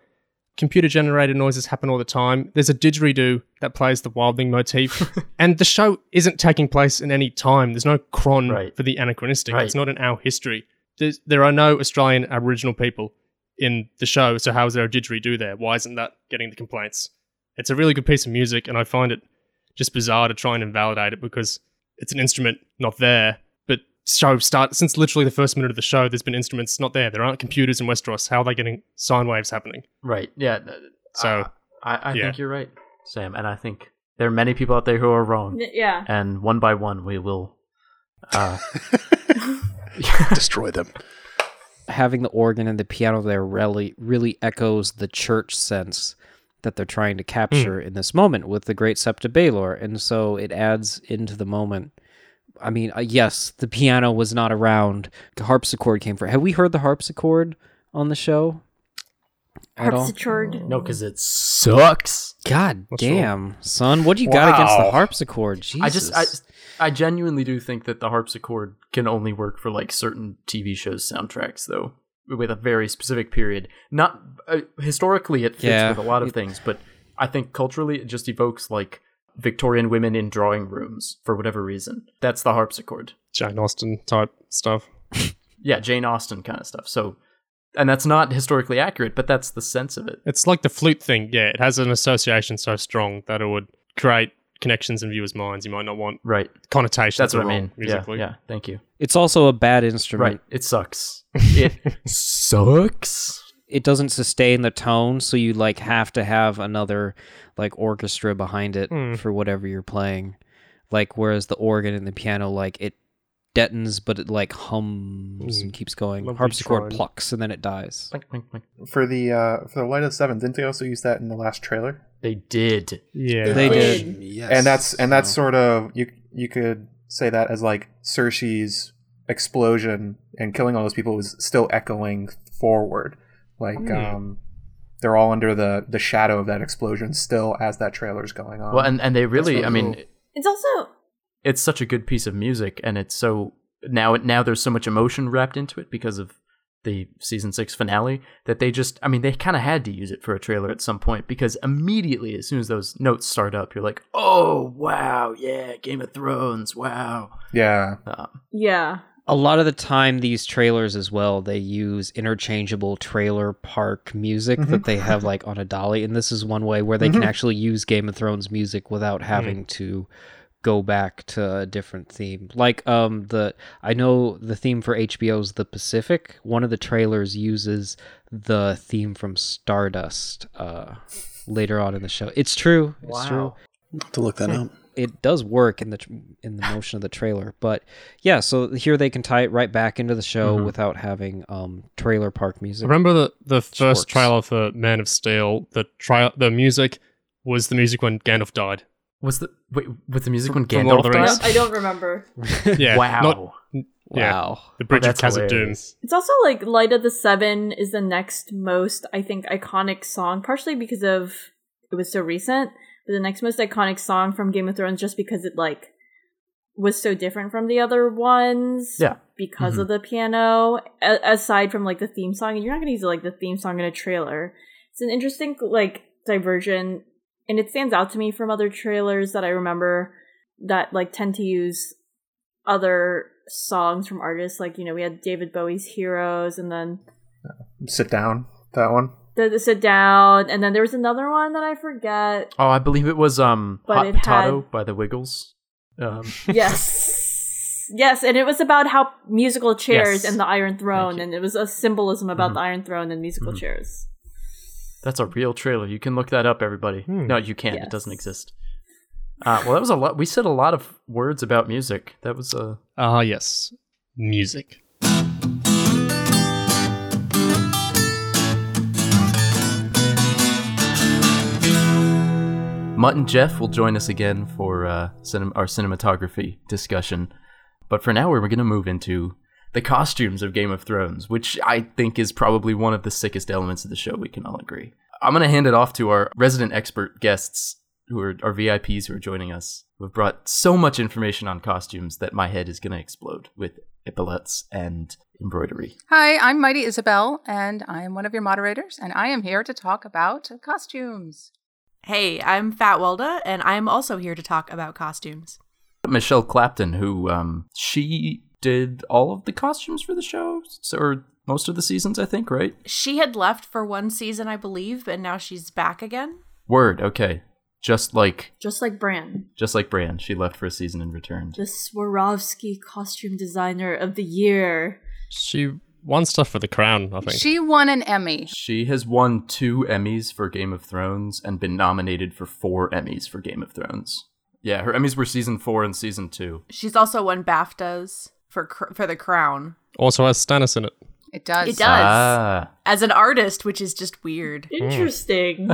[SPEAKER 5] Computer generated noises happen all the time. There's a didgeridoo that plays the wildling motif, and the show isn't taking place in any time. There's no chron
[SPEAKER 1] Right.
[SPEAKER 5] for the anachronistic.
[SPEAKER 1] Right.
[SPEAKER 5] It's not in our history. There's, there are no Australian Aboriginal people in the show, so how is there a didgeridoo there? Why isn't that getting the complaints? It's a really good piece of music, and I find it just bizarre to try and invalidate it because it's an instrument not there. But show start since literally the first minute of the show, there's been instruments not there. There aren't computers in Westeros. How are they getting sine waves happening?
[SPEAKER 1] Right. Yeah. th-
[SPEAKER 5] So
[SPEAKER 1] I, I
[SPEAKER 5] yeah.
[SPEAKER 1] think you're right, Sam, and I think there are many people out there who are wrong,
[SPEAKER 3] Yeah.
[SPEAKER 1] and one by one we will. Uh,
[SPEAKER 2] Destroy them.
[SPEAKER 6] having the organ and the piano there really really echoes the church sense that they're trying to capture in this moment with the great Sept of Baelor, and so it adds into the moment. I mean, uh, yes, the piano was not around. The harpsichord came for. Have we heard the harpsichord on the show? At all?
[SPEAKER 3] Harpsichord.
[SPEAKER 1] no, because it sucks.
[SPEAKER 6] God
[SPEAKER 5] What's wrong?
[SPEAKER 6] damn, son, what do you got against the harpsichord? Jesus.
[SPEAKER 1] I just, I, I genuinely do think that the harpsichord can only work for like certain TV shows soundtracks, though, with a very specific period. Not uh, historically, it fits
[SPEAKER 6] Yeah,
[SPEAKER 1] with a lot of
[SPEAKER 6] it-
[SPEAKER 1] things, but I think culturally, it just evokes like Victorian women in drawing rooms for whatever reason. That's the harpsichord.
[SPEAKER 5] Jane Austen type stuff.
[SPEAKER 1] Yeah, Jane Austen kind of stuff. So, and that's not historically accurate, but that's the sense of it.
[SPEAKER 5] It's like the flute thing. Yeah, it has an association so strong that it would create connections in viewers' minds. You might not want
[SPEAKER 1] Right.
[SPEAKER 5] connotations.
[SPEAKER 1] That's what I
[SPEAKER 5] wrong
[SPEAKER 1] mean. Yeah, yeah. Thank you.
[SPEAKER 6] It's also a bad instrument.
[SPEAKER 1] Right. It sucks. It sucks.
[SPEAKER 6] it doesn't sustain the tone so you like have to have another like orchestra behind it
[SPEAKER 5] Hmm.
[SPEAKER 6] for whatever you're playing like whereas the organ and the piano like it detons but it like hums
[SPEAKER 5] Hmm.
[SPEAKER 6] and keeps going
[SPEAKER 5] Lovely
[SPEAKER 6] harpsichord
[SPEAKER 5] tried.
[SPEAKER 6] plucks and then it dies
[SPEAKER 1] Blink, blink, blink.
[SPEAKER 4] For the uh, for the Light of the Seven, didn't they also use that in the last trailer?
[SPEAKER 1] They did.
[SPEAKER 5] Yeah.
[SPEAKER 6] They
[SPEAKER 2] Uh,
[SPEAKER 6] did.
[SPEAKER 2] Yes.
[SPEAKER 4] and that's and that's
[SPEAKER 2] So-
[SPEAKER 4] sort of you you could say that as like Cersei's explosion and killing all those people was still echoing forward, like
[SPEAKER 5] Hmm.
[SPEAKER 4] um, they're all under the the shadow of that explosion still as that trailer's going on.
[SPEAKER 1] Well, and, and they really,
[SPEAKER 4] really
[SPEAKER 1] I mean,
[SPEAKER 4] cool.
[SPEAKER 3] It's also
[SPEAKER 1] it's such a good piece of music, and it's so now now there's so much emotion wrapped into it because of the season six finale that they just I mean they kind of had to use it for a trailer at some point because immediately as soon as those notes start up you're like oh wow yeah Game of Thrones wow
[SPEAKER 4] Yeah.
[SPEAKER 1] um,
[SPEAKER 3] Yeah.
[SPEAKER 6] A lot of the time, these trailers as well, they use interchangeable trailer park music that they have like on a dolly, and this is one way where they can actually use Game of Thrones music without having to go back to a different theme. Like um the I know the theme for HBO's The Pacific. One of the trailers uses the theme from Stardust uh later on in the show. It's true. It's true
[SPEAKER 1] wow
[SPEAKER 2] I'll have to look that up.
[SPEAKER 6] It does work in the in the motion of the trailer but yeah so here they can tie it right back into the show
[SPEAKER 1] Mhm.
[SPEAKER 6] without having um trailer park music
[SPEAKER 5] Remember the the first trailer for Man of Steel? The trial, the music was the music when Gandalf died.
[SPEAKER 1] was the wait with the music when
[SPEAKER 5] From Lord of
[SPEAKER 1] Gandalf
[SPEAKER 5] the Rings.
[SPEAKER 1] died
[SPEAKER 3] I don't remember.
[SPEAKER 5] Yeah.
[SPEAKER 1] wow
[SPEAKER 5] Not yeah.
[SPEAKER 6] wow
[SPEAKER 5] the Bridge
[SPEAKER 1] Oh,
[SPEAKER 5] of
[SPEAKER 1] that's
[SPEAKER 5] Khazad-dûm.
[SPEAKER 1] hilarious.
[SPEAKER 3] It's also like Light of the Seven is the next most, I think, iconic song, partially because of it was so recent, but the next most iconic song from Game of Thrones just because it like was so different from the other ones.
[SPEAKER 1] Yeah.
[SPEAKER 3] Because of mm-hmm. the piano, a- aside from like the theme song, and you're not gonna use like the theme song in a trailer. It's an interesting like diversion, and it stands out to me from other trailers that I remember that like tend to use other songs from artists like you know we had david bowie's heroes and then
[SPEAKER 4] Sit down. That one.
[SPEAKER 3] The, the sit down and then there was another one that i forget
[SPEAKER 1] oh I believe it was um
[SPEAKER 3] But
[SPEAKER 1] Hot Potato
[SPEAKER 3] had-
[SPEAKER 1] by the Wiggles um
[SPEAKER 3] yes yes and it was about how musical chairs
[SPEAKER 1] Yes.
[SPEAKER 3] and the iron throne and it was a symbolism about
[SPEAKER 1] Mhm.
[SPEAKER 3] the iron throne and musical
[SPEAKER 1] Mhm.
[SPEAKER 3] chairs
[SPEAKER 1] That's a real trailer. You can look that up, everybody.
[SPEAKER 5] Hmm.
[SPEAKER 1] No, you can't.
[SPEAKER 3] Yes.
[SPEAKER 1] It doesn't exist. Uh, well, that was a lot. We said a lot of words about music. That was uh,
[SPEAKER 5] Ah, yes, music.
[SPEAKER 1] Matt and Jeff will join us again for uh, cinem- our cinematography discussion. But for now, we're going to move into the costumes of Game of Thrones, which I think is probably one of the sickest elements of the show. We can all agree. I'm going to hand it off to our resident expert guests, who are our VIPs who are joining us, who have brought so much information on costumes that my head is going to explode with epaulets and embroidery.
[SPEAKER 8] Hi, I'm Mighty Isabel, and I am one of your moderators, and I am here to talk about costumes.
[SPEAKER 9] Hey, I'm Fat Welda, and I'm also here to talk about costumes.
[SPEAKER 1] Michele Clapton, who um, she did all of the costumes for the show, or most of the seasons, I think, right?
[SPEAKER 9] She had left for one season, I believe, and now she's back again.
[SPEAKER 1] Word, okay. Just like
[SPEAKER 3] just like Bran
[SPEAKER 1] just like Bran, she left for a season and returned.
[SPEAKER 3] the swarovski costume designer of the year
[SPEAKER 5] She won stuff for the crown, I think.
[SPEAKER 8] She won an Emmy.
[SPEAKER 1] She has won two Emmys for Game of Thrones and been nominated for four Emmys for Game of Thrones. Yeah, her Emmys were season four and season two.
[SPEAKER 9] She's also won BAFTAs for for The Crown
[SPEAKER 5] also has Stannis in it.
[SPEAKER 8] It does.
[SPEAKER 9] It does.
[SPEAKER 1] Ah,
[SPEAKER 9] as an artist, which is just weird.
[SPEAKER 3] interesting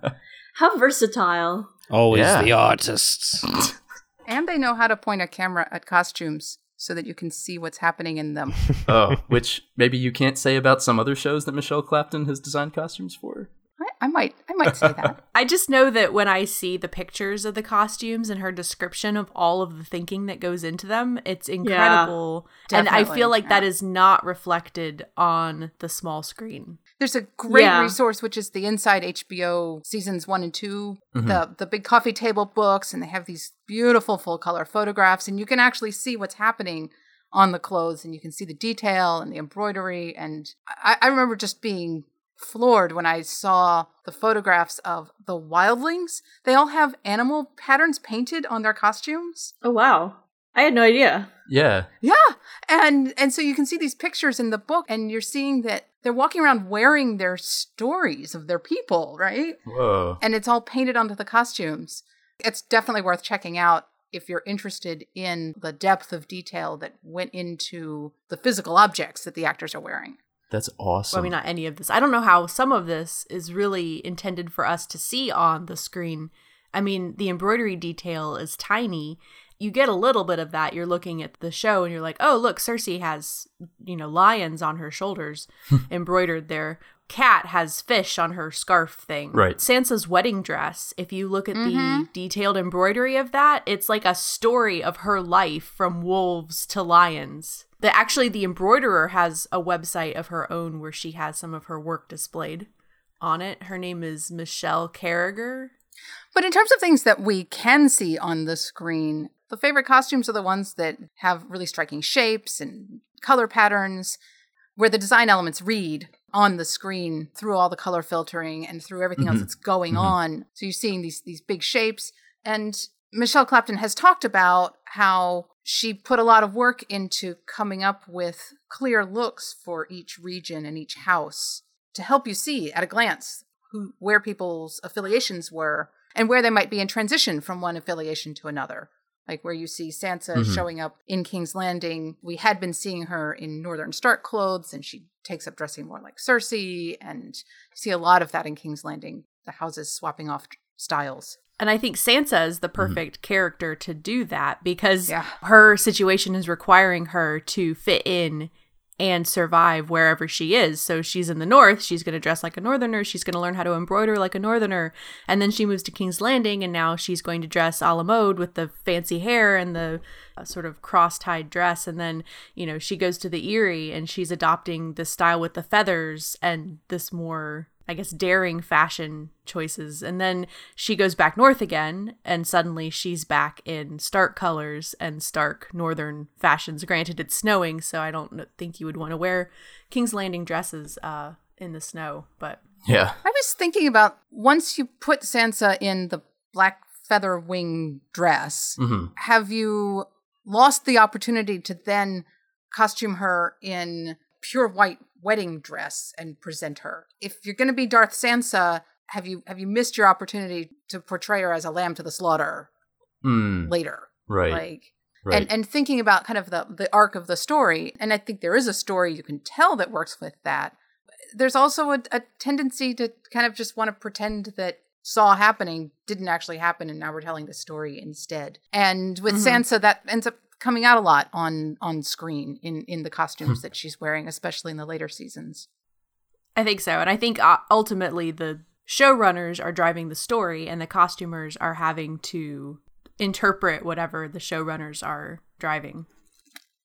[SPEAKER 3] how versatile
[SPEAKER 6] always
[SPEAKER 1] Yeah.
[SPEAKER 6] the artists
[SPEAKER 8] And they know how to point a camera at costumes so that you can see what's happening in them.
[SPEAKER 1] oh, which maybe you can't say about some other shows that Michele Clapton has designed costumes for.
[SPEAKER 8] I, I might, I might say that.
[SPEAKER 9] I just know that when I see the pictures of the costumes and her description of all of the thinking that goes into them, it's incredible. yeah, and I feel like that
[SPEAKER 8] yeah.
[SPEAKER 9] is not reflected on the small screen.
[SPEAKER 8] There's a great
[SPEAKER 3] Yeah.
[SPEAKER 8] resource which is the Inside HBO seasons one and 2
[SPEAKER 1] Mm-hmm.
[SPEAKER 8] the the big coffee table books, and they have these beautiful full color photographs, and you can actually see what's happening on the clothes, and you can see the detail and the embroidery. And I, I remember just being floored when I saw the photographs of the wildlings. They all have animal patterns painted on their costumes.
[SPEAKER 3] oh wow i had no idea
[SPEAKER 1] Yeah,
[SPEAKER 8] Yeah. And and so you can see these pictures in the book and you're seeing that they're walking around wearing their stories of their people, right?
[SPEAKER 1] whoa.
[SPEAKER 8] And it's all painted onto the costumes. It's definitely worth checking out if you're interested in the depth of detail that went into the physical objects that the actors are wearing.
[SPEAKER 1] That's awesome.
[SPEAKER 9] Well, I mean, not any of this. I don't know how some of this is really intended for us to see on the screen. I mean, the embroidery detail is tiny. You get a little bit of that. You're looking at the show and you're like, oh, look, Cersei has, you know, lions on her shoulders embroidered there. Cat has fish on her scarf thing.
[SPEAKER 1] Right.
[SPEAKER 9] Sansa's wedding dress, if you look at the mm-hmm. detailed embroidery of that, it's like a story of her life from wolves to lions. The actually the embroiderer has a website of her own where she has some of her work displayed on it. Her name is Michele Carragher.
[SPEAKER 8] But in terms of things that we can see on the screen, the favorite costumes are the ones that have really striking shapes and color patterns, where the design elements read on the screen through all the color filtering and through everything else
[SPEAKER 2] Mhm.
[SPEAKER 8] that's going
[SPEAKER 2] Mhm.
[SPEAKER 8] on. So you're seeing these these big shapes. And Michele Clapton has talked about how she put a lot of work into coming up with clear looks for each region and each house to help you see at a glance who where people's affiliations were and where they might be in transition from one affiliation to another. Like where you see Sansa
[SPEAKER 2] Mhm.
[SPEAKER 8] showing up in King's Landing. We had been seeing her in Northern Stark clothes, and she takes up dressing more like Cersei. And you see a lot of that in King's Landing, the houses swapping off styles.
[SPEAKER 9] And I think Sansa is the perfect character to do that because
[SPEAKER 8] Yeah.
[SPEAKER 9] her situation is requiring her to fit in and survive wherever she is. So she's in the north, she's going to dress like a northerner, she's going to learn how to embroider like a northerner, and then she moves to King's Landing and now she's going to dress a la mode with the fancy hair and the uh, sort of cross-tied dress and then, you know, she goes to the Eyrie and she's adopting the style with the feathers and this more I guess daring fashion choices. And then she goes back north again, and suddenly she's back in Stark colors and Stark northern fashions. Granted, it's snowing, so I don't think you would want to wear King's Landing dresses uh, in the snow. But
[SPEAKER 1] Yeah.
[SPEAKER 8] I was thinking about once you put Sansa in the black feather wing dress,
[SPEAKER 1] hmm
[SPEAKER 8] have you lost the opportunity to then costume her in pure white wedding dress and present her? If you're going to be Darth Sansa, have you have you missed your opportunity to portray her as a lamb to the slaughter
[SPEAKER 1] Mm,
[SPEAKER 8] later?
[SPEAKER 1] right.
[SPEAKER 8] Like
[SPEAKER 1] right.
[SPEAKER 8] and and thinking about kind of the the arc of the story, and I think there is a story you can tell that works with that. There's also a, a tendency to kind of just want to pretend that saw happening didn't actually happen, and now we're telling the story instead. And with
[SPEAKER 9] Mhm.
[SPEAKER 8] Sansa, that ends up coming out a lot on on screen in in the costumes that she's wearing, especially in the later seasons.
[SPEAKER 9] I think so. And I think uh, ultimately the showrunners are driving the story, and the costumers are having to interpret whatever the showrunners are driving.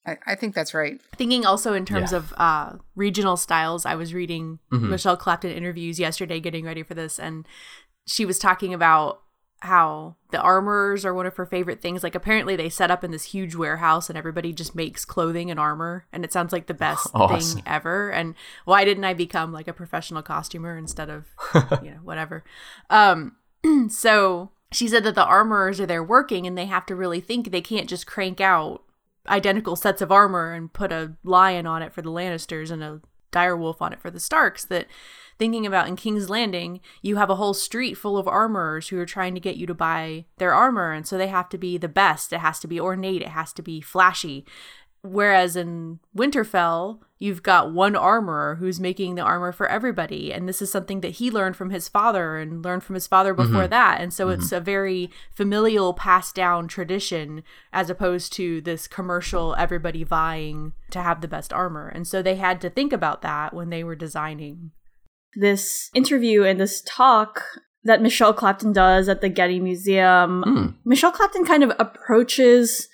[SPEAKER 8] I, I think that's right.
[SPEAKER 9] Thinking also in terms
[SPEAKER 1] Yeah.
[SPEAKER 9] of uh, regional styles, I was reading
[SPEAKER 1] Mhm.
[SPEAKER 9] Michele Clapton interviews yesterday, getting ready for this, and she was talking about how the armorers are one of her favorite things. Like apparently they set up in this huge warehouse and everybody just makes clothing and armor, and it sounds like the best
[SPEAKER 1] Awesome.
[SPEAKER 9] thing ever. And why didn't I become like a professional costumer instead of you know whatever? Um, so she said that the armorers are there working and they have to really think they can't just crank out identical sets of armor and put a lion on it for the Lannisters and a direwolf on it for the Starks that thinking about in King's Landing you have a whole street full of armorers who are trying to get you to buy their armor and so they have to be the best. It has to be ornate. It has to be flashy. Whereas in Winterfell you've got one armorer who's making the armor for everybody and this is something that he learned from his father and learned from his father mm-hmm. before that. And so mm-hmm. it's a very familial passed down tradition as opposed to this commercial everybody vying to have the best armor. And so they had to think about that when they were designing
[SPEAKER 3] This interview and this talk that Michele Clapton does at the Getty Museum,
[SPEAKER 1] Hmm.
[SPEAKER 3] Michele Clapton kind of approaches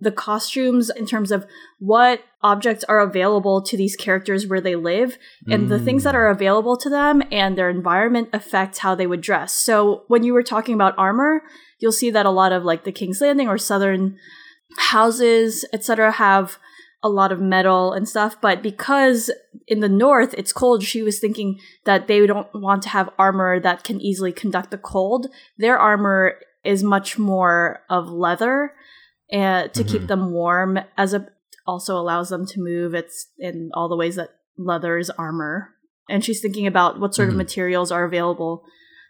[SPEAKER 3] the costumes in terms of what objects are available to these characters where they live and the things that are available to them and their environment affects how they would dress. So when you were talking about armor, you'll see that a lot of like the King's Landing or southern houses, etc., have a lot of metal and stuff. But because in the north it's cold, she was thinking that they don't want to have armor that can easily conduct the cold. Their armor is much more of leather and to keep
[SPEAKER 1] Mhm.
[SPEAKER 3] them warm as a also allows them to move it's in all the ways that leather is armor and she's thinking about what sort
[SPEAKER 1] Mhm.
[SPEAKER 3] of materials are available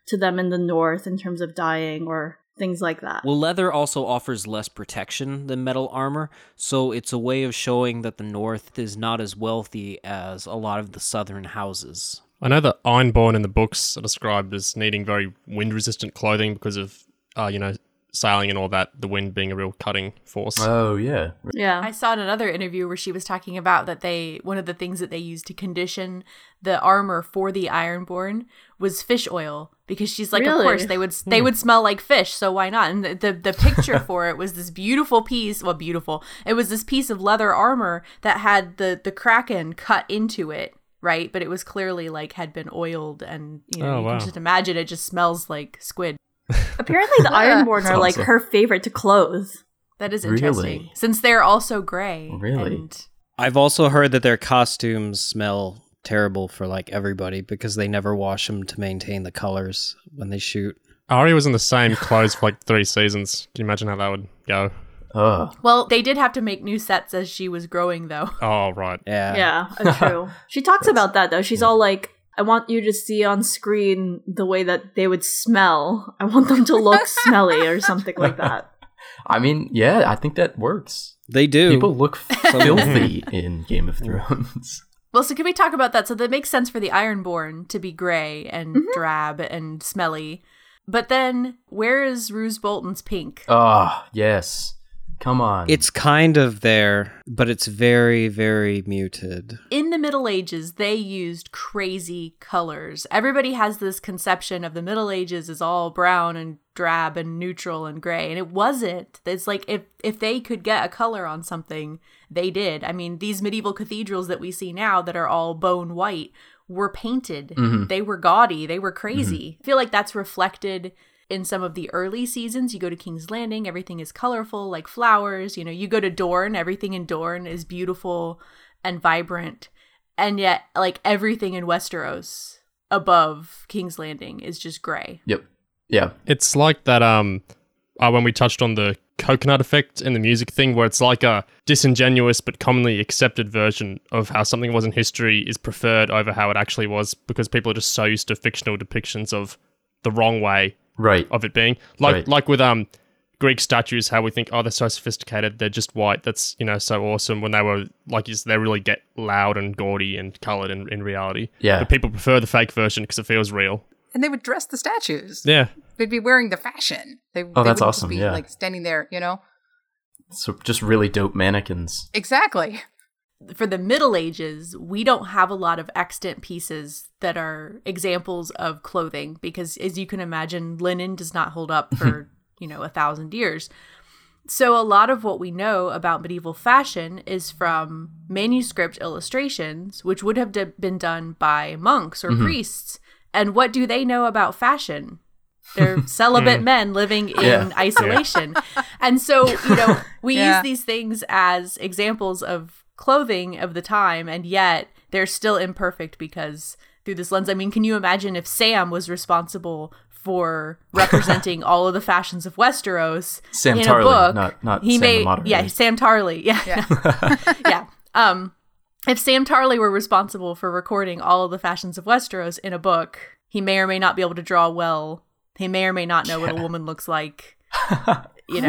[SPEAKER 3] to them in the north in terms of dyeing or things like that
[SPEAKER 7] Well, leather also offers less protection than metal armor, so it's a way of showing that the North is not as wealthy as a lot of the southern houses.
[SPEAKER 5] I know that Ironborn in the books are described as needing very wind resistant clothing because of, uh, you know, sailing and all that, the wind being a real cutting force.
[SPEAKER 1] Oh yeah.
[SPEAKER 3] Yeah.
[SPEAKER 9] I saw in another interview where she was talking about that they one of the things that they used to condition the armor for the Ironborn was fish oil because she's like, of course they would they hmm. would smell like fish, so why not? And the, the the picture for it was this beautiful piece, well, beautiful. It was this piece of leather armor that had the the kraken cut into it. Right, but it was clearly like had been oiled, and you know
[SPEAKER 5] Oh,
[SPEAKER 9] you
[SPEAKER 5] wow.
[SPEAKER 9] can just imagine it just smells like squid.
[SPEAKER 3] Apparently, the Ironborn are like
[SPEAKER 1] awesome.
[SPEAKER 3] her favorite to clothe.
[SPEAKER 9] That is
[SPEAKER 1] Really?
[SPEAKER 9] interesting, since they're also gray.
[SPEAKER 1] Really?
[SPEAKER 9] and-
[SPEAKER 6] I've also heard that their costumes smell terrible for like everybody because they never wash them to maintain the colors when they shoot.
[SPEAKER 5] Arya was in the same clothes for like three seasons. Can you imagine how that would go?
[SPEAKER 1] Ugh.
[SPEAKER 9] Well, they did have to make new sets as she was growing, though.
[SPEAKER 5] Oh, right.
[SPEAKER 6] Yeah.
[SPEAKER 3] Yeah, uh, true. she talks about that though. She's all like, "I want you to see on screen the way that they would smell. I want them to look smelly or something like that."
[SPEAKER 1] I mean, yeah, I think that works.
[SPEAKER 6] They do.
[SPEAKER 1] People look filthy in Game of Thrones.
[SPEAKER 9] Well, so can we talk about that? So that makes sense for the Ironborn to be gray and
[SPEAKER 3] Mm-hmm.
[SPEAKER 9] drab and smelly. But then, where is Roose Bolton's pink?
[SPEAKER 1] Ah, yes. Come on.
[SPEAKER 6] it's kind of there, but it's very, very muted.
[SPEAKER 9] In the Middle Ages, they used crazy colors. Everybody has this conception of the Middle Ages as all brown and drab and neutral and gray, and it wasn't. It's like if if they could get a color on something, they did. I mean, these medieval cathedrals that we see now that are all bone white were painted. Mm-hmm. They were gaudy. They were mm-hmm. crazy. I feel like that's reflected in some of the early seasons. You go to King's Landing, everything is colorful, like flowers. You know, you go to Dorne, everything in Dorne is beautiful and vibrant. And yet, like everything in Westeros above King's Landing is just gray.
[SPEAKER 1] Yep. Yeah.
[SPEAKER 5] It's like that um uh, when we touched on the coconut effect in the music thing where it's like a disingenuous but commonly accepted version of how something was in history is preferred over how it actually was because people are just so used to fictional depictions of the wrong way
[SPEAKER 1] Right.
[SPEAKER 5] of it being like
[SPEAKER 1] Right.
[SPEAKER 5] like with um Greek statues, how we think, oh, they're so sophisticated, they're just white. That's you know so awesome. When they were like, you s- they really get loud and gaudy and colored in, in reality.
[SPEAKER 1] Yeah.
[SPEAKER 5] but people prefer the fake version because it feels real.
[SPEAKER 8] And they would dress the statues.
[SPEAKER 5] Yeah,
[SPEAKER 8] They'd be wearing the fashion. They,
[SPEAKER 1] Oh,
[SPEAKER 8] they
[SPEAKER 1] that's awesome,
[SPEAKER 8] Be,
[SPEAKER 1] yeah.
[SPEAKER 8] like standing there, you know.
[SPEAKER 1] So just really dope mannequins.
[SPEAKER 8] Exactly.
[SPEAKER 9] For the Middle Ages, we don't have a lot of extant pieces that are examples of clothing because, as you can imagine, linen does not hold up for, you know, a thousand years. So, a lot of what we know about medieval fashion is from manuscript illustrations, which would have d- been done by monks or mm-hmm. priests. And what do they know about fashion? They're mm. celibate men living in
[SPEAKER 1] Yeah.
[SPEAKER 9] isolation. And so, you know, we
[SPEAKER 8] Yeah.
[SPEAKER 9] use these things as examples of clothing of the time, and yet they're still imperfect because through this lens. I mean, can you imagine if Sam was responsible for representing all of the fashions of Westeros
[SPEAKER 1] Sam
[SPEAKER 9] in
[SPEAKER 1] Tarley,
[SPEAKER 9] a book?
[SPEAKER 1] not- not
[SPEAKER 9] he
[SPEAKER 1] Sam the
[SPEAKER 9] may,
[SPEAKER 1] moderator.
[SPEAKER 9] yeah, Sam Tarley, yeah,
[SPEAKER 8] Yeah.
[SPEAKER 9] yeah. Um, if Sam Tarley were responsible for recording all of the fashions of Westeros in a book, he may or may not be able to draw well. He may or may not know what a woman looks like. You know,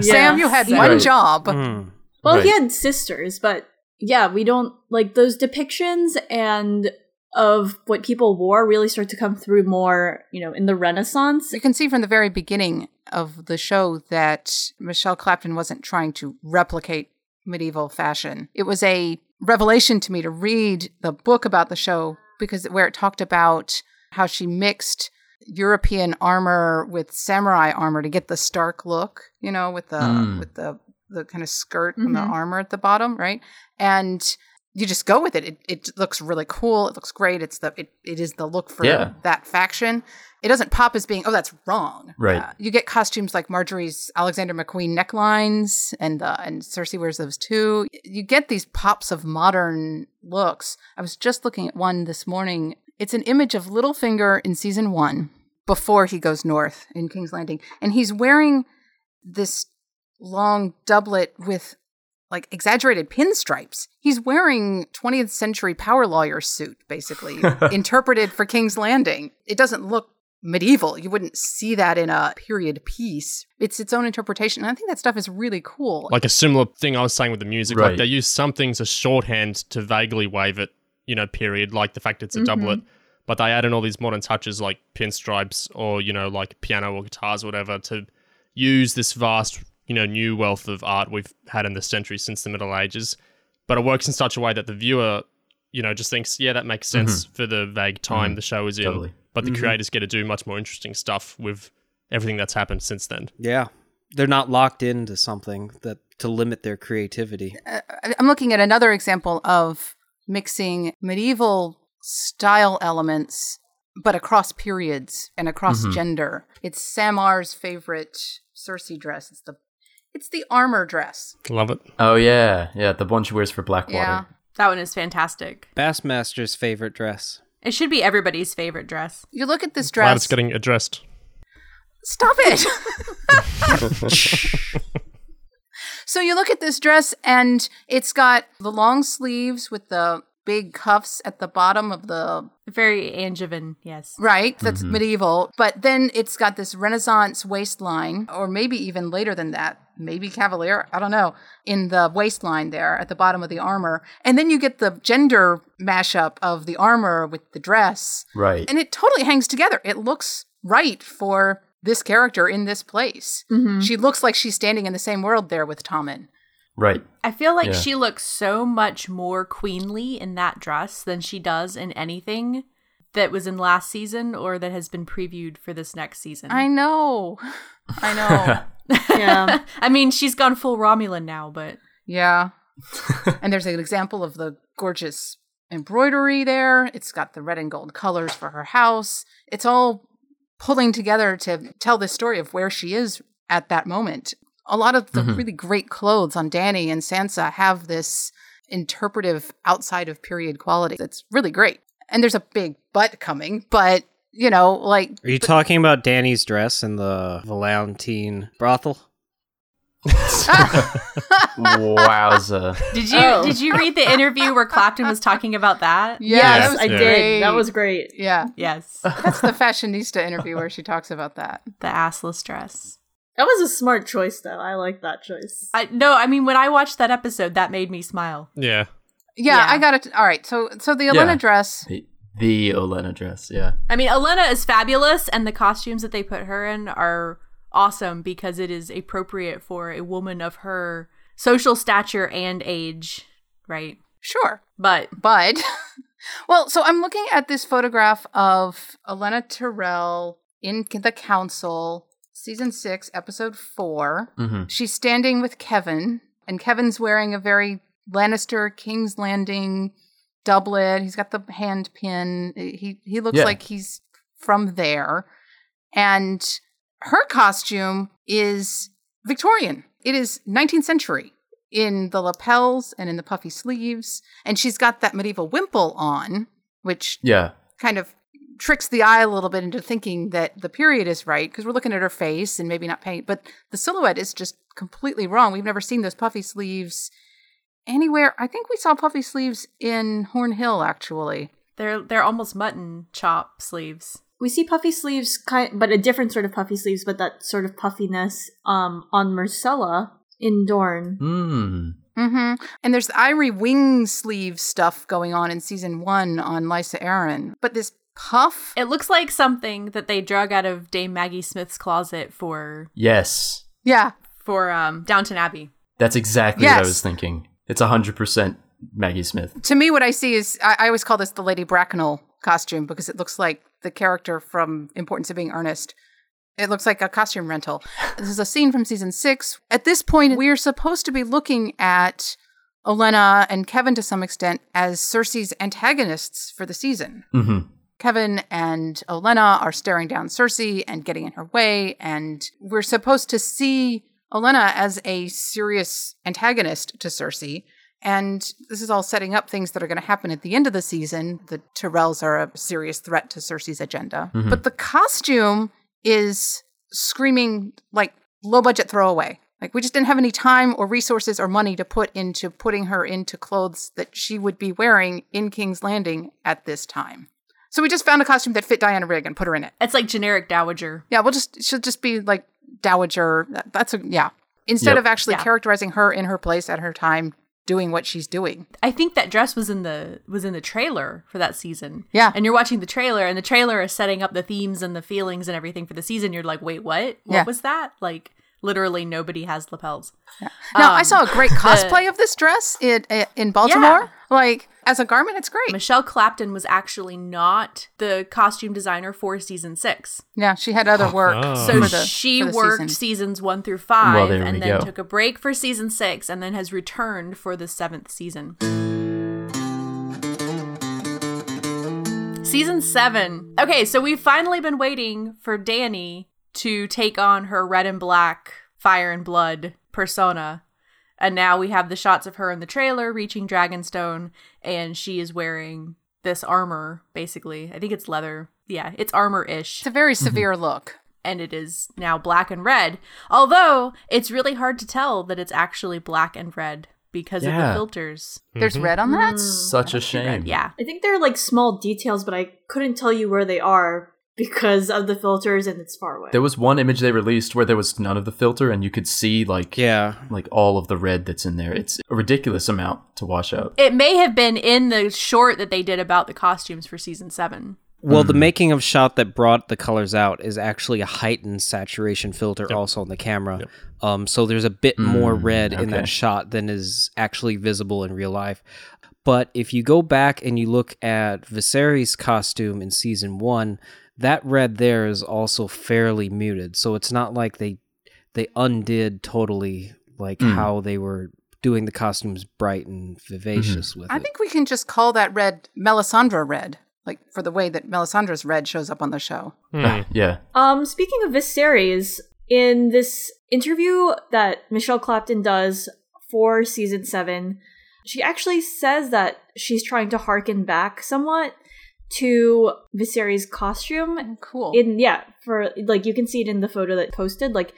[SPEAKER 8] Sam, you had one
[SPEAKER 1] Right.
[SPEAKER 8] job.
[SPEAKER 6] Hmm.
[SPEAKER 3] Well, he had sisters, but yeah, we don't like those depictions and of what people wore really start to come through more, you know, in the Renaissance.
[SPEAKER 8] You can see from the very beginning of the show that Michele Clapton wasn't trying to replicate medieval fashion. It was a revelation to me to read the book about the show because where it talked about how she mixed European armor with samurai armor to get the stark look, you know, with the
[SPEAKER 1] Mm.
[SPEAKER 8] with the the kind of skirt and the
[SPEAKER 3] Mhm.
[SPEAKER 8] armor at the bottom, right? And you just go with it. It it looks really cool. It looks great. It's the it, it is the look for
[SPEAKER 1] Yeah.
[SPEAKER 8] that faction. It doesn't pop as being oh that's wrong.
[SPEAKER 1] Right.
[SPEAKER 8] Uh, you get costumes like Margaery's Alexander McQueen necklines, and uh, and Cersei wears those too. You get these pops of modern looks. I was just looking at one this morning. It's an image of Littlefinger in season one before he goes north in King's Landing, and he's wearing this long doublet with like exaggerated pinstripes. He's wearing 20th century power lawyer suit, basically, interpreted for King's Landing. It doesn't look medieval. You wouldn't see that in a period piece. It's its own interpretation. And I think that stuff is really cool.
[SPEAKER 5] like a similar thing I was saying with the music.
[SPEAKER 1] Right.
[SPEAKER 5] Like they use some things as shorthand to vaguely wave it, you know, period, like the fact it's a mm-hmm. doublet. But they add in all these modern touches like pinstripes or, you know, like piano or guitars or whatever to use this vast, you know, new wealth of art we've had in the century since the Middle Ages, but it works in such a way that the viewer, you know, just thinks, yeah, that makes sense for the vague time
[SPEAKER 1] Mhm.
[SPEAKER 5] the show is in.
[SPEAKER 1] Totally.
[SPEAKER 5] But the
[SPEAKER 6] Mhm.
[SPEAKER 5] creators get to do much more interesting stuff with everything that's happened since then.
[SPEAKER 6] Yeah. They're not locked into something that to limit their creativity.
[SPEAKER 8] Uh, I'm looking at another example of mixing medieval style elements, but across periods and across
[SPEAKER 1] Mhm.
[SPEAKER 8] gender. It's Samar's favorite Cersei dress. It's the it's the armor dress.
[SPEAKER 5] Love it.
[SPEAKER 1] Oh yeah, yeah, the one she wears for Blackwater.
[SPEAKER 8] Yeah.
[SPEAKER 9] That one is fantastic.
[SPEAKER 6] Bassmaster's favorite dress.
[SPEAKER 9] It should be everybody's favorite dress.
[SPEAKER 8] You look at this
[SPEAKER 5] Glad
[SPEAKER 8] dress.
[SPEAKER 5] it's getting addressed.
[SPEAKER 8] Stop it. so you look at this dress and it's got the long sleeves with the big cuffs at the bottom of the
[SPEAKER 9] Very Angevin, yes.
[SPEAKER 8] right that's
[SPEAKER 1] Mhm.
[SPEAKER 8] medieval but then it's got this renaissance waistline or maybe even later than that maybe cavalier i don't know in the waistline there at the bottom of the armor and then you get the gender mashup of the armor with the dress
[SPEAKER 1] Right.
[SPEAKER 8] and it totally hangs together it looks right for this character in this place
[SPEAKER 3] Mm-hmm.
[SPEAKER 8] she looks like she's standing in the same world there with Tommen.
[SPEAKER 1] Right.
[SPEAKER 9] I feel like
[SPEAKER 1] Yeah.
[SPEAKER 9] she looks so much more queenly in that dress than she does in anything that was in last season or that has been previewed for this next season.
[SPEAKER 8] I know. I know.
[SPEAKER 3] Yeah.
[SPEAKER 9] I mean, she's gone full Romulan now, but
[SPEAKER 8] yeah. and there's an example of the gorgeous embroidery there. It's got the red and gold colors for her house. It's all pulling together to tell the story of where she is at that moment. A lot of the
[SPEAKER 1] Mhm.
[SPEAKER 8] really great clothes on Dany and Sansa have this interpretive outside of period quality. That's really great. And there's a big butt coming, but you know, like
[SPEAKER 6] Are you talking about Dany's dress in the Valentine brothel?
[SPEAKER 1] Wowza.
[SPEAKER 9] did you
[SPEAKER 3] Oh.
[SPEAKER 9] did you read the interview where Clapton was talking about that?
[SPEAKER 8] Yeah,
[SPEAKER 3] yes, I
[SPEAKER 5] Yeah.
[SPEAKER 3] did.
[SPEAKER 8] great.
[SPEAKER 3] That was great.
[SPEAKER 8] yeah.
[SPEAKER 9] Yes.
[SPEAKER 8] That's the fashionista interview where she talks about that.
[SPEAKER 9] The assless dress.
[SPEAKER 3] That was a smart choice, though. I like that choice.
[SPEAKER 9] I no, I mean when I watched that episode, that made me smile.
[SPEAKER 5] Yeah.
[SPEAKER 8] Yeah,
[SPEAKER 9] Yeah.
[SPEAKER 8] I got it. All right. So so the Olenna
[SPEAKER 1] Yeah.
[SPEAKER 8] dress.
[SPEAKER 1] The, the Olena dress, yeah.
[SPEAKER 9] I mean, Olenna is fabulous, and the costumes that they put her in are awesome because it is appropriate for a woman of her social stature and age, right?
[SPEAKER 8] Sure.
[SPEAKER 9] But
[SPEAKER 8] But well, so I'm looking at this photograph of Olenna Tyrell in the council, season 6, episode 4.
[SPEAKER 1] hmm
[SPEAKER 8] She's standing with Kevan, and Kevan's wearing a very Lannister King's Landing doublet. He's got the hand pin. He he looks
[SPEAKER 1] Yeah.
[SPEAKER 8] like he's from there. And her costume is Victorian. It is 19th century in the lapels and in the puffy sleeves, and she's got that medieval wimple on, which
[SPEAKER 1] Yeah.
[SPEAKER 8] kind of tricks the eye a little bit into thinking that the period is right because we're looking at her face and maybe not paint, but the silhouette is just completely wrong. We've never seen those puffy sleeves anywhere. I think we saw puffy sleeves in Horn Hill actually.
[SPEAKER 9] they're they're almost mutton chop sleeves.
[SPEAKER 3] we see puffy sleeves, kind, but a different sort of puffy sleeves, but that sort of puffiness um, on Myrcella in Dorne.
[SPEAKER 1] Mm.
[SPEAKER 8] Mm-hmm. And there's the Eyrie wing sleeve stuff going on in season one on Lysa Arryn. But this puff,
[SPEAKER 9] It looks like something that they drug out of Dame Maggie Smith's closet for
[SPEAKER 1] Yes.
[SPEAKER 8] yeah,
[SPEAKER 9] for um, Downton Abbey.
[SPEAKER 1] That's exactly what I was thinking. It's 100% Maggie Smith.
[SPEAKER 8] to me, what I see is I, I always call this the Lady Bracknell costume because it looks like the character from Importance of Being Earnest. It looks like a costume rental. This is a scene from season six. At this point, we're supposed to be looking at Olenna and Kevan to some extent as Cersei's antagonists for the season.
[SPEAKER 1] hmm
[SPEAKER 8] Kevan and Olenna are staring down Cersei and getting in her way, and we're supposed to see Olenna as a serious antagonist to Cersei. And this is all setting up things that are going to happen at the end of the season. The Tyrells are a serious threat to Cersei's agenda.
[SPEAKER 1] Mhm.
[SPEAKER 8] But the costume is screaming like low budget throwaway. Like we just didn't have any time or resources or money to put into putting her into clothes that she would be wearing in King's Landing at this time. So we just found a costume that fit Diana Rigg and put her in it.
[SPEAKER 9] It's like generic dowager.
[SPEAKER 8] Yeah, we'll just she'll just be like dowager. That's a yeah. Instead
[SPEAKER 1] Yep.
[SPEAKER 8] of actually
[SPEAKER 9] Yeah.
[SPEAKER 8] characterizing her in her place at her time doing what she's doing.
[SPEAKER 9] I think that dress was in the was in the trailer for that season.
[SPEAKER 8] Yeah.
[SPEAKER 9] And you're watching the trailer and the trailer is setting up the themes and the feelings and everything for the season. You're like, wait, what? What
[SPEAKER 8] Yeah.
[SPEAKER 9] was that? Like literally nobody has lapels.
[SPEAKER 8] Now, I
[SPEAKER 9] Um,
[SPEAKER 8] saw a great cosplay of this dress in, in Baltimore. Like, as a garment, it's great.
[SPEAKER 9] Michele Clapton was actually not the costume designer for season six.
[SPEAKER 8] Yeah, she had other oh. work.
[SPEAKER 5] Oh.
[SPEAKER 9] So
[SPEAKER 8] the-
[SPEAKER 9] she worked
[SPEAKER 8] season.
[SPEAKER 9] seasons one through five
[SPEAKER 1] Well,
[SPEAKER 9] and then
[SPEAKER 1] go.
[SPEAKER 9] took a break for season six and then has returned for the seventh season. Season seven. Okay, so we've finally been waiting for Dany to take on her red and black fire and blood persona. And now we have the shots of her in the trailer reaching Dragonstone, and she is wearing this armor, basically. I think it's leather. Yeah, it's armor ish
[SPEAKER 8] It's a very mm-hmm. severe look.
[SPEAKER 9] and it is now black and red. Although it's really hard to tell that it's actually black and red because of the filters.
[SPEAKER 8] There's mm-hmm. red on that. Mm.
[SPEAKER 1] Such a shame.
[SPEAKER 9] Yeah.
[SPEAKER 3] I think they're like small details, but I couldn't tell you where they are because of the filters and it's far away.
[SPEAKER 1] There was one image they released where there was none of the filter, and you could see like
[SPEAKER 6] Yeah.
[SPEAKER 1] like all of the red that's in there. It's a ridiculous amount to wash out.
[SPEAKER 9] It may have been in the short that they did about the costumes for season seven.
[SPEAKER 6] Well, the making of shot that brought the colors out is actually a heightened saturation filter also on the camera. Um, so there's a bit more red in that shot than is actually visible in real life. But if you go back and you look at Viserys' costume in season one, that red there is also fairly muted. So it's not like they they undid totally like hmm. how they were doing the costumes bright and mm-hmm. vivacious with
[SPEAKER 8] I
[SPEAKER 6] it.
[SPEAKER 8] think we can just call that red Melisandre red, like for the way that Melisandre's red shows up on the show. Ah, hmm.
[SPEAKER 1] yeah.
[SPEAKER 3] Um, speaking of Viserys, in this interview that Michelle Clapton does for season seven, she actually says that she's trying to harken back somewhat to Viserys' costume.
[SPEAKER 8] Cool.
[SPEAKER 3] In yeah, for like you can see it in the photo that posted. Like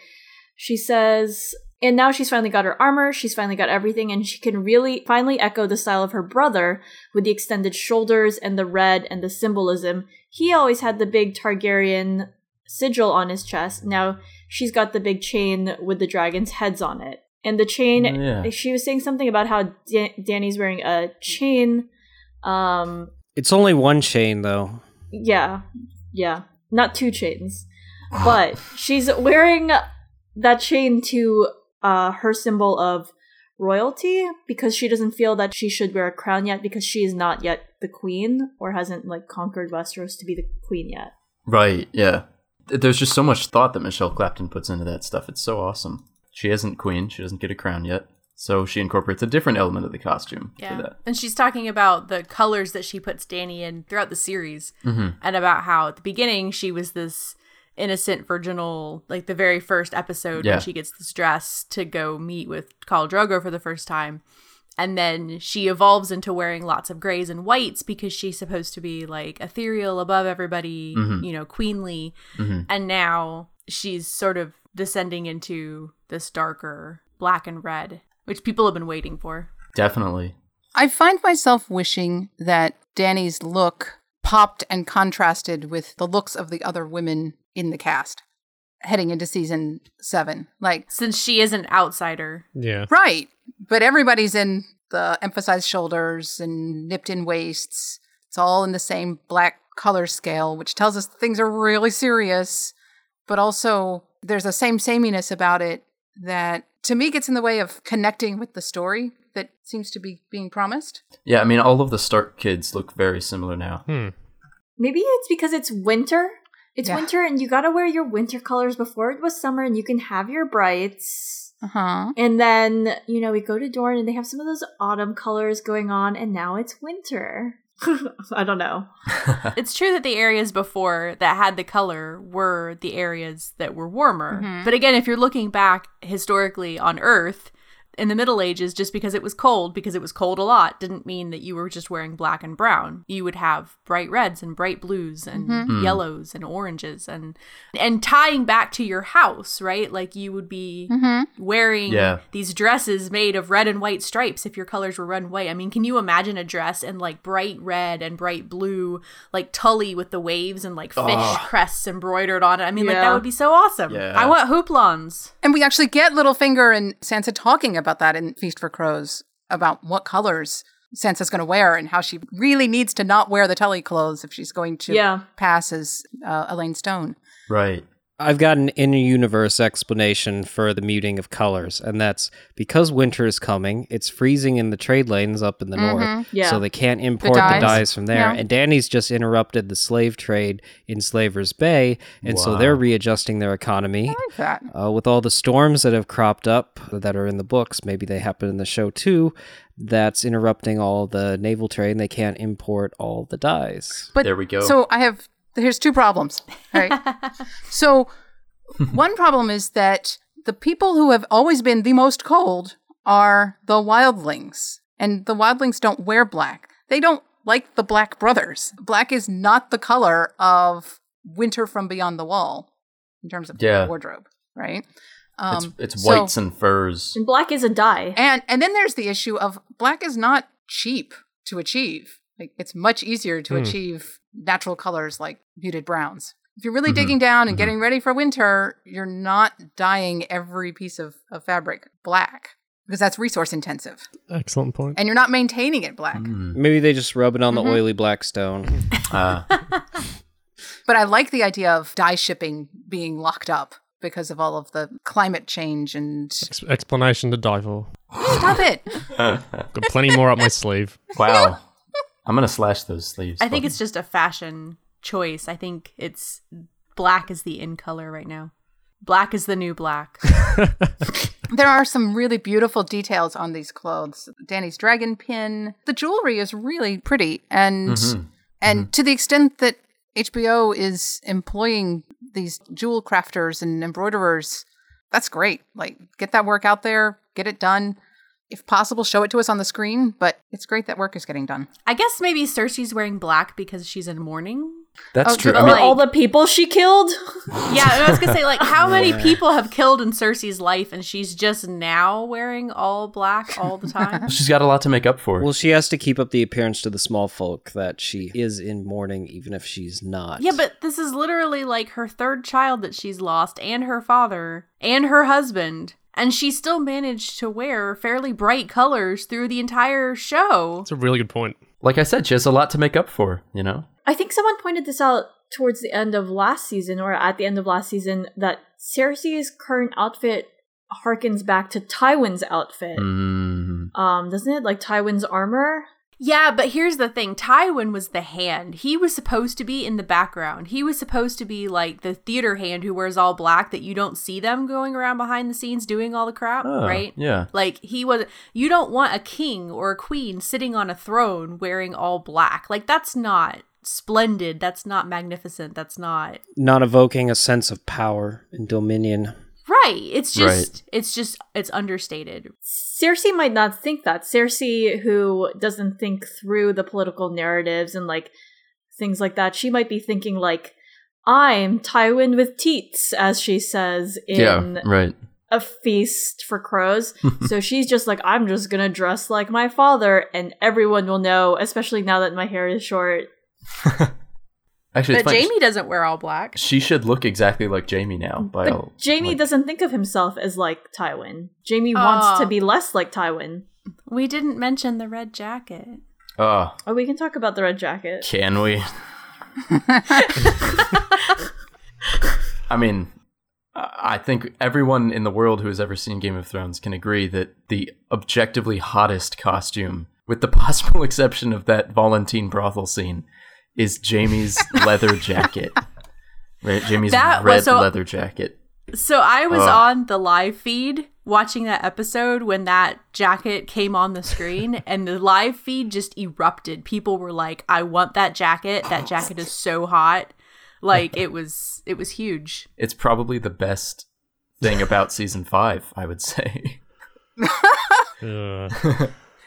[SPEAKER 3] she says, and now she's finally got her armor. She's finally got everything, and she can really finally echo the style of her brother with the extended shoulders and the red and the symbolism. He always had the big Targaryen sigil on his chest. Now she's got the big chain with the dragons' heads on it. And the chain,
[SPEAKER 1] Oh, yeah.
[SPEAKER 3] she was saying something about how Da- Dany's wearing a chain. Um,
[SPEAKER 6] It's only one chain though.
[SPEAKER 3] yeah, yeah, not two chains, but she's wearing that chain to uh, her symbol of royalty because she doesn't feel that she should wear a crown yet because she is not yet the queen or hasn't like conquered Westeros to be the queen yet.
[SPEAKER 1] Right. Yeah. There's just so much thought that Michelle Clapton puts into that stuff. It's so awesome. She isn't queen. She doesn't get a crown yet. So she incorporates a different element of the costume for
[SPEAKER 9] Yeah.
[SPEAKER 1] that.
[SPEAKER 9] And she's talking about the colors that she puts Dany in throughout the series
[SPEAKER 1] hmm
[SPEAKER 9] and about how at the beginning she was this innocent virginal like the very first episode
[SPEAKER 1] Yeah.
[SPEAKER 9] when she gets this dress to go meet with Khal Drogo for the first time and then she evolves into wearing lots of grays and whites because she's supposed to be like ethereal above everybody
[SPEAKER 1] Mhm.
[SPEAKER 9] you know queenly
[SPEAKER 1] hmm
[SPEAKER 9] and now she's sort of descending into this darker black and red which people have been waiting for
[SPEAKER 1] Definitely.
[SPEAKER 8] I find myself wishing that Dany's look popped and contrasted with the looks of the other women in the cast heading into season seven. Like,
[SPEAKER 9] since she is an outsider
[SPEAKER 5] Yeah.
[SPEAKER 8] right, but everybody's in the emphasized shoulders and nipped in waists. It's all in the same black color scale, which tells us things are really serious, but also there's a same sameness about it that to me gets in the way of connecting with the story that seems to be being promised.
[SPEAKER 1] Yeah, I mean, all of the Stark kids look very similar now.
[SPEAKER 5] Hmm.
[SPEAKER 3] Maybe it's because it's winter. It's
[SPEAKER 8] Yeah.
[SPEAKER 3] winter and you gotta wear your winter colors before it was summer and you can have your brights.
[SPEAKER 8] Uh huh.
[SPEAKER 3] And then, you know, we go to Dorne and they have some of those autumn colors going on and now it's winter. I don't know.
[SPEAKER 9] It's true that the areas before that had the color were the areas that were warmer.
[SPEAKER 8] Mhm.
[SPEAKER 9] But again, if you're looking back historically on Earth, in the Middle Ages, just because it was cold, because it was cold a lot, didn't mean that you were just wearing black and brown. You would have bright reds and bright blues and
[SPEAKER 8] Mhm.
[SPEAKER 9] yellows and oranges and and tying back to your house, right? Like you would be
[SPEAKER 8] Mm-hmm.
[SPEAKER 9] wearing
[SPEAKER 1] Yeah.
[SPEAKER 9] these dresses made of red and white stripes if your colors were red and white. I mean, can you imagine a dress in like bright red and bright blue, like Tully with the waves and like fish
[SPEAKER 1] Ugh.
[SPEAKER 9] crests embroidered on it? I mean, like that would be so awesome.
[SPEAKER 1] Yeah.
[SPEAKER 9] I want hooplons.
[SPEAKER 8] And we actually get Littlefinger and Sansa talking about that in Feast for Crows about what colors Sansa's going to wear and how she really needs to not wear the Tully clothes if she's going to
[SPEAKER 3] Yeah.
[SPEAKER 8] pass as uh, Alayne Stone.
[SPEAKER 1] right.
[SPEAKER 6] I've got an in universe explanation for the muting of colors, and that's because winter is coming, it's freezing in the trade lanes up in the north,
[SPEAKER 3] Yeah.
[SPEAKER 6] so they can't import the
[SPEAKER 8] dyes.
[SPEAKER 6] dyes, from there.
[SPEAKER 8] Yeah.
[SPEAKER 6] And Dany's just interrupted the slave trade in Slaver's Bay, and so they're readjusting their economy.
[SPEAKER 8] I like that.
[SPEAKER 6] Uh, with all the storms that have cropped up that are in the books, maybe they happen in the show too. That's interrupting all the naval trade, and they can't import all the dyes.
[SPEAKER 8] But
[SPEAKER 1] There we go.
[SPEAKER 8] So I have here's two problems. Right. so one problem is that the people who have always been the most cold are the wildlings. And the wildlings don't wear black. They don't like the black brothers. Black is not the color of winter from beyond the wall in terms of
[SPEAKER 1] Yeah.
[SPEAKER 8] wardrobe, right?
[SPEAKER 1] it's
[SPEAKER 8] Um,
[SPEAKER 1] it's
[SPEAKER 8] so-
[SPEAKER 1] whites and furs.
[SPEAKER 3] And black is a dye.
[SPEAKER 8] and and then there's the issue of black is not cheap to achieve. Like it's much easier to
[SPEAKER 5] Hmm.
[SPEAKER 8] achieve natural colors like muted browns. If you're really
[SPEAKER 1] Mhm.
[SPEAKER 8] digging down and
[SPEAKER 1] Mhm.
[SPEAKER 8] getting ready for winter, you're not dyeing every piece of, of fabric black because that's resource intensive.
[SPEAKER 5] Excellent point.
[SPEAKER 8] And you're not maintaining it black.
[SPEAKER 1] Mm.
[SPEAKER 6] Maybe they just rub it on
[SPEAKER 8] Mhm.
[SPEAKER 6] the oily black stone.
[SPEAKER 1] Ah.
[SPEAKER 8] But I like the idea of dye shipping being locked up because of all of the climate change and
[SPEAKER 5] Ex- explanation to die for.
[SPEAKER 8] stop it.
[SPEAKER 5] Got plenty more up my sleeve.
[SPEAKER 1] wow. I'm gonna slash those sleeves.
[SPEAKER 9] I think
[SPEAKER 1] but-
[SPEAKER 9] it's just a fashion choice. I think it's black is the in color right now. Black is the new black.
[SPEAKER 8] There are some really beautiful details on these clothes. Dany's dragon pin. The jewelry is really pretty and
[SPEAKER 1] Mhm.
[SPEAKER 8] and to the extent that HBO is employing these jewel crafters and embroiderers, that's great. Like get that work out there, get it done. If possible, show it to us on the screen, but it's great that work is getting done.
[SPEAKER 9] I guess maybe Cersei's wearing black because she's in mourning.
[SPEAKER 1] That's
[SPEAKER 8] Oh,
[SPEAKER 1] true. I mean,
[SPEAKER 9] like-
[SPEAKER 3] all the people she killed.
[SPEAKER 9] Yeah, I was gonna say like how many people have killed in Cersei's life and she's just now wearing all black all the time?
[SPEAKER 1] she's got a lot to make up for.
[SPEAKER 6] Well, she has to keep up the appearance to the small folk that she is in mourning, even if she's not.
[SPEAKER 9] yeah, but this is literally like her third child that she's lost, and her father, and her husband. And she still managed to wear fairly bright colors through the entire show.
[SPEAKER 5] That's a really good point.
[SPEAKER 1] like I said, she has a lot to make up for. You know.
[SPEAKER 3] I think someone pointed this out towards the end of last season or at the end of last season that Cersei's current outfit harkens back to Tywin's outfit.
[SPEAKER 1] Mm.
[SPEAKER 3] Um, doesn't it? Like Tywin's armor?
[SPEAKER 9] Yeah, but here's the thing Tywin was the hand. He was supposed to be in the background. He was supposed to be like the theater hand who wears all black that you don't see them going around behind the scenes doing all the crap,
[SPEAKER 1] Oh,
[SPEAKER 9] right?
[SPEAKER 1] Yeah.
[SPEAKER 9] Like he was you don't want a king or a queen sitting on a throne wearing all black. Like that's not splendid. That's not magnificent. That's not
[SPEAKER 6] not evoking a sense of power and dominion.
[SPEAKER 9] Right. It's
[SPEAKER 1] Right.
[SPEAKER 9] just it's just it's understated.
[SPEAKER 3] Cersei might not think that. Cersei, who doesn't think through the political narratives and like things like that, she might be thinking like, "I'm Tywin with teats," as she says in
[SPEAKER 1] Yeah. Right.
[SPEAKER 3] a feast for crows. so she's just like, "I'm just gonna dress like my father, and everyone will know." Especially now that my hair is short.
[SPEAKER 1] Actually,
[SPEAKER 9] but. Jaime doesn't wear all black.
[SPEAKER 1] She should look exactly like Jaime now. By all,
[SPEAKER 3] But Jaime
[SPEAKER 1] like-
[SPEAKER 3] doesn't think of himself as like Tywin. Jaime wants
[SPEAKER 9] Oh.
[SPEAKER 3] to be less like Tywin.
[SPEAKER 9] We didn't mention the red jacket.
[SPEAKER 1] Oh,
[SPEAKER 3] Oh, we can talk about the red jacket.
[SPEAKER 1] can we? I mean, I I think everyone in the world who has ever seen Game of Thrones can agree that the objectively hottest costume, with the possible exception of that Valentine brothel scene, is Jaime's leather jacket. Right, Jaime's
[SPEAKER 9] That
[SPEAKER 1] red
[SPEAKER 9] so-
[SPEAKER 1] leather jacket.
[SPEAKER 9] So I was
[SPEAKER 1] Ugh.
[SPEAKER 9] on the live feed watching that episode when that jacket came on the screen and the live feed just erupted. People were like, "I want that jacket. That oh, jacket is so hot." Like it was it was huge.
[SPEAKER 1] It's probably the best thing about season five, I would say.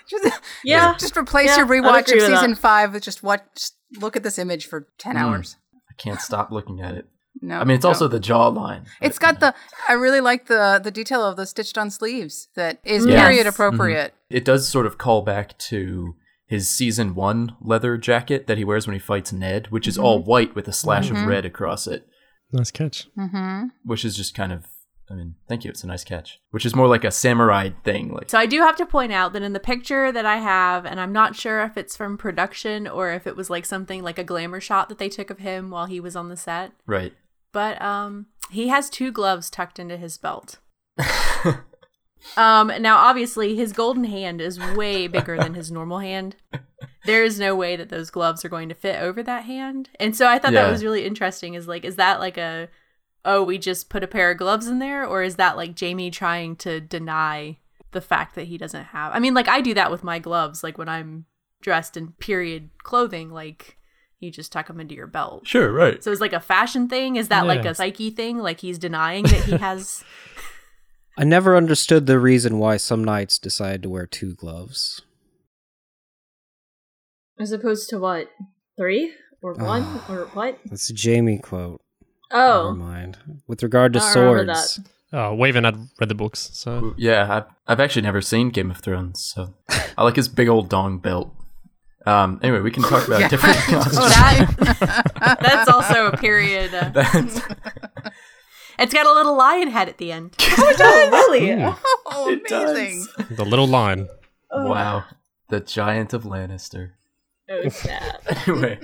[SPEAKER 8] Just,
[SPEAKER 3] Yeah.
[SPEAKER 8] just replace
[SPEAKER 3] Yeah,
[SPEAKER 8] your rewatch of
[SPEAKER 3] with that.
[SPEAKER 8] season five with just what just look at this image for 10
[SPEAKER 1] Mm.
[SPEAKER 8] hours.
[SPEAKER 1] I can't stop looking at it.
[SPEAKER 8] No.
[SPEAKER 1] I mean, it's
[SPEAKER 8] no.
[SPEAKER 1] also the jawline.
[SPEAKER 8] It's got the I really like the the detail of the stitched on sleeves that is
[SPEAKER 3] Yes.
[SPEAKER 8] period
[SPEAKER 3] Mhm.
[SPEAKER 8] appropriate.
[SPEAKER 1] It does sort of call back to his season one leather jacket that he wears when he fights Ned, which is all white with a slash
[SPEAKER 8] Mhm.
[SPEAKER 1] of red across it,
[SPEAKER 5] nice catch.
[SPEAKER 8] Mm-hmm.
[SPEAKER 1] which is just kind of. I mean, thank you. It's a nice catch. Which is more like a samurai thing. Like,
[SPEAKER 9] So I do have to point out that in the picture that I have, and I'm not sure if it's from production or if it was like something like a glamour shot that they took of him while he was on the set.
[SPEAKER 1] right.
[SPEAKER 9] But um He has two gloves tucked into his belt. um, now obviously his golden hand is way bigger than his normal hand. There is no way that those gloves are going to fit over that hand. And so I thought
[SPEAKER 1] Yeah.
[SPEAKER 9] that was really interesting is like is that like a oh, we just put a pair of gloves in there or is that like Jaime trying to deny the fact that he doesn't have I mean like I do that with my gloves like when I'm dressed in period clothing like you just tuck them into your belt.
[SPEAKER 1] Sure, right.
[SPEAKER 9] So it's like a fashion thing. Is that like a psyche thing? Like he's denying that he has.
[SPEAKER 6] I never understood the reason why some knights decide to wear two gloves.
[SPEAKER 3] As opposed to what? Three? Or one? or what?
[SPEAKER 6] That's a Jaime quote. Never
[SPEAKER 3] Oh.
[SPEAKER 6] mind. With regard to
[SPEAKER 3] I
[SPEAKER 6] swords,
[SPEAKER 5] Oh, Waven had read the books, so
[SPEAKER 1] Yeah, I've, I've actually never seen Game of Thrones, so I like his big old dong belt. Um, anyway, we can talk about
[SPEAKER 8] Yeah.
[SPEAKER 1] different
[SPEAKER 9] Oh, that that's also a period. Uh,
[SPEAKER 1] That's-
[SPEAKER 9] it's got a little lion head at the end.
[SPEAKER 3] Oh, really?
[SPEAKER 8] Oh,
[SPEAKER 1] It does.
[SPEAKER 8] amazing.
[SPEAKER 5] the little line.
[SPEAKER 1] wow, the giant of Lannister.
[SPEAKER 3] Oh, snap.
[SPEAKER 1] Anyway,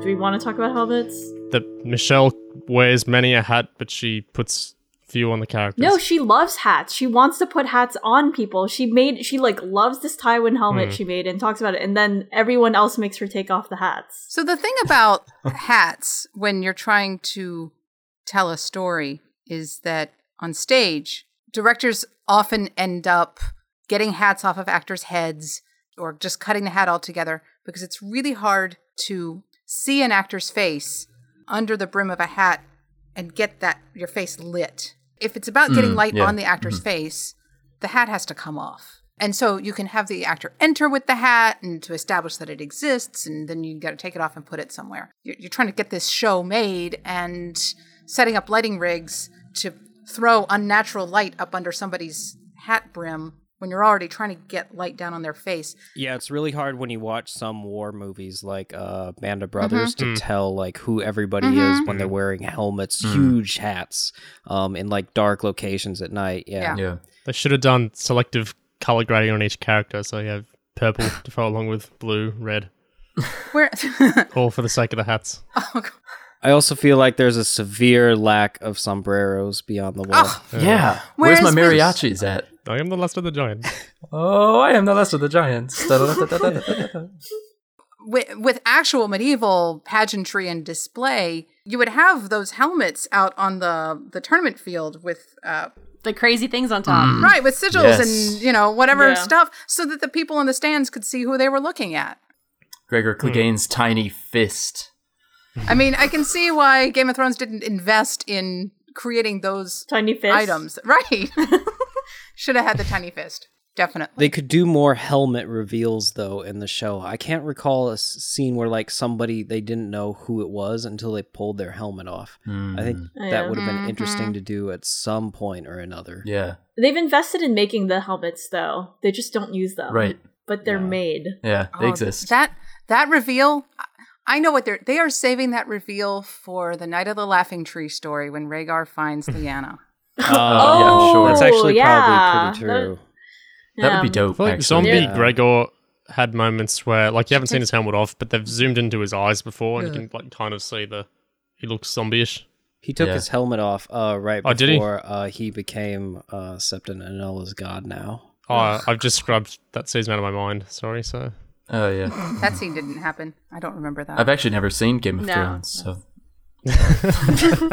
[SPEAKER 3] Do we want to talk about helmets?
[SPEAKER 5] That Michelle wears many a hat, but she puts few on the characters.
[SPEAKER 3] No, she loves hats. She wants to put hats on people. She made she like loves this Tywin helmet
[SPEAKER 5] Hmm.
[SPEAKER 3] she made and talks about it, and then everyone else makes her take off the hats.
[SPEAKER 8] So the thing about hats when you're trying to tell a story is that on stage, directors often end up getting hats off of actors' heads or just cutting the hat altogether because it's really hard to see an actor's face under the brim of a hat and get that your face lit. If it's about getting
[SPEAKER 1] Mm,
[SPEAKER 8] light
[SPEAKER 1] yeah.
[SPEAKER 8] on the actor's face, the hat has to come off. And so you can have the actor enter with the hat and to establish that it exists, and then you got to take it off and put it somewhere. You're, you're trying to get this show made and setting up lighting rigs to throw unnatural light up under somebody's hat brim when you're already trying to get light down on their face.
[SPEAKER 6] Yeah, it's really hard when you watch some war movies like uh Band of Brothers
[SPEAKER 5] Mhm.
[SPEAKER 6] to tell like who everybody is
[SPEAKER 8] Mhm.
[SPEAKER 6] when they're wearing helmets,
[SPEAKER 1] Mm.
[SPEAKER 6] huge hats, um, in like dark locations at night. Yeah.
[SPEAKER 8] Yeah.
[SPEAKER 1] yeah.
[SPEAKER 5] They should have done selective color grading on each character, so you have purple to follow along with blue, red,
[SPEAKER 8] Where
[SPEAKER 5] all for the sake of the hats.
[SPEAKER 8] oh, God.
[SPEAKER 6] I also feel like there's a severe lack of sombreros beyond the wall.
[SPEAKER 8] Oh,
[SPEAKER 1] Yeah. Where's my mariachis at?
[SPEAKER 5] I am the last of the giants.
[SPEAKER 1] Oh, I am the last of the giants.
[SPEAKER 8] With, with actual medieval pageantry and display, you would have those helmets out on the the tournament field with uh,
[SPEAKER 9] The crazy things on top.
[SPEAKER 8] right with sigils
[SPEAKER 1] Yes.
[SPEAKER 8] and you know whatever
[SPEAKER 3] Yeah.
[SPEAKER 8] stuff, so that the people in the stands could see who they were looking at.
[SPEAKER 1] Gregor Clegane's tiny fist.
[SPEAKER 8] I mean, I can see why Game of Thrones didn't invest in creating those
[SPEAKER 3] Tiny fist.
[SPEAKER 8] items. Right? Should have had the tiny fist. Definitely.
[SPEAKER 6] They could do more helmet reveals though in the show. I can't recall a scene where like somebody they didn't know who it was until they pulled their helmet off. I think
[SPEAKER 1] Mm,
[SPEAKER 6] that would have been
[SPEAKER 8] Mhm.
[SPEAKER 6] interesting to do at some point or another.
[SPEAKER 1] Yeah.
[SPEAKER 3] They've invested in making the helmets though. They just don't use them.
[SPEAKER 1] Right.
[SPEAKER 3] But they're
[SPEAKER 6] Yeah.
[SPEAKER 3] made.
[SPEAKER 1] Yeah. They
[SPEAKER 8] Oh,
[SPEAKER 1] exist.
[SPEAKER 8] That that reveal, I- I know what they're they are saving that reveal for the Knight of the Laughing Tree story when Rhaegar finds Lyanna.
[SPEAKER 6] Uh,
[SPEAKER 1] yeah, I'm sure.
[SPEAKER 6] That's actually
[SPEAKER 3] yeah.
[SPEAKER 6] probably pretty true.
[SPEAKER 1] That would be dope.
[SPEAKER 5] I like. Zombie
[SPEAKER 6] Yeah.
[SPEAKER 5] Gregor had moments where, like, you haven't seen his helmet off, but they've zoomed into his eyes before, and you can like kind of see the he looks zombie-ish.
[SPEAKER 6] He took
[SPEAKER 1] Yeah.
[SPEAKER 6] his helmet off uh, right
[SPEAKER 5] Oh, did he?
[SPEAKER 6] before uh, he became uh, Septon Unella's god now.
[SPEAKER 5] Oh, I've just scrubbed that season out of my mind. Sorry, so
[SPEAKER 1] Oh yeah.
[SPEAKER 8] That scene didn't happen. I don't remember that.
[SPEAKER 1] I've actually never seen Game of
[SPEAKER 9] No.
[SPEAKER 1] Thrones, so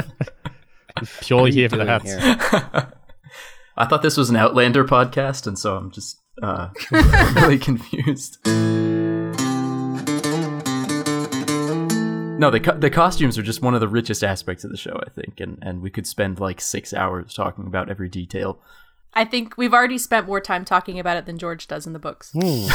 [SPEAKER 5] purely here for the
[SPEAKER 6] Doing
[SPEAKER 5] hats.
[SPEAKER 1] I thought this was an Outlander podcast, and so I'm just uh, really confused. No, the co- the costumes are just one of the richest aspects of the show, I think, and and we could spend like six hours talking about every detail.
[SPEAKER 9] I think we've already spent more time talking about it than George does in the books. Hmm.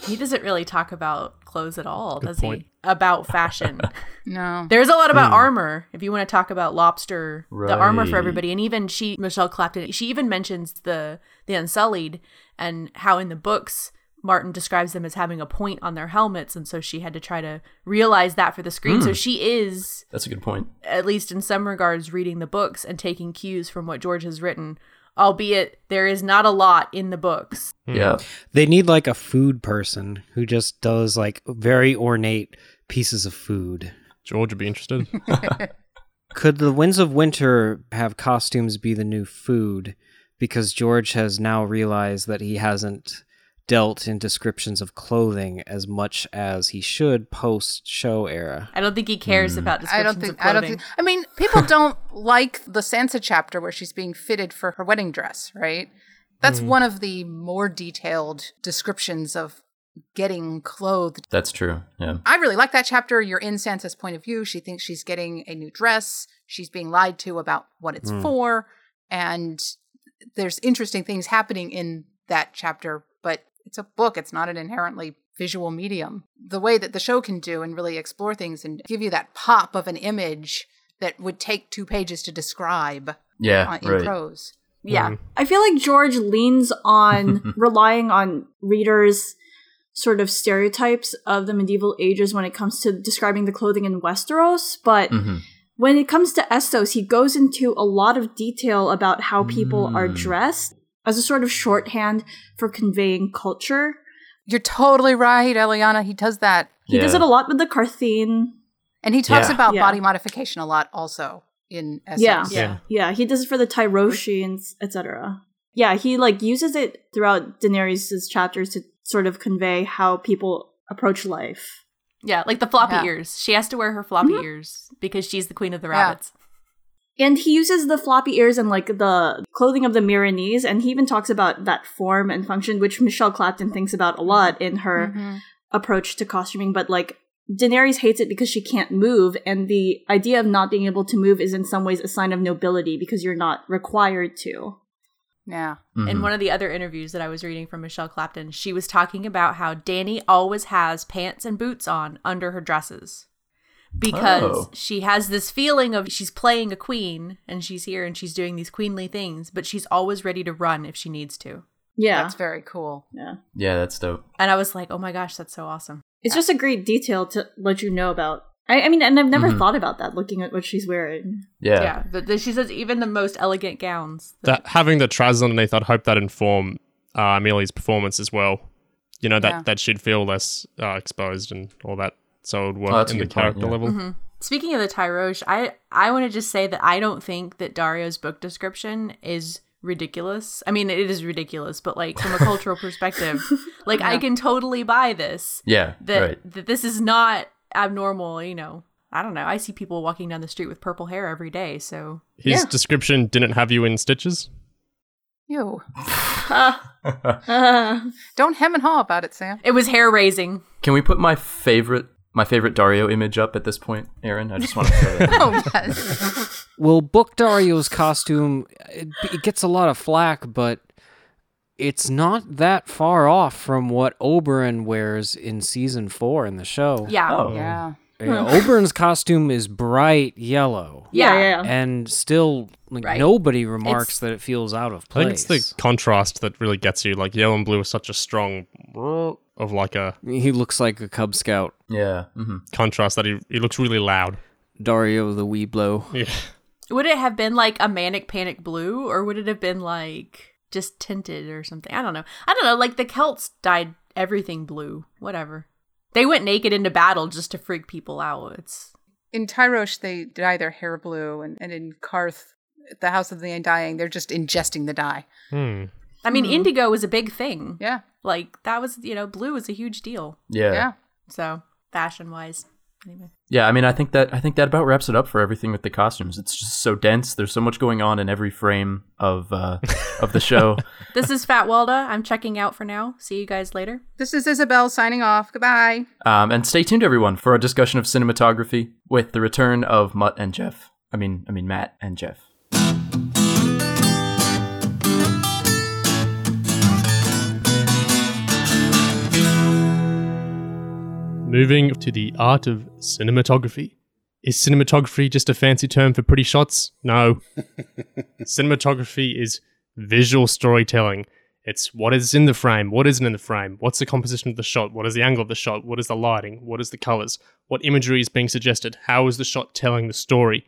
[SPEAKER 9] he doesn't really talk about clothes at all, does
[SPEAKER 5] point.
[SPEAKER 9] he? About fashion.
[SPEAKER 8] no.
[SPEAKER 9] There's a lot about hmm. armor. If you want to talk about lobster, the armor for everybody, and even she, Michelle Clapton, she even mentions the the Unsullied and how in the books Martin describes them as having a point on their helmets, and so she had to try to realize that for the screen. So hmm. she is,
[SPEAKER 1] That's a good point.
[SPEAKER 9] at least in some regards, reading the books and taking cues from what George has written. Albeit there is not a lot in the books. Hmm.
[SPEAKER 1] Yeah,
[SPEAKER 6] They need like a food person who just does like very ornate pieces of food.
[SPEAKER 5] George would be interested.
[SPEAKER 6] Could the Winds of Winter have costumes be the new food? Because George has now realized that he hasn't dealt in descriptions of clothing as much as he should post show era.
[SPEAKER 9] I don't think he cares hmm. about
[SPEAKER 8] I
[SPEAKER 9] descriptions
[SPEAKER 8] don't think.
[SPEAKER 9] of
[SPEAKER 8] I don't think. I mean, people don't like the Sansa chapter where she's being fitted for her wedding dress, right? That's hmm. one of the more detailed descriptions of getting clothed.
[SPEAKER 1] That's true. Yeah.
[SPEAKER 8] I really like that chapter. You're in Sansa's point of view. She thinks she's getting a new dress. She's being lied to about what it's hmm. for, and there's interesting things happening in that chapter. But it's a book. It's not an inherently visual medium. The way that the show can do and really explore things and give you that pop of an image that would take two pages to describe
[SPEAKER 1] Yeah.
[SPEAKER 8] uh, in
[SPEAKER 1] right.
[SPEAKER 8] prose.
[SPEAKER 3] Yeah. I feel like George leans on relying on readers' sort of stereotypes of the medieval ages when it comes to describing the clothing in Westeros, but
[SPEAKER 1] Mhm.
[SPEAKER 3] when it comes to Essos, he goes into a lot of detail about how people are
[SPEAKER 1] Mm.
[SPEAKER 3] dressed as a sort of shorthand for conveying culture.
[SPEAKER 8] You're totally right, Eliana. He does that.
[SPEAKER 3] He does it a lot with the Qartheen.
[SPEAKER 8] And he talks
[SPEAKER 1] Yeah.
[SPEAKER 8] about
[SPEAKER 3] Yeah.
[SPEAKER 8] body modification a lot also in Essos.
[SPEAKER 3] Yeah.
[SPEAKER 5] Yeah.
[SPEAKER 3] Yeah, he does it for the Tyroshans, etc. Yeah, he like uses it throughout Daenerys' chapters to sort of convey how people approach life.
[SPEAKER 9] Yeah, like the floppy
[SPEAKER 8] Yeah.
[SPEAKER 9] ears. She has to wear her floppy
[SPEAKER 3] Mhm.
[SPEAKER 9] ears because she's the queen of the
[SPEAKER 8] Yeah.
[SPEAKER 9] rabbits.
[SPEAKER 3] And he uses the floppy ears and like the clothing of the Meereenese, and he even talks about that form and function, which Michelle Clapton thinks about a lot in her
[SPEAKER 8] Mhm.
[SPEAKER 3] approach to costuming. But like Daenerys hates it because she can't move, and the idea of not being able to move is in some ways a sign of nobility because you're not required to.
[SPEAKER 8] Yeah.
[SPEAKER 1] Mhm.
[SPEAKER 9] In one of the other interviews that I was reading from Michelle Clapton, she was talking about how Dany always has pants and boots on under her dresses. Because
[SPEAKER 1] Oh.
[SPEAKER 9] she has this feeling of she's playing a queen and she's here and she's doing these queenly things, but she's always ready to run if she needs to.
[SPEAKER 3] Yeah.
[SPEAKER 8] That's very cool.
[SPEAKER 3] yeah.
[SPEAKER 1] Yeah, that's dope.
[SPEAKER 9] And I was like, oh my gosh, that's so awesome.
[SPEAKER 3] It's just a great detail to let you know about. I, I mean, and I've never
[SPEAKER 1] Mhm.
[SPEAKER 3] thought about that looking at what she's wearing.
[SPEAKER 1] Yeah.
[SPEAKER 9] Yeah. but the- she says even the most elegant gowns.
[SPEAKER 5] that having the trousers underneath, I'd hope that inform uh, Emilia's performance as well. You know that
[SPEAKER 8] Yeah.
[SPEAKER 5] that she'd feel less uh, exposed and all that, so it would
[SPEAKER 1] Oh,
[SPEAKER 5] work
[SPEAKER 1] that's
[SPEAKER 5] in the
[SPEAKER 1] good point,
[SPEAKER 5] character
[SPEAKER 1] yeah.
[SPEAKER 5] level.
[SPEAKER 9] Mhm. Speaking of the Tyrosh, I I want to just say that I don't think that Daario's book description is ridiculous. I mean, it is ridiculous, but like from a cultural perspective, like I can totally buy this.
[SPEAKER 1] Yeah.
[SPEAKER 9] That
[SPEAKER 1] right.
[SPEAKER 9] that this is not abnormal. You know, I don't know. I see people walking down the street with purple hair every day. So
[SPEAKER 5] His
[SPEAKER 3] Yeah.
[SPEAKER 5] description didn't have you in stitches.
[SPEAKER 8] You.
[SPEAKER 3] Uh,
[SPEAKER 8] Don't hem and haw about it, Sam.
[SPEAKER 9] it was hair raising.
[SPEAKER 1] Can we put my favorite my favorite Daario image up at this point, Aaron? I just want to throw that.
[SPEAKER 8] Oh, yes.
[SPEAKER 6] Well, Book Daario's costume it, it gets a lot of flack, but it's not that far off from what Oberyn wears in season four in the show.
[SPEAKER 9] Yeah.
[SPEAKER 1] Oh.
[SPEAKER 8] yeah.
[SPEAKER 6] Yeah, Oberyn's costume is bright yellow,
[SPEAKER 3] yeah,
[SPEAKER 9] Yeah.
[SPEAKER 3] yeah.
[SPEAKER 6] and still like
[SPEAKER 9] Right.
[SPEAKER 6] nobody remarks
[SPEAKER 9] It's-
[SPEAKER 6] that it feels out of place.
[SPEAKER 5] I think it's the contrast that really gets you. Like yellow and blue is such a strong of like a
[SPEAKER 6] He looks like a Cub Scout.
[SPEAKER 1] Yeah. hmm
[SPEAKER 5] contrast that he, he looks really loud.
[SPEAKER 6] Daario the Weeblo.
[SPEAKER 5] Yeah.
[SPEAKER 9] Would it have been like a manic panic blue, or would it have been like just tinted or something? I don't know. I don't know. Like the Celts dyed everything blue. Whatever. They went naked into battle just to freak people out. It's
[SPEAKER 8] In Tyrosh, they dye their hair blue, and, and in Qarth, the House of the Undying, they're just ingesting the dye.
[SPEAKER 5] Hmm.
[SPEAKER 9] I mean, indigo was a big thing.
[SPEAKER 8] Yeah.
[SPEAKER 9] Like that was, you know, blue was a huge deal.
[SPEAKER 1] Yeah.
[SPEAKER 8] Yeah.
[SPEAKER 9] So fashion wise, anyway.
[SPEAKER 1] Yeah, I mean, I think that I think that about wraps it up for everything with the costumes. It's just so dense. There's so much going on in every frame of uh, of the show.
[SPEAKER 9] This is Fat Walda. I'm checking out for now. See you guys later.
[SPEAKER 8] This is Isabel signing off. Goodbye.
[SPEAKER 1] Um, and stay tuned, everyone, for our discussion of cinematography with the return of Mutt and Jeff. I mean, I mean Matt and Jeff.
[SPEAKER 5] Moving to the art of cinematography. Is cinematography just a fancy term for pretty shots? No. cinematography is visual storytelling. It's what is in the frame, what isn't in the frame, what's the composition of the shot, what is the angle of the shot, what is the lighting, what is the colors, what imagery is being suggested, how is the shot telling the story.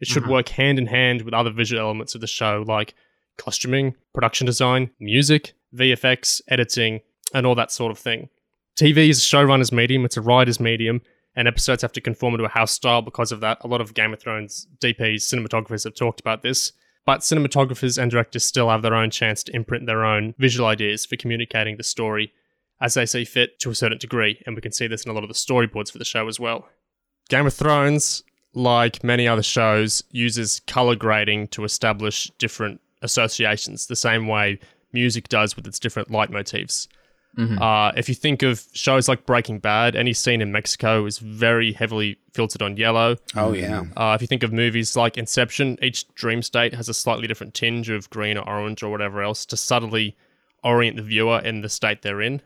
[SPEAKER 5] It should mm-hmm. work hand in hand with other visual elements of the show like costuming, production design, music, VFX, editing, and all that sort of thing. TV is a showrunner's medium, it's a writer's medium. and episodes have to conform to a house style because of that. A lot of Game of Thrones DPs, cinematographers have talked about this. But cinematographers and directors still have their own chance to imprint their own visual ideas for communicating the story as they see fit to a certain degree, and we can see this in a lot of the storyboards for the show as well. Game of Thrones, like many other shows, uses color grading to establish different associations, the same way music does with its different leitmotifs. Uh, if you think of shows like Breaking Bad, any scene in Mexico is very heavily filtered on yellow.
[SPEAKER 2] Oh yeah.
[SPEAKER 5] Uh, if you think of movies like Inception, each dream state has a slightly different tinge of green or orange or whatever else to subtly orient the viewer in the state they're in.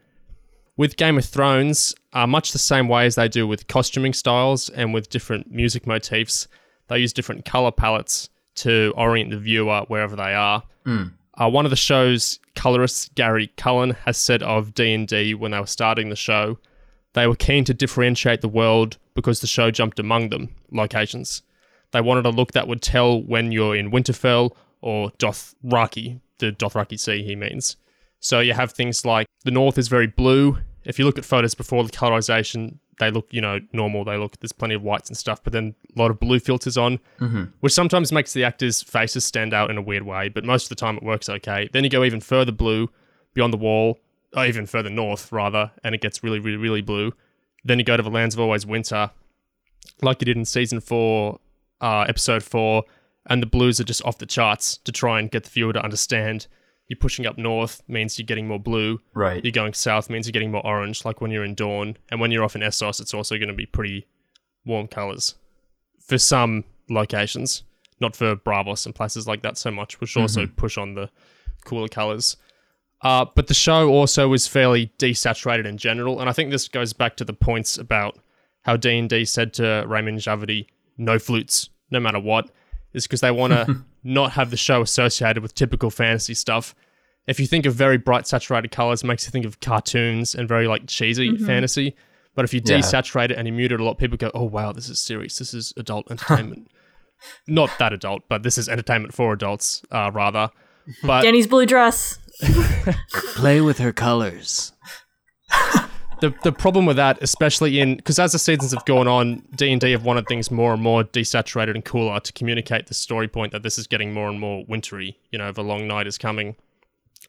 [SPEAKER 5] With Game of Thrones, uh, much the same way as they do with costuming styles and with different music motifs, they use different color palettes to orient the viewer wherever they are. Uh, one of the show's colorists, Gary Cullen, has said of D&D when they were starting the show, they were keen to differentiate the world because the show jumped among them, locations. They wanted a look that would tell when you're in Winterfell or Dothraki, the Dothraki Sea he means. So you have things like the north is very blue. If you look at photos before the colorization, they look, you know, normal. They look, there's plenty of whites and stuff, but then a lot of blue filters on, which sometimes makes the actors' faces stand out in a weird way, but most of the time it works okay. Then you go even further blue beyond the wall, or even further north, rather, and it gets really, really, really blue. Then you go to the Lands of Always Winter, like you did in season four, uh, episode four, and the blues are just off the charts to try and get the viewer to understand. You're pushing up north means you're getting more blue.
[SPEAKER 1] Right.
[SPEAKER 5] You're going south means you're getting more orange, like when you're in Dorne. And when you're off in Essos, it's also going to be pretty warm colors for some locations, not for Braavos and places like that so much, which also push on the cooler colors. Uh, but the show also is fairly desaturated in general, and I think this goes back to the points about how D and D said to Ramin Djawadi, "No flutes, no matter what," is because they want to not have the show associated with typical fantasy stuff. If you think of very bright saturated colors, it makes you think of cartoons and very like cheesy fantasy. But if you
[SPEAKER 1] Yeah.
[SPEAKER 5] desaturate it and you mute it a lot, people go, "Oh wow, this is serious. This is adult entertainment." not that adult, but this is entertainment for adults, uh, rather. But
[SPEAKER 3] Dany's blue dress.
[SPEAKER 7] Play with her colors.
[SPEAKER 5] The the problem with that, especially in because as the seasons have gone on, D and D have wanted things more and more desaturated and cooler to communicate the story point that this is getting more and more wintry. You know, the long night is coming.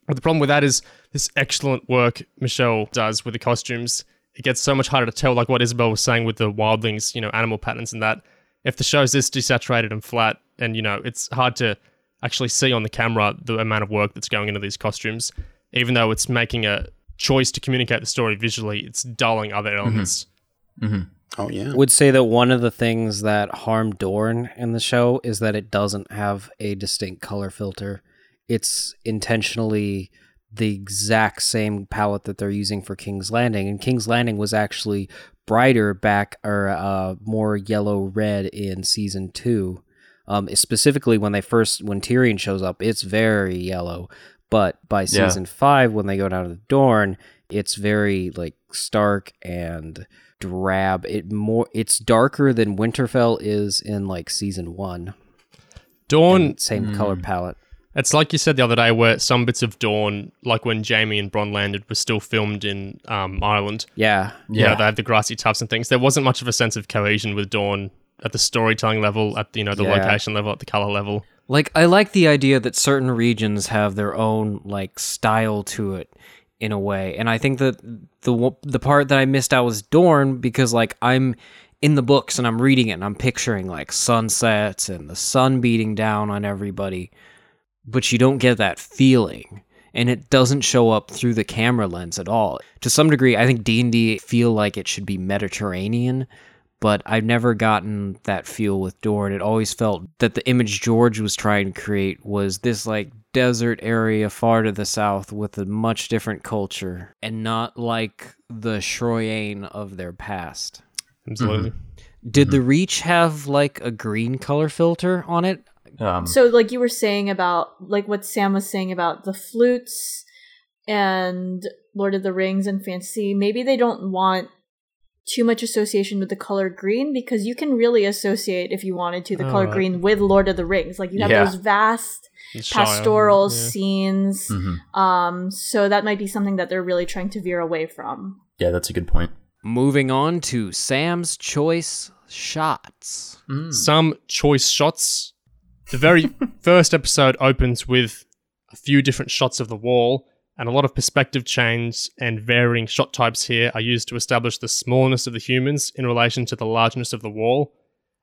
[SPEAKER 5] But the problem with that is this excellent work Michelle does with the costumes. It gets so much harder to tell, like what Isabel was saying with the wildlings, you know, animal patterns and that. If the show's this desaturated and flat, and you know, it's hard to actually see on the camera the amount of work that's going into these costumes, even though it's making a choice to communicate the story visually, it's dulling other elements.
[SPEAKER 2] Oh yeah.
[SPEAKER 6] would say that one of the things that harmed Dorne in the show is that it doesn't have a distinct color filter. It's intentionally the exact same palette that they're using for King's Landing, and King's Landing was actually brighter back or uh, more yellow red in season two. Um, specifically when they first when Tyrion shows up, it's very yellow. But by
[SPEAKER 1] Yeah.
[SPEAKER 6] season five, when they go down to the Dorne, it's very like stark and drab. It more it's darker than Winterfell is in like season one.
[SPEAKER 5] Dorne,
[SPEAKER 6] And same color palette.
[SPEAKER 5] it's like you said the other day, where some bits of Dorne, like when Jaime and Bronn landed, were still filmed in um, Ireland.
[SPEAKER 6] Yeah.
[SPEAKER 5] You know,
[SPEAKER 1] Yeah.
[SPEAKER 5] they had the grassy tufts and things. There wasn't much of a sense of cohesion with Dorne at the storytelling level, at the, you know the
[SPEAKER 6] Yeah.
[SPEAKER 5] location level, at the color level.
[SPEAKER 7] Like I like the idea that certain regions have their own like style to it in a way. And I think that the the part that I missed out was Dorne because like I'm in the books and I'm reading it and I'm picturing like sunsets and the sun beating down on everybody, but you don't get that feeling. And it doesn't show up through the camera lens at all. To some degree, I think D&D feel like it should be Mediterranean, but I've never gotten that feel with Dorne. It always felt that the image George was trying to create was this like desert area far to the south with a much different culture and not like the Shroyane of their past.
[SPEAKER 5] Absolutely.
[SPEAKER 7] Did the Reach have like a green color filter on it?
[SPEAKER 1] Um,
[SPEAKER 3] So, like you were saying about, like what Sam was saying about the flutes and Lord of the Rings and fantasy, maybe they don't want too much association with the color green because you can really associate, if you wanted to, the color green with Lord of the Rings. Like you have
[SPEAKER 1] Yeah.
[SPEAKER 3] those vast
[SPEAKER 5] The Shire,
[SPEAKER 3] pastoral
[SPEAKER 5] yeah.
[SPEAKER 3] scenes.
[SPEAKER 1] mhm.
[SPEAKER 3] Um, so that might be something that they're really trying to veer away from.
[SPEAKER 1] Yeah, that's a good point.
[SPEAKER 7] Moving on to Sam's choice shots.
[SPEAKER 1] Mm.
[SPEAKER 5] Some choice shots. The very first episode opens with a few different shots of the wall, and a lot of perspective change and varying shot types here are used to establish the smallness of the humans in relation to the largeness of the wall.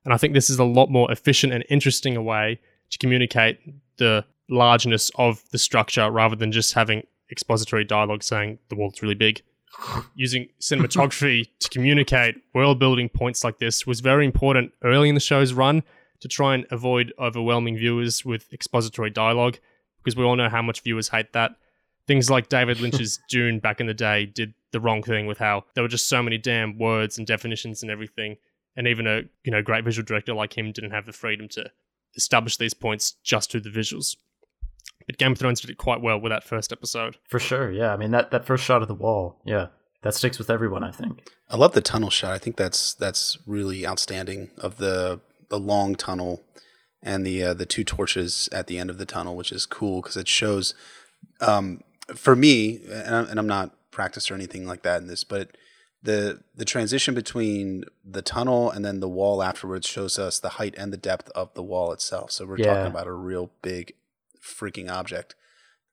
[SPEAKER 5] And I think this is a lot more efficient and interesting a way to communicate the largeness of the structure rather than just having expository dialogue saying the wall's really big. Using cinematography to communicate world building points like this was very important early in the show's run to try and avoid overwhelming viewers with expository dialogue because we all know how much viewers hate that. Things like David Lynch's Dune back in the day did the wrong thing with how there were just so many damn words and definitions and everything. And even a you know great visual director like him didn't have the freedom to establish these points just through the visuals. But Game of Thrones did it quite well with that first episode.
[SPEAKER 1] For sure, yeah. I mean that that first shot of the wall, yeah, that sticks with everyone. I think.
[SPEAKER 2] I love the tunnel shot. I think that's that's really outstanding of the the long tunnel and the uh, the two torches at the end of the tunnel, which is cool because it shows. Um, for me, and I'm, and I'm not practiced or anything like that in this, but the the transition between the tunnel and then the wall afterwards shows us the height and the depth of the wall itself. So we're
[SPEAKER 1] Yeah.
[SPEAKER 2] talking about a real big freaking object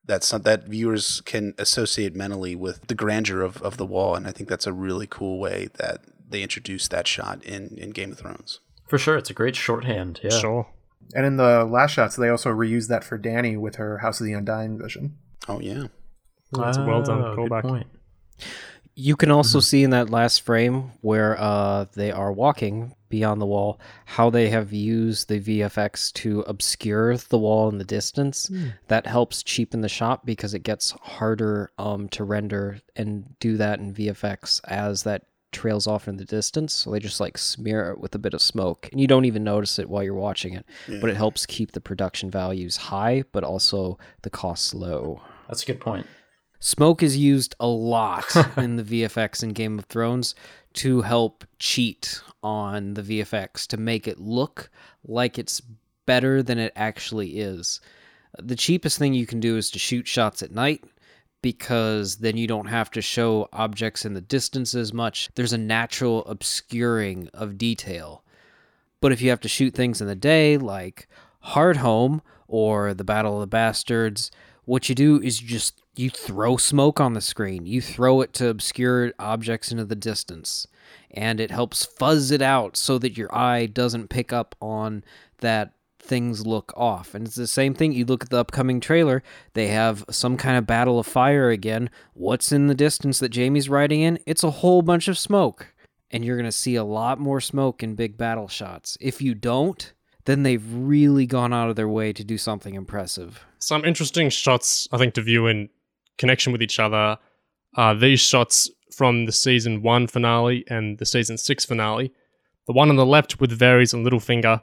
[SPEAKER 2] that's some, that viewers can associate mentally with the grandeur of, of the wall, and I think that's a really cool way that they introduced that shot in, in Game of Thrones.
[SPEAKER 1] For sure, it's a great shorthand. Yeah.
[SPEAKER 5] Sure.
[SPEAKER 4] And in the last shots, they also reused that for Dany with her House of the Undying vision.
[SPEAKER 2] Oh yeah,
[SPEAKER 5] That's a well done
[SPEAKER 1] Oh, good
[SPEAKER 5] callback.
[SPEAKER 1] point.
[SPEAKER 6] You can also see in that last frame where uh, they are walking beyond the wall how they have used the VFX to obscure the wall in the distance. That helps cheapen the shot because it gets harder um, to render and do that in VFX as that trails off in the distance. So they just like smear it with a bit of smoke, and you don't even notice it while you're watching it. But it helps keep the production values high, but also the costs low.
[SPEAKER 1] That's a good point.
[SPEAKER 7] Smoke is used a lot in the VFX in Game of Thrones to help cheat on the VFX to make it look like it's better than it actually is. The cheapest thing you can do is to shoot shots at night because then you don't have to show objects in the distance as much. There's a natural obscuring of detail. But if you have to shoot things in the day, like Hardhome or the Battle of the Bastards, what you do is you just you throw smoke on the screen. You throw it to obscure objects into the distance, and it helps fuzz it out so that your eye doesn't pick up on that things look off. And it's the same thing. You look at the upcoming trailer, they have some kind of battle of fire again. What's in the distance that Jaime's riding in? It's a whole bunch of smoke. And you're going to see a lot more smoke in big battle shots. If you don't, then they've really gone out of their way to do something impressive.
[SPEAKER 5] Some interesting shots, I think, to view in connection with each other are these shots from the season one finale and the season six finale. The one on the left with Varys and Littlefinger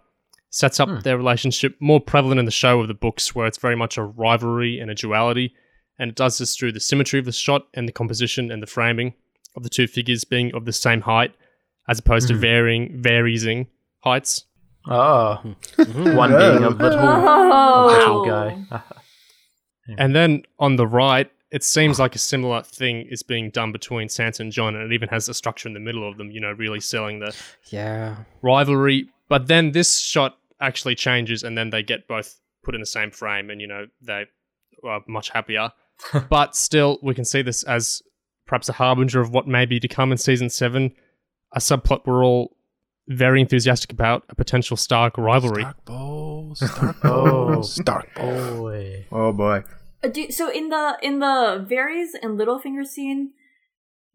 [SPEAKER 5] sets up hmm. their relationship more prevalent in the show of the books, where it's very much a rivalry and a duality. And it does this through the symmetry of the shot and the composition and the framing of the two figures being of the same height, as opposed to hmm. varying, varying heights.
[SPEAKER 1] Oh, one being a little,
[SPEAKER 3] Oh.
[SPEAKER 1] a guy.
[SPEAKER 5] And then on the right, it seems like a similar thing is being done between Sansa and Jon, and it even has a structure in the middle of them, you know, really selling the
[SPEAKER 6] Yeah.
[SPEAKER 5] rivalry. But then this shot actually changes, and then they get both put in the same frame, and, you know, they are much happier. but still, we can see this as perhaps a harbinger of what may be to come in season seven, a subplot we're all very enthusiastic about, a potential Stark rivalry.
[SPEAKER 2] Stark Bowl, Stark
[SPEAKER 1] Oh.
[SPEAKER 2] Bowl, Stark Bowl.
[SPEAKER 1] Boy.
[SPEAKER 4] Oh boy.
[SPEAKER 3] Uh, do, so in the in the Varys and Littlefinger scene,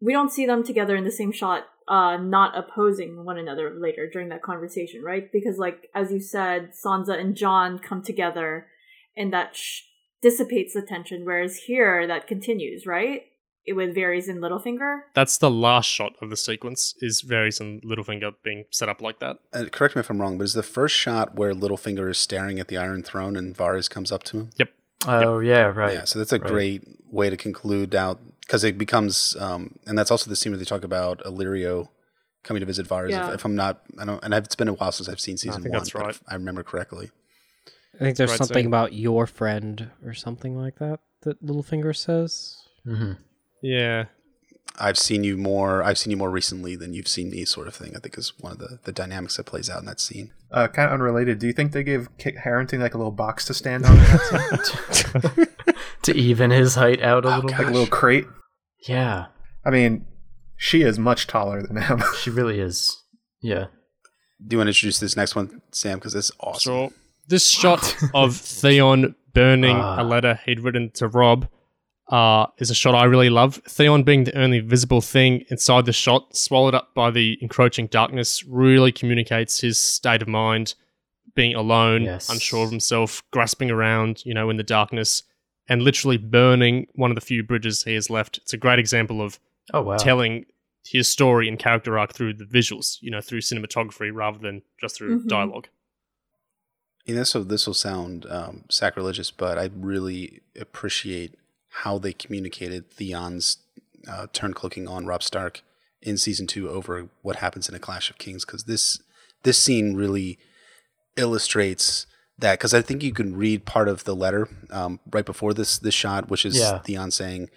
[SPEAKER 3] we don't see them together in the same shot, uh, not opposing one another later during that conversation, right? Because like as you said, Sansa and Jon come together, and that sh- dissipates the tension. Whereas here, that continues, right? It with Varys and Littlefinger.
[SPEAKER 5] That's the last shot of the sequence, is Varys and Littlefinger being set up like that.
[SPEAKER 2] Uh, correct me if I'm wrong, but is the first shot where Littlefinger is staring at the Iron Throne and Varys comes up to him?
[SPEAKER 5] Yep.
[SPEAKER 1] Oh yeah, right.
[SPEAKER 2] Yeah, so that's a
[SPEAKER 1] Right.
[SPEAKER 2] great way to conclude out because it becomes, um, and that's also the scene where they talk about Illyrio coming to visit Varys.
[SPEAKER 3] Yeah.
[SPEAKER 2] If, if I'm not, I don't, and it's been a while since I've seen season
[SPEAKER 5] think
[SPEAKER 2] one.
[SPEAKER 5] that's right.
[SPEAKER 2] if I remember correctly.
[SPEAKER 6] I think there's
[SPEAKER 5] Right
[SPEAKER 6] something
[SPEAKER 5] saying.
[SPEAKER 6] about your friend or something like that that Littlefinger says.
[SPEAKER 1] hmm
[SPEAKER 5] Yeah.
[SPEAKER 2] I've seen you more. I've seen you more recently than you've seen me, sort of thing. I think is one of the the dynamics that plays out in that scene.
[SPEAKER 4] Uh, kind of unrelated. Do you think they gave Kit Harington like a little box to stand on, in that scene?
[SPEAKER 1] to even his height out a
[SPEAKER 2] Oh,
[SPEAKER 1] little.
[SPEAKER 4] like a little crate?
[SPEAKER 1] Yeah,
[SPEAKER 4] I mean, she is much taller than him.
[SPEAKER 1] she really is. Yeah.
[SPEAKER 2] Do you want to introduce this next one, Sam? Because it's awesome.
[SPEAKER 5] So this shot of Theon burning
[SPEAKER 1] Ah.
[SPEAKER 5] a letter he'd written to Robb uh, is a shot I really love. Theon being the only visible thing inside the shot, swallowed up by the encroaching darkness, really communicates his state of mind, being alone,
[SPEAKER 1] Yes.
[SPEAKER 5] unsure of himself, grasping around, you know, in the darkness, and literally burning one of the few bridges he has left. It's a great example of
[SPEAKER 1] Oh wow.
[SPEAKER 5] telling his story and character arc through the visuals, you know, through cinematography rather than just through
[SPEAKER 3] Mhm.
[SPEAKER 5] dialogue.
[SPEAKER 2] And this will this will sound um, sacrilegious, but I really appreciate how they communicated Theon's uh, turn cloaking on Robb Stark in season two over what happens in a Clash of Kings because this this scene really illustrates that because I think you can read part of the letter um, right before this this shot, which is
[SPEAKER 1] Yeah.
[SPEAKER 2] Theon saying,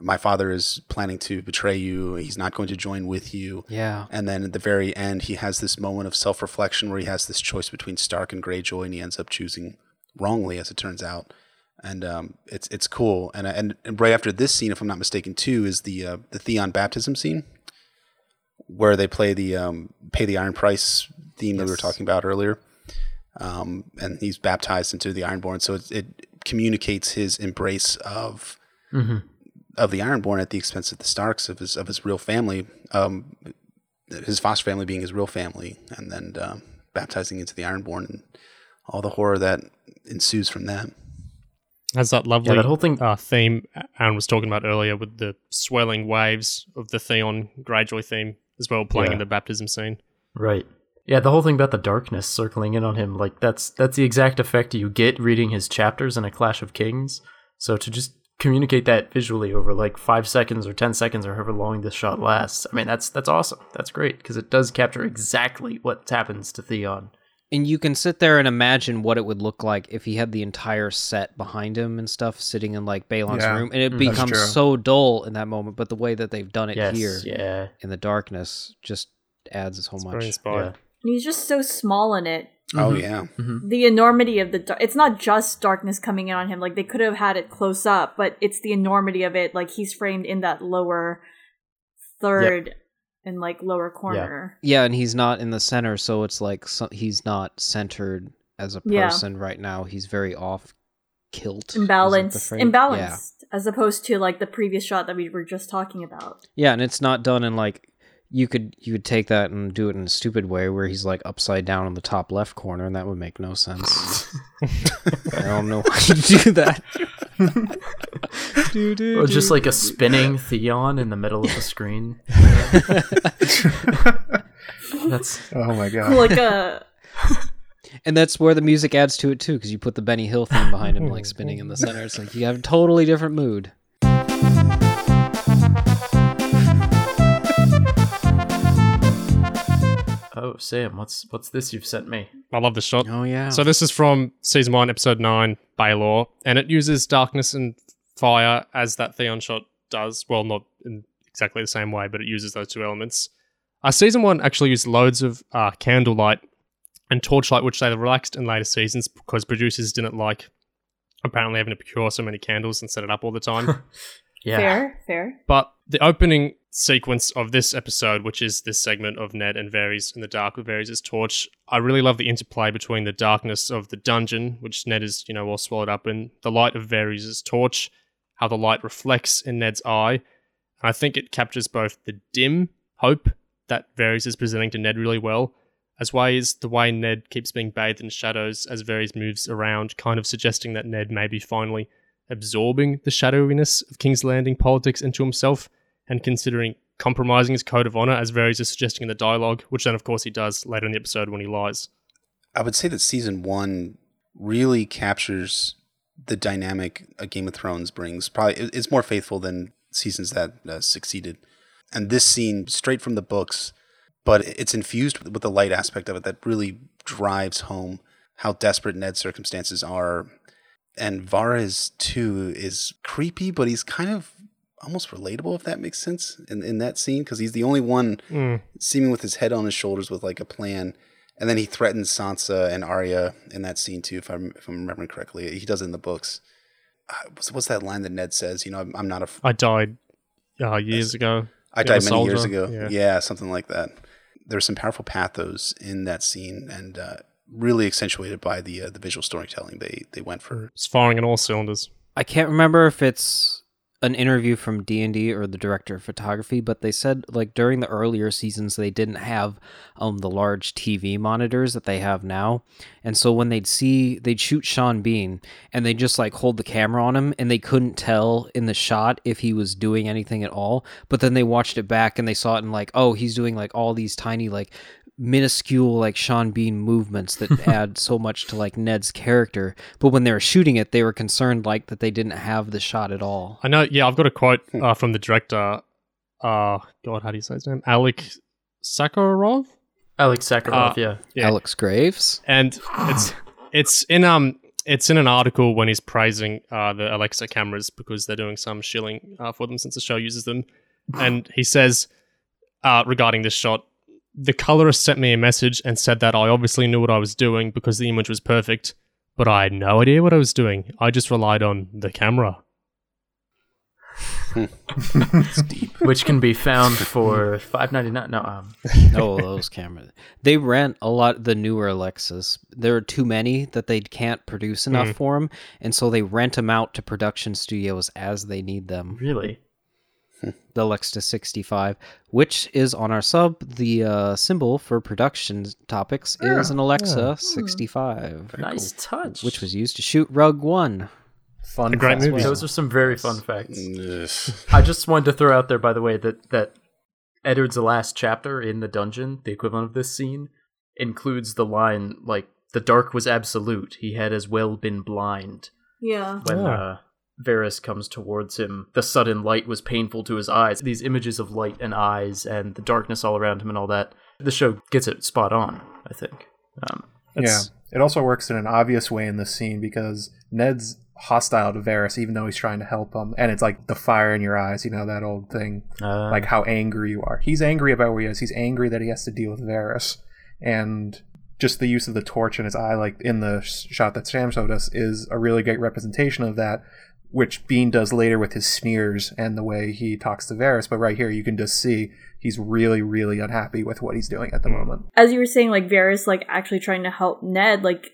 [SPEAKER 2] "My father is planning to betray you. He's not going to join with you."
[SPEAKER 6] Yeah.
[SPEAKER 2] And then at the very end, he has this moment of self reflection where he has this choice between Stark and Greyjoy, and he ends up choosing wrongly, as it turns out. And um, it's it's cool. And, and and right after this scene, if I'm not mistaken, too, is the uh, the Theon baptism scene, where they play the um, pay the Iron Price theme that we were talking about earlier. Um, and he's baptized into the Ironborn, so it, it communicates his embrace of
[SPEAKER 1] hmm
[SPEAKER 2] of the Ironborn at the expense of the Starks of his of his real family, um, his foster family being his real family, and then um, baptizing into the Ironborn and all the horror that ensues from that.
[SPEAKER 5] Has that lovely
[SPEAKER 1] that whole thing-
[SPEAKER 5] uh, theme Aaron was talking about earlier with the swelling waves of the Theon Greyjoy theme as well playing
[SPEAKER 1] Yeah.
[SPEAKER 5] in the baptism scene.
[SPEAKER 1] Right. Yeah, the whole thing about the darkness circling in on him, like that's that's the exact effect you get reading his chapters in a Clash of Kings. So to just communicate that visually over like five seconds or ten seconds or however long this shot lasts, I mean that's that's awesome. That's great because it does capture exactly what happens to Theon.
[SPEAKER 6] And you can sit there and imagine what it would look like if he had the entire set behind him and stuff sitting in like Balon's
[SPEAKER 4] Yeah,
[SPEAKER 6] room. And it
[SPEAKER 1] Mm,
[SPEAKER 6] becomes so dull in that moment. But the way that they've done it
[SPEAKER 1] Yes.
[SPEAKER 6] here
[SPEAKER 1] Yeah.
[SPEAKER 6] in the darkness just adds so
[SPEAKER 5] It's
[SPEAKER 6] much.
[SPEAKER 1] Yeah.
[SPEAKER 3] And he's just so small in it.
[SPEAKER 2] Oh
[SPEAKER 1] Mhm.
[SPEAKER 2] yeah,
[SPEAKER 3] The enormity of the dar- it's not just darkness coming in on him. Like they could have had it close up, but it's the enormity of it. Like he's framed in that lower third and like lower corner.
[SPEAKER 6] Yeah, and he's not in the center, so it's like so, he's not centered as a
[SPEAKER 3] Yeah.
[SPEAKER 6] person right now. He's very off kilt. is that the
[SPEAKER 3] Imbalanced,
[SPEAKER 6] phrase?
[SPEAKER 3] imbalanced, as opposed to like the previous shot that we were just talking about.
[SPEAKER 6] Yeah. yeah, and it's not done in like you could you could take that and do it in a stupid way where he's like upside down in the top left corner, and that would make no sense. I don't know why you do that. do, do,
[SPEAKER 1] Or just like a spinning Theon in the middle of the screen. That's
[SPEAKER 4] oh my god.
[SPEAKER 3] like a
[SPEAKER 6] And that's where the music adds to it too, because you put the Benny Hill theme behind him, like spinning in the center. It's like you have a totally different mood.
[SPEAKER 1] Oh Sam, what's what's this you've sent me?
[SPEAKER 5] I love this shot.
[SPEAKER 6] Oh yeah.
[SPEAKER 5] So this is from season one, episode nine, Baelor, and it uses darkness and fire as that Theon shot does. Well, not in exactly the same way, but it uses those two elements. Uh, season one actually used loads of uh, candlelight and torchlight, which they relaxed in later seasons because producers didn't like apparently having to procure so many candles and set it up all the time.
[SPEAKER 1] Yeah.
[SPEAKER 3] fair, fair.
[SPEAKER 5] But the opening sequence of this episode, which is this segment of Ned and Varys in the dark with Varys' torch, I really love the interplay between the darkness of the dungeon, which Ned is, you know, all swallowed up in, the light of Varys' torch, how the light reflects in Ned's eye. And I think it captures both the dim hope that Varys is presenting to Ned really well, as well as the way Ned keeps being bathed in shadows as Varys moves around, kind of suggesting that Ned may be finally absorbing the shadowiness of King's Landing politics into himself and considering compromising his code of honor, as Varys is suggesting in the dialogue, which then, of course, he does later in the episode when he lies.
[SPEAKER 2] I would say that season one really captures the dynamic a Game of Thrones brings. Probably it's more faithful than seasons that uh, succeeded. And this scene, straight from the books, but it's infused with the light aspect of it that really drives home how desperate Ned's circumstances are. And Varys too is creepy, but he's kind of almost relatable, if that makes sense, in, in that scene, because he's the only one
[SPEAKER 5] Mm.
[SPEAKER 2] seeming with his head on his shoulders with like a plan. And then he threatens Sansa and Arya in that scene too, if I'm if I'm remembering correctly. He does it in the books. Uh, what's, what's that line that Ned says? You know, I'm, I'm not a. f-
[SPEAKER 5] I died uh, years ago.
[SPEAKER 2] I died
[SPEAKER 5] the
[SPEAKER 2] many years ago.
[SPEAKER 5] yeah.
[SPEAKER 2] Yeah. something like that. There's some powerful pathos in that scene, and uh, really accentuated by the uh, the visual storytelling they they went for.
[SPEAKER 5] It's firing on all cylinders.
[SPEAKER 6] I can't remember if it's an interview from D&D or the director of photography, but they said like during the earlier seasons they didn't have um the large TV monitors that they have now. And so when they'd see they'd shoot Sean Bean and they'd just like hold the camera on him and they couldn't tell in the shot if he was doing anything at all. But then they watched it back and they saw it and like, oh, he's doing like all these tiny like minuscule like Sean Bean movements that add so much to like Ned's character. But when they were shooting it, they were concerned like that they didn't have the shot at all.
[SPEAKER 5] I know. Yeah, I've got a quote
[SPEAKER 2] Hmm.
[SPEAKER 5] uh, from the director. Uh, God, how do you say his name? Alik Sakharov.
[SPEAKER 1] Alex Sakharov,
[SPEAKER 5] Uh,
[SPEAKER 1] yeah.
[SPEAKER 5] Yeah.
[SPEAKER 6] Alex Graves.
[SPEAKER 5] and it's it's in um it's in an article when he's praising uh, the Alexa cameras because they're doing some shilling uh, for them since the show uses them, and he says uh, regarding this shot, the colorist sent me a message and said that I obviously knew what I was doing because the image was perfect, but I had no idea what I was doing. I just relied on the camera.
[SPEAKER 1] Which can be found for five ninety nine. No, um,
[SPEAKER 6] oh, those cameras. They rent a lot the newer Alexas. There are too many that they can't produce enough
[SPEAKER 5] Mm.
[SPEAKER 6] for them, and so they rent them out to production studios as they need them.
[SPEAKER 1] really.
[SPEAKER 6] The Alexa 65, which is on our sub, the uh, symbol for production topics is an Alexa 65,
[SPEAKER 1] Nice touch.
[SPEAKER 6] which was used to shoot Rogue One.
[SPEAKER 4] Fun
[SPEAKER 5] A great
[SPEAKER 4] fact.
[SPEAKER 5] movie.
[SPEAKER 1] Those are some very fun facts.
[SPEAKER 2] Ugh.
[SPEAKER 1] I just wanted to throw out there, by the way, that that Eddard's last chapter in the dungeon, the equivalent of this scene, includes the line like "the dark was absolute. He had as well been blind."
[SPEAKER 3] Yeah.
[SPEAKER 1] When
[SPEAKER 5] Yeah.
[SPEAKER 1] uh, Varys comes towards him, the sudden light was painful to his eyes. These images of light and eyes and the darkness all around him and all that. The show gets it spot on. I think. Um,
[SPEAKER 4] Yeah. It also works in an obvious way in this scene because Ned's hostile to Varys, even though he's trying to help him. And it's like the fire in your eyes, you know, that old thing.
[SPEAKER 1] uh,
[SPEAKER 4] like how angry you are. He's angry about where he is. He's angry that he has to deal with Varys. And just the use of the torch in his eye, like in the shot that Sam showed us, is a really great representation of that, which Bean does later with his sneers and the way he talks to Varys. But right here, you can just see he's really, really unhappy with what he's doing at the hmm. moment.
[SPEAKER 3] as you were saying, like Varys, like actually trying to help Ned, like,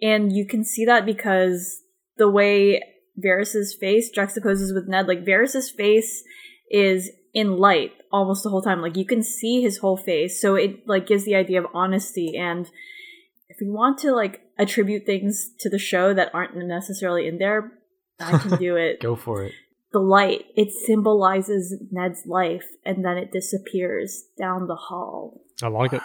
[SPEAKER 3] and you can see that because the way Varys's face juxtaposes with Ned, like Varys's face is in light almost the whole time. Like you can see his whole face, so it like gives the idea of honesty. And if we want to like attribute things to the show that aren't necessarily in there, I can do it.
[SPEAKER 1] go for it.
[SPEAKER 3] the light it symbolizes Ned's life, and then it disappears down the hall.
[SPEAKER 5] I like it.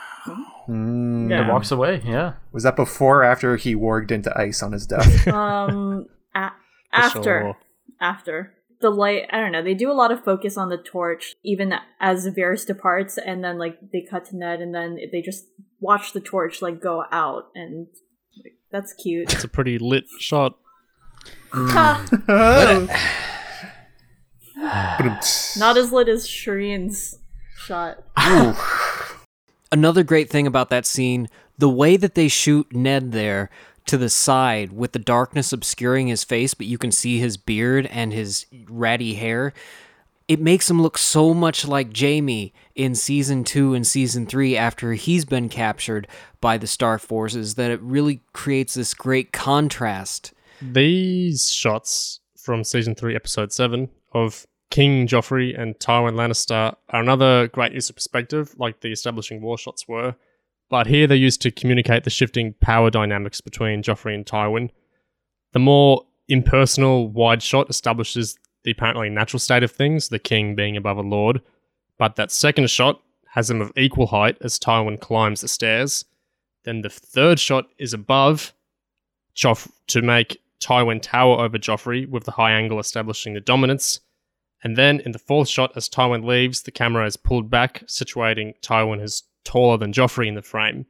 [SPEAKER 4] Mm.
[SPEAKER 3] Yeah.
[SPEAKER 1] It walks away. Yeah.
[SPEAKER 4] Was that before or after he warged into ice on his death?
[SPEAKER 3] um a- after
[SPEAKER 5] sure.
[SPEAKER 3] after the light i don't know they do a lot of focus on the torch even as Varys departs and then like they cut to ned and then they just watch the torch like go out and like, that's cute
[SPEAKER 5] It's a pretty lit shot.
[SPEAKER 3] Ha! Not as lit as shireen's shot
[SPEAKER 7] Another great thing about that scene, the way that they shoot Ned there to the side with the darkness obscuring his face, but you can see his beard and his ratty hair. It makes him look so much like Jaime in season two and season three after he's been captured by the Star Forces that it really creates this great contrast.
[SPEAKER 5] These shots from season three, episode seven of King Joffrey and Tywin Lannister are another great use of perspective, like the establishing war shots were. But here they're used to communicate the shifting power dynamics between Joffrey and Tywin. The more impersonal wide shot establishes the apparently natural state of things, the king being above a lord. But that second shot has them of equal height as Tywin climbs the stairs. Then the third shot is above Joff to make Tywin tower over Joffrey, with the high angle establishing the dominance. And then in the fourth shot, as Tywin leaves, the camera is pulled back, situating Tywin as taller than Joffrey in the frame.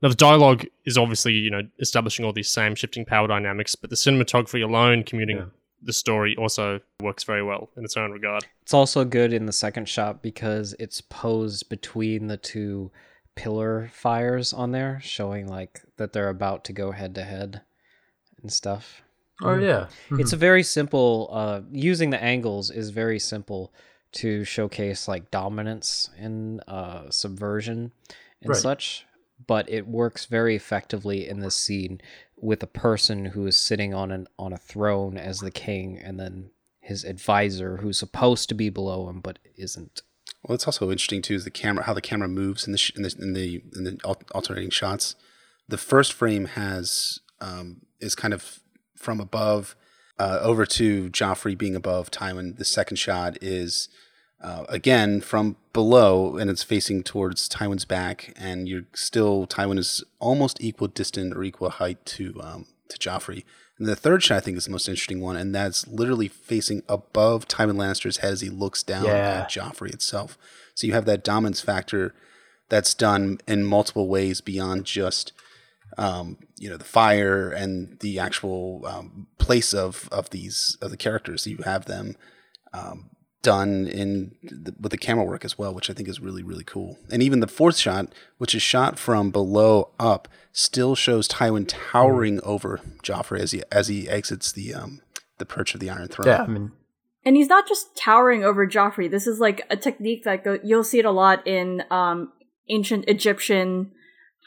[SPEAKER 5] Now, the dialogue is obviously, you know, establishing all these same shifting power dynamics, but the cinematography alone commuting, the story also works very well in its own regard.
[SPEAKER 6] It's also good in the second shot because it's posed between the two pillar fires on there, showing like that they're about to go head to head and stuff.
[SPEAKER 1] Oh yeah.
[SPEAKER 6] It's a very simple uh using the angles is very simple to showcase like dominance and uh subversion and
[SPEAKER 1] Right.
[SPEAKER 6] such, but it works very effectively in this scene with a person who is sitting on an on a throne as the king and then his advisor who's supposed to be below him but isn't.
[SPEAKER 2] Well, it's also interesting too is the camera, how the camera moves in the sh- in the in the, in the alternating shots. The first frame has um, is kind of from above uh, over to Joffrey being above Tywin. The second shot is uh, again from below, and it's facing towards Tywin's back, and you're still Tywin is almost equal distant or equal height to um, to Joffrey. And the third shot I think is the most interesting one, and that's literally facing above Tywin Lannister's head as he looks down
[SPEAKER 1] Yeah.
[SPEAKER 2] at Joffrey itself. So you have that dominance factor that's done in multiple ways beyond just um, you know the fire and the actual um, place of of these of the characters. You have them um, done in the, with the camera work as well, which I think is really really cool. And even the fourth shot, which is shot from below up, still shows Tywin towering over Joffrey as he as he exits the um, the perch of the Iron Throne.
[SPEAKER 1] Yeah, I mean,
[SPEAKER 3] And he's not just towering over Joffrey. This is like a technique that go- you'll see it a lot in um, ancient Egyptian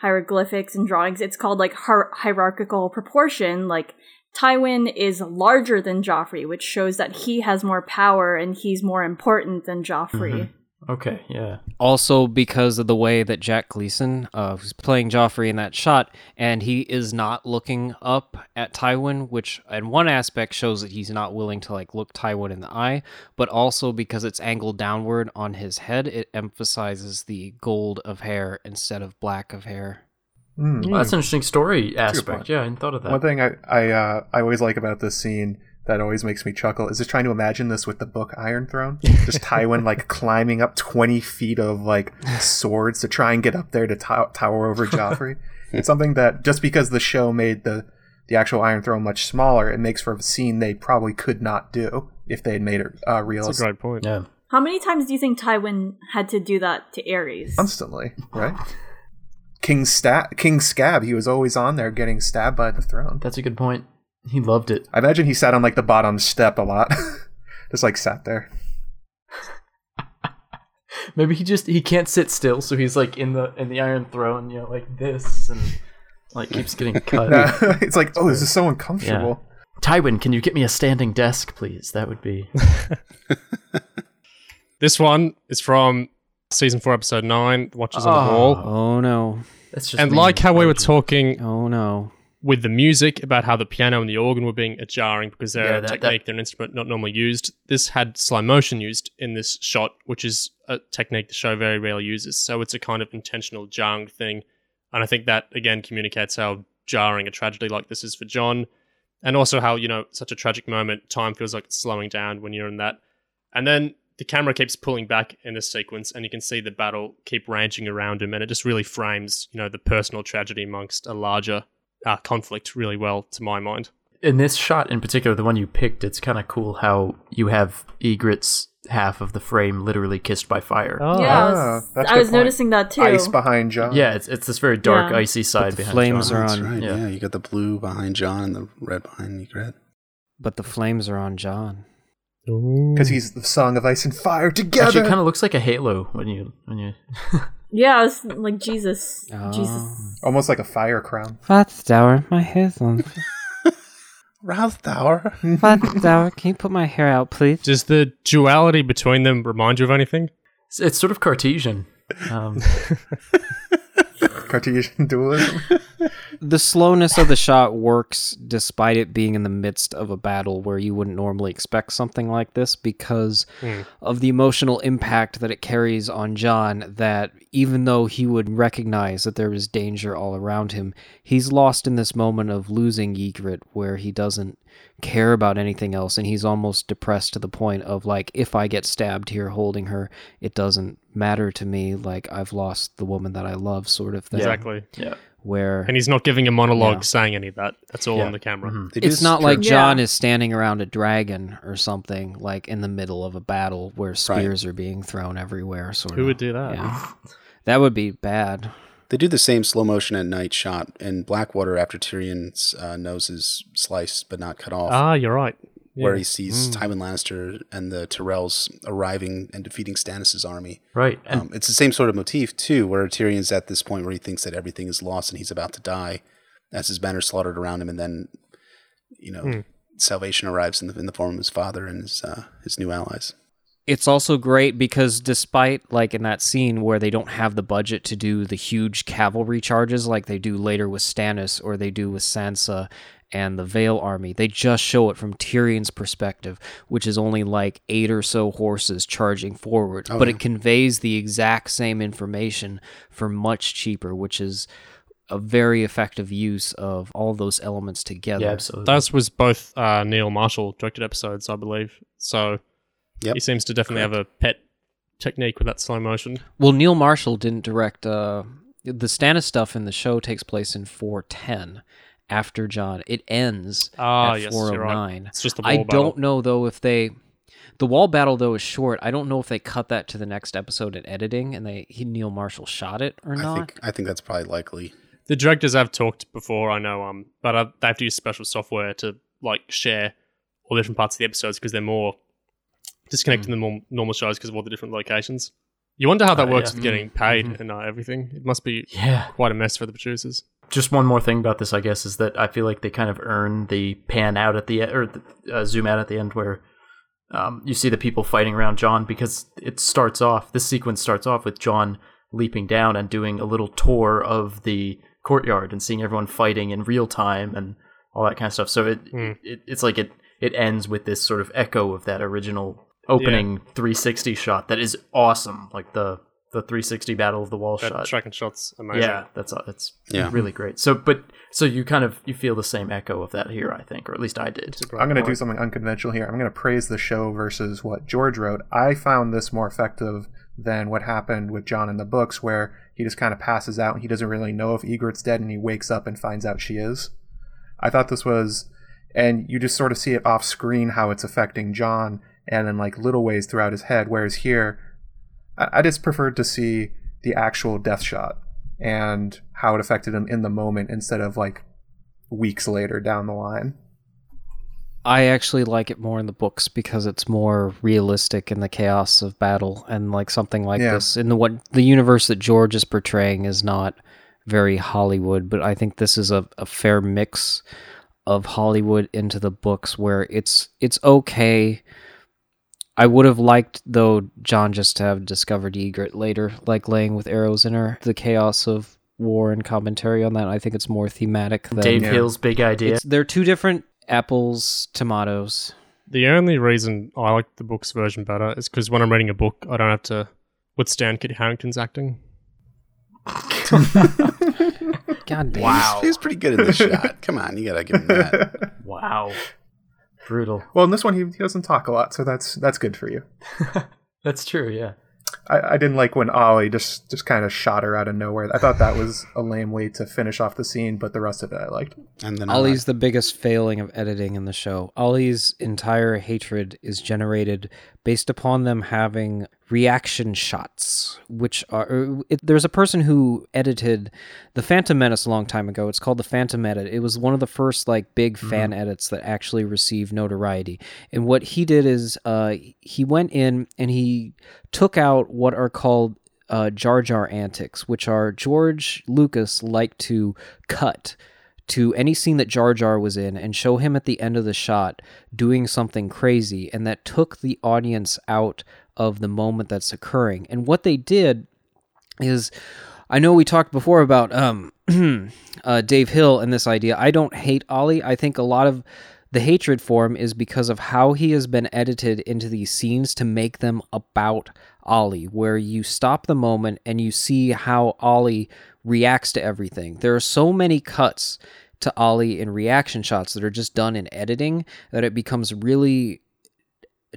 [SPEAKER 3] hieroglyphics and drawings. It's called like hier- hierarchical proportion. Like Tywin is larger than Joffrey, which shows that he has more power and he's more important than Joffrey. Mm-hmm.
[SPEAKER 1] Okay, yeah.
[SPEAKER 6] Also because of the way that Jack Gleeson, uh, who's playing Joffrey in that shot, and he is not looking up at Tywin, which in one aspect shows that he's not willing to like look Tywin in the eye, but also because it's angled downward on his head, it emphasizes the gold of hair instead of black of hair.
[SPEAKER 4] Hmm.
[SPEAKER 1] Well, that's an interesting story aspect. Yeah, I hadn't thought of that.
[SPEAKER 4] One thing I I, uh, I always like about this scene that always makes me chuckle is just trying to imagine this with the book Iron Throne. Just Tywin like climbing up twenty feet of like swords to try and get up there to tow- tower over Joffrey. it's something that just because the show made the the actual Iron Throne much smaller, it makes for a scene they probably could not do if they had made it uh,
[SPEAKER 5] That's a great point.
[SPEAKER 1] yeah.
[SPEAKER 3] How many times do you think Tywin had to do that to Aerys?
[SPEAKER 4] constantly, right? King Stab, King Scab, he was always on there getting stabbed by the throne.
[SPEAKER 1] That's a good point. He loved it.
[SPEAKER 4] I imagine he sat on like the bottom step a lot, just like sat there.
[SPEAKER 1] Maybe he just he can't sit still, so he's like in the in the Iron Throne, you know, like this, and like keeps getting cut.
[SPEAKER 4] it's like, oh, this is so uncomfortable.
[SPEAKER 1] Tywin, can you get me a standing desk, please? That would be.
[SPEAKER 5] This one is from season four, episode nine, Watchers on the Wall.
[SPEAKER 6] Oh no.
[SPEAKER 1] That's just
[SPEAKER 5] And
[SPEAKER 1] me.
[SPEAKER 5] like how we were talking
[SPEAKER 6] Oh no.
[SPEAKER 5] With the music about how the piano and the organ were being jarring because they're
[SPEAKER 1] Yeah,
[SPEAKER 5] a
[SPEAKER 1] that-
[SPEAKER 5] technique, they're an instrument not normally used. This had slow motion used in this shot, which is a technique the show very rarely uses. So it's a kind of intentional jarring thing. And I think that again communicates how jarring a tragedy like this is for Jon. And also how, you know, such a tragic moment, time feels like it's slowing down when you're in that. And then the camera keeps pulling back in this sequence and you can see the battle keep raging around him and it just really frames, you know, the personal tragedy amongst a larger uh, conflict really well to my mind.
[SPEAKER 1] in this shot in particular, the one you picked, it's kind of cool how you have Ygritte's half of the frame literally kissed by fire.
[SPEAKER 6] Oh.
[SPEAKER 3] yeah, I
[SPEAKER 4] Ah,
[SPEAKER 3] was,
[SPEAKER 4] that's a
[SPEAKER 3] I was noticing that too.
[SPEAKER 4] Ice behind Jon.
[SPEAKER 1] Yeah, it's it's this very dark,
[SPEAKER 3] Yeah.
[SPEAKER 1] icy side
[SPEAKER 6] the
[SPEAKER 1] behind
[SPEAKER 6] flames
[SPEAKER 1] Jon.
[SPEAKER 6] are
[SPEAKER 2] That's
[SPEAKER 6] on-
[SPEAKER 2] right.
[SPEAKER 1] Yeah.
[SPEAKER 2] Yeah. you got the blue behind Jon and the red behind Ygritte.
[SPEAKER 6] But the flames are on Jon.
[SPEAKER 4] because he's the song of ice and fire
[SPEAKER 1] Actually,
[SPEAKER 4] together.
[SPEAKER 1] it kind of looks like a halo when you when you.
[SPEAKER 3] yeah, I was like Jesus,
[SPEAKER 6] Oh.
[SPEAKER 3] Jesus.
[SPEAKER 4] Almost like a fire crown.
[SPEAKER 6] Fatstower, my hair's on.
[SPEAKER 2] Tower.
[SPEAKER 6] Fatstower, can you put my hair out, please?
[SPEAKER 5] Does the duality between them remind you of anything?
[SPEAKER 1] It's, it's sort of Cartesian. Um,
[SPEAKER 4] Cartesian dualism.
[SPEAKER 6] The slowness of the shot works despite it being in the midst of a battle where you wouldn't normally expect something like this because hmm. of the emotional impact that it carries on Jon that even though he would recognize that there is danger all around him, he's lost in this moment of losing Ygritte where he doesn't care about anything else and he's almost depressed to the point of like if I get stabbed here holding her, it doesn't matter to me. Like I've lost the woman that I love, sort of thing.
[SPEAKER 5] Exactly.
[SPEAKER 1] Yeah.
[SPEAKER 6] Where
[SPEAKER 5] And he's not giving a monologue
[SPEAKER 6] Yeah.
[SPEAKER 5] saying any of that. That's all
[SPEAKER 1] Yeah.
[SPEAKER 5] on the camera.
[SPEAKER 1] Mhm.
[SPEAKER 2] They do
[SPEAKER 6] it's not like Jon
[SPEAKER 3] Yeah.
[SPEAKER 6] is standing around a dragon or something like in the middle of a battle where spears are being thrown everywhere. Sort
[SPEAKER 5] Who
[SPEAKER 6] of.
[SPEAKER 5] would do that?
[SPEAKER 6] Yeah. That would be bad.
[SPEAKER 2] They do the same slow motion at night shot in Blackwater after Tyrion's uh, nose is sliced but not cut off,
[SPEAKER 5] Ah, you're right.
[SPEAKER 2] Where
[SPEAKER 5] Yeah.
[SPEAKER 2] he sees
[SPEAKER 6] Mm.
[SPEAKER 2] Tywin Lannister and the Tyrells arriving and defeating Stannis' army.
[SPEAKER 1] Right. And
[SPEAKER 2] Um, it's the same sort of motif too, where Tyrion's at this point where he thinks that everything is lost and he's about to die, as his men are slaughtered around him, and then, you know,
[SPEAKER 5] Hmm.
[SPEAKER 2] salvation arrives in the in the form of his father and his uh, his new allies.
[SPEAKER 6] It's also great because despite like in that scene where they don't have the budget to do the huge cavalry charges like they do later with Stannis or they do with Sansa and the Vale army, they just show it from Tyrion's perspective, which is only like eight or so horses charging forward,
[SPEAKER 2] Oh,
[SPEAKER 6] but
[SPEAKER 2] yeah.
[SPEAKER 6] it conveys the exact same information for much cheaper, which is a very effective use of all those elements together.
[SPEAKER 1] yeah, absolutely.
[SPEAKER 5] Those was both uh, Neil Marshall directed episodes, I believe. So
[SPEAKER 2] Yep.
[SPEAKER 5] he seems to definitely have a pet technique with that slow motion.
[SPEAKER 6] Well, Neil Marshall didn't direct. Uh, the Stannis stuff in the show takes place in 410 after Jon. It ends
[SPEAKER 5] Ah,
[SPEAKER 6] at
[SPEAKER 5] yes, you're right.
[SPEAKER 6] 409.
[SPEAKER 5] It's just the
[SPEAKER 6] I
[SPEAKER 5] battle.
[SPEAKER 6] don't know though if they. The wall battle though is short. I don't know if they cut that to the next episode in editing and they he Neil Marshall shot it or
[SPEAKER 2] I
[SPEAKER 6] not.
[SPEAKER 2] think I think that's probably likely.
[SPEAKER 5] The directors have talked before, I know, um, but uh, they have to use special software to like share all different parts of the episodes because they're more disconnected
[SPEAKER 6] Hmm.
[SPEAKER 5] than norm- normal shows because of all the different locations. You wonder how that
[SPEAKER 1] Oh,
[SPEAKER 5] works
[SPEAKER 1] yeah.
[SPEAKER 5] with getting paid
[SPEAKER 1] Mhm.
[SPEAKER 5] and uh, everything. It must be
[SPEAKER 1] yeah.
[SPEAKER 5] quite a mess for the producers.
[SPEAKER 1] Just one more thing about this, I guess, is that I feel like they kind of earn the pan out at the or the, uh, zoom out at the end where um, you see the people fighting around Jon because it starts off. This sequence starts off with Jon leaping down and doing a little tour of the courtyard and seeing everyone fighting in real time and all that kind of stuff. So it,
[SPEAKER 5] Hmm.
[SPEAKER 1] it it's like it it ends with this sort of echo of that original opening 360 shot that is awesome, like the the 360 battle of the wall
[SPEAKER 5] That
[SPEAKER 1] shot.
[SPEAKER 5] tracking shots, amazing.
[SPEAKER 1] Yeah, that's uh, that's
[SPEAKER 2] Yeah.
[SPEAKER 1] really great. So, but so you kind of you feel the same echo of that here, I think, or at least I did.
[SPEAKER 4] I'm going to do something unconventional here. I'm going to praise the show versus what George wrote. I found this more effective than what happened with Jon in the books, where he just kind of passes out and he doesn't really know if Ygritte's dead and he wakes up and finds out she is. I thought this was, and you just sort of see it off screen how it's affecting Jon and in like little ways throughout his head. Whereas here, I, just preferred to see the actual death shot and how it affected him in the moment instead of like weeks later down the line.
[SPEAKER 6] I actually like it more in the books because it's more realistic in the chaos of battle and like something like
[SPEAKER 4] Yeah.
[SPEAKER 6] this in the what the universe that George is portraying is not very Hollywood, but I think this is a, a fair mix of Hollywood into the books where it's it's okay. I would have liked though Jon just to have discovered Ygritte later, like laying with arrows in her. The chaos of war and commentary on that. I think it's more thematic than
[SPEAKER 1] Dave
[SPEAKER 4] Yeah.
[SPEAKER 1] Hill's big idea.
[SPEAKER 6] it's, they're two different apples, tomatoes.
[SPEAKER 5] The only reason I like the book's version better is because when I'm reading a book, I don't have to withstand Kit Harington's acting.
[SPEAKER 6] God damn.
[SPEAKER 1] Wow.
[SPEAKER 2] He was pretty good in this shot. Come on, you gotta give him that.
[SPEAKER 1] wow, brutal.
[SPEAKER 4] Well, in this one, he, he doesn't talk a lot, so that's that's good for you.
[SPEAKER 1] That's true. Yeah.
[SPEAKER 4] I, I didn't like when Olly just just kind of shot her out of nowhere. I thought that was a lame way to finish off the scene, but the rest of it I liked.
[SPEAKER 2] And then
[SPEAKER 6] Olly's the biggest failing of editing in the show. Olly's entire hatred is generated based upon them having reaction shots, which are. er, It, there's a person who edited the Phantom Menace a long time ago. It's called the Phantom Edit. It was one of the first like big fan edits that actually received notoriety. And what he did is uh, he went in and he took out what are called uh, Jar Jar antics, which are George Lucas liked to cut to any scene that Jar Jar was in and show him at the end of the shot doing something crazy, and that took the audience out of the moment that's occurring. And what they did is. I know we talked before about um, uh, Dave Hill and this idea. I don't hate Olly. I think a lot of the hatred for him is because of how he has been edited into these scenes to make them about Olly, where you stop the moment and you see how Olly reacts to everything. There are so many cuts to Olly in reaction shots that are just done in editing that it becomes really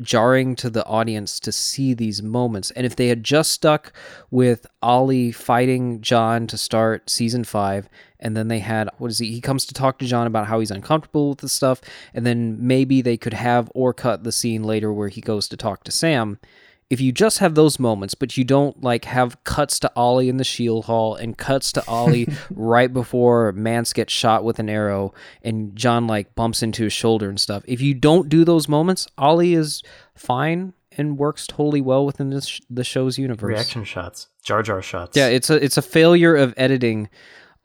[SPEAKER 6] jarring to the audience to see these moments. And if they had just stuck with Olly fighting Jon to start season five, and then they had what is he? He comes to talk to Jon about how he's uncomfortable with the stuff, and then maybe they could have or cut the scene later where he goes to talk to Sam if you just have those moments, but you don't like have cuts to Olly in the shield hall and cuts to Olly right before Mance gets shot with an arrow and Jon like bumps into his shoulder and stuff. If you don't do those moments, Olly is fine and works totally well within this the show's universe.
[SPEAKER 1] Reaction shots, Jar Jar shots.
[SPEAKER 6] Yeah, it's a it's a failure of editing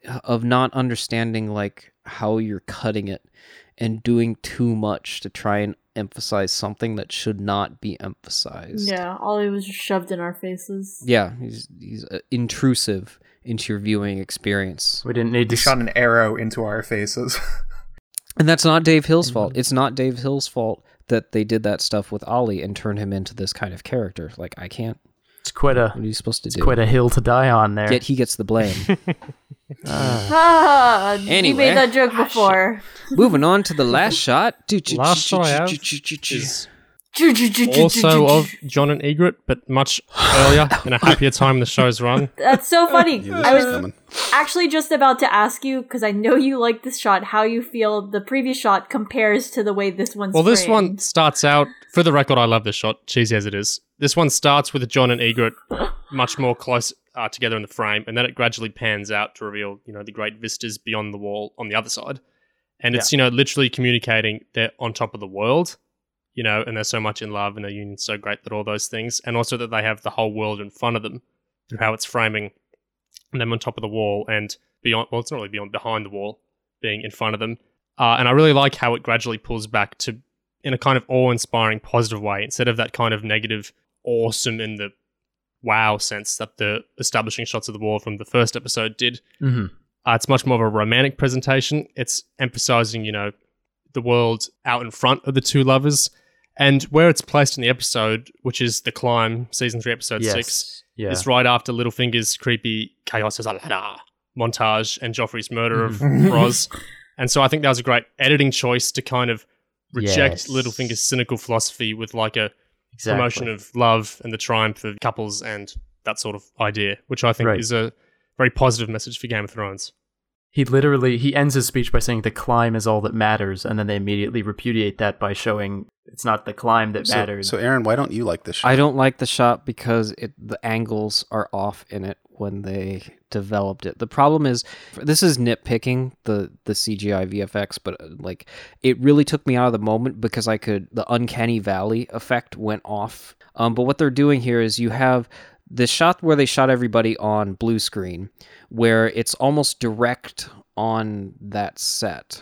[SPEAKER 6] uh, of not understanding like how you're cutting it and doing too much to try and emphasize something that should not be emphasized.
[SPEAKER 3] Yeah, Olly was just shoved in our faces.
[SPEAKER 6] Yeah, he's he's uh, intrusive into your viewing experience.
[SPEAKER 1] we didn't need to.
[SPEAKER 4] shot an arrow into our faces.
[SPEAKER 6] And that's not Dave Hill's fault.
[SPEAKER 1] Mm-hmm.
[SPEAKER 6] It's not Dave Hill's fault that they did that stuff with Olly and turned him into this kind of character. Like I can't.
[SPEAKER 1] It's quite a
[SPEAKER 6] What are you supposed to
[SPEAKER 1] it's
[SPEAKER 6] do?
[SPEAKER 1] quite a hill to die on there.
[SPEAKER 6] Yet he gets the blame.
[SPEAKER 3] Ah, you
[SPEAKER 6] Anyway.
[SPEAKER 3] made that joke before.
[SPEAKER 6] Moving on to the last shot.
[SPEAKER 5] Last shot is also
[SPEAKER 3] also
[SPEAKER 5] of Jon and Ygritte, but much earlier in a happier time in the show's run.
[SPEAKER 3] That's so funny.
[SPEAKER 2] Knew
[SPEAKER 3] I
[SPEAKER 2] was
[SPEAKER 3] was
[SPEAKER 2] coming.
[SPEAKER 3] actually just about to ask you because I know you like this shot. How you feel the previous shot compares to the way this one's
[SPEAKER 5] Well, this one starts out. For the record, I love this shot, cheesy as it is. This one starts with Jon and Ygritte much more close uh, together in the frame, and then it gradually pans out to reveal, you know, the great vistas beyond the wall on the other side. And it's, you know, literally communicating they're on top of the world, you know, and they're so much in love and their union's so great that all those things, and also that they have the whole world in front of them through how it's framing them on top of the wall and beyond. Well, it's not really beyond, behind the wall, being in front of them. Uh, and I really like how it gradually pulls back to in a kind of awe-inspiring, positive way instead of that kind of negative, awesome in the wow sense that the establishing shots of the wall from the first episode did.
[SPEAKER 1] hmm
[SPEAKER 5] Uh, it's much more of a romantic presentation. It's emphasizing, you know, the world out in front of the two lovers, and where it's placed in the episode, which is the climb, season three, episode
[SPEAKER 1] Yes.
[SPEAKER 5] six.
[SPEAKER 1] Yeah.
[SPEAKER 5] It's right after Littlefinger's creepy chaos as a ladder montage and Joffrey's murder of
[SPEAKER 1] Mhm.
[SPEAKER 5] Ros. And so I think that was a great editing choice to kind of reject
[SPEAKER 1] Yes.
[SPEAKER 5] Littlefinger's cynical philosophy with like a
[SPEAKER 1] exactly.
[SPEAKER 5] promotion of love and the triumph of couples and that sort of idea, which I think
[SPEAKER 1] Right.
[SPEAKER 5] is a very positive message for Game of Thrones.
[SPEAKER 1] He literally he ends his speech by saying the climb is all that matters, and then they immediately repudiate that by showing it's not the climb that
[SPEAKER 2] So,
[SPEAKER 1] matters.
[SPEAKER 2] so, Aaron, why don't you like this shot?
[SPEAKER 6] I don't like the shot because it the angles are off in it when they developed it. The problem is this is nitpicking the the CGI VFX, but uh, like it really took me out of the moment because I could the uncanny valley effect went off. Um, but what they're doing here is you have the shot where they shot everybody on blue screen, where it's almost direct on that set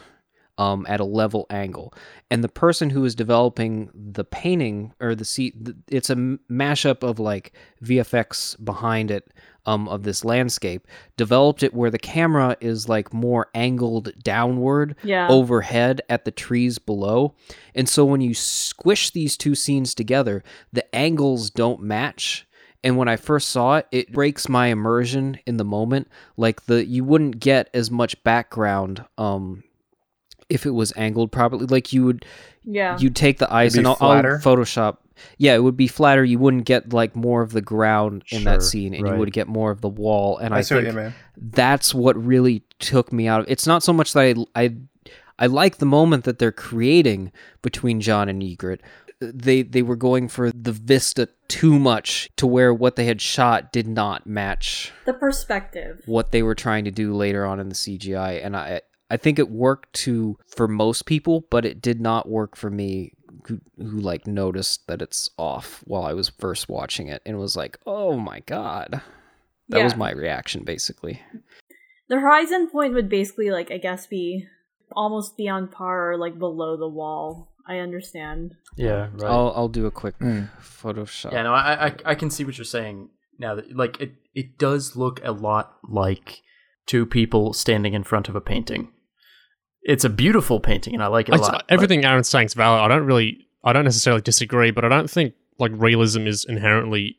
[SPEAKER 6] um, at a level angle. And the person who is developing the painting or the seat, it's a mashup of like VFX behind it um, of this landscape, developed it where the camera is like more angled downward
[SPEAKER 3] Yeah.
[SPEAKER 6] overhead at the trees below. And so when you squish these two scenes together, the angles don't match. And when I first saw it, it breaks my immersion in the moment. Like the you wouldn't get as much background um if it was angled properly. Like you would
[SPEAKER 3] yeah.
[SPEAKER 6] you'd take the ice
[SPEAKER 4] be
[SPEAKER 6] and I'll, I'll? Photoshop. Yeah, it would be flatter. You wouldn't get like more of the ground in that scene, and
[SPEAKER 1] right.
[SPEAKER 6] you would get more of the wall. And I,
[SPEAKER 4] I see what
[SPEAKER 6] think
[SPEAKER 4] you mean.
[SPEAKER 6] that's what really took me out of it's not so much that I, I I like the moment that they're creating between Jon and Ygritte. They they were going for the vista too much to where what they had shot did not match
[SPEAKER 3] the perspective.
[SPEAKER 6] what they were trying to do later on in the CGI and I I think it worked to for most people but it did not work for me who, who like noticed that it's off while I was first watching it and was like oh my god that was my reaction basically
[SPEAKER 3] The horizon point would basically, like, I guess, be almost be on par or like below the wall. I understand.
[SPEAKER 1] yeah, right.
[SPEAKER 6] I'll I'll do a quick
[SPEAKER 4] Mm.
[SPEAKER 6] Photoshop.
[SPEAKER 1] Yeah, no, I, I I can see what you're saying now. That like it it does look a lot like two people standing in front of a painting. It's a beautiful painting, and I like it a
[SPEAKER 5] It's-
[SPEAKER 1] lot. but-
[SPEAKER 5] everything Aaron's saying is valid. I don't really, I don't necessarily disagree, but I don't think like realism is inherently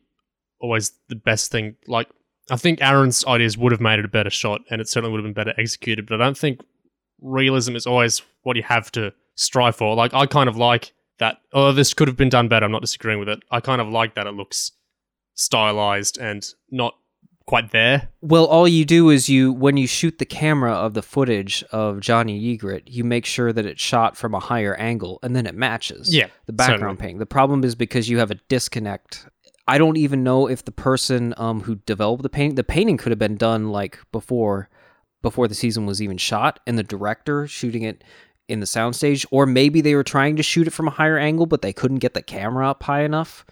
[SPEAKER 5] always the best thing. Like, I think Aaron's ideas would have made it a better shot, and it certainly would have been better executed. But I don't think realism is always what you have to strive for. Like, I kind of like that oh this could have been done better. I'm not disagreeing with it. I kind of like that it looks stylized and not quite there.
[SPEAKER 6] Well, all you do is you when you shoot the camera of the footage of Johnny Ygritte, you make sure that it's shot from a higher angle and then it matches.
[SPEAKER 5] Yeah,
[SPEAKER 6] the background
[SPEAKER 5] certainly.
[SPEAKER 6] painting. The problem is because you have a disconnect. I don't even know if the person um, who developed the painting, the painting could have been done like before, before the season was even shot, and the director shooting it in the soundstage, or maybe they were trying to shoot it from a higher angle, but they couldn't get the camera up high enough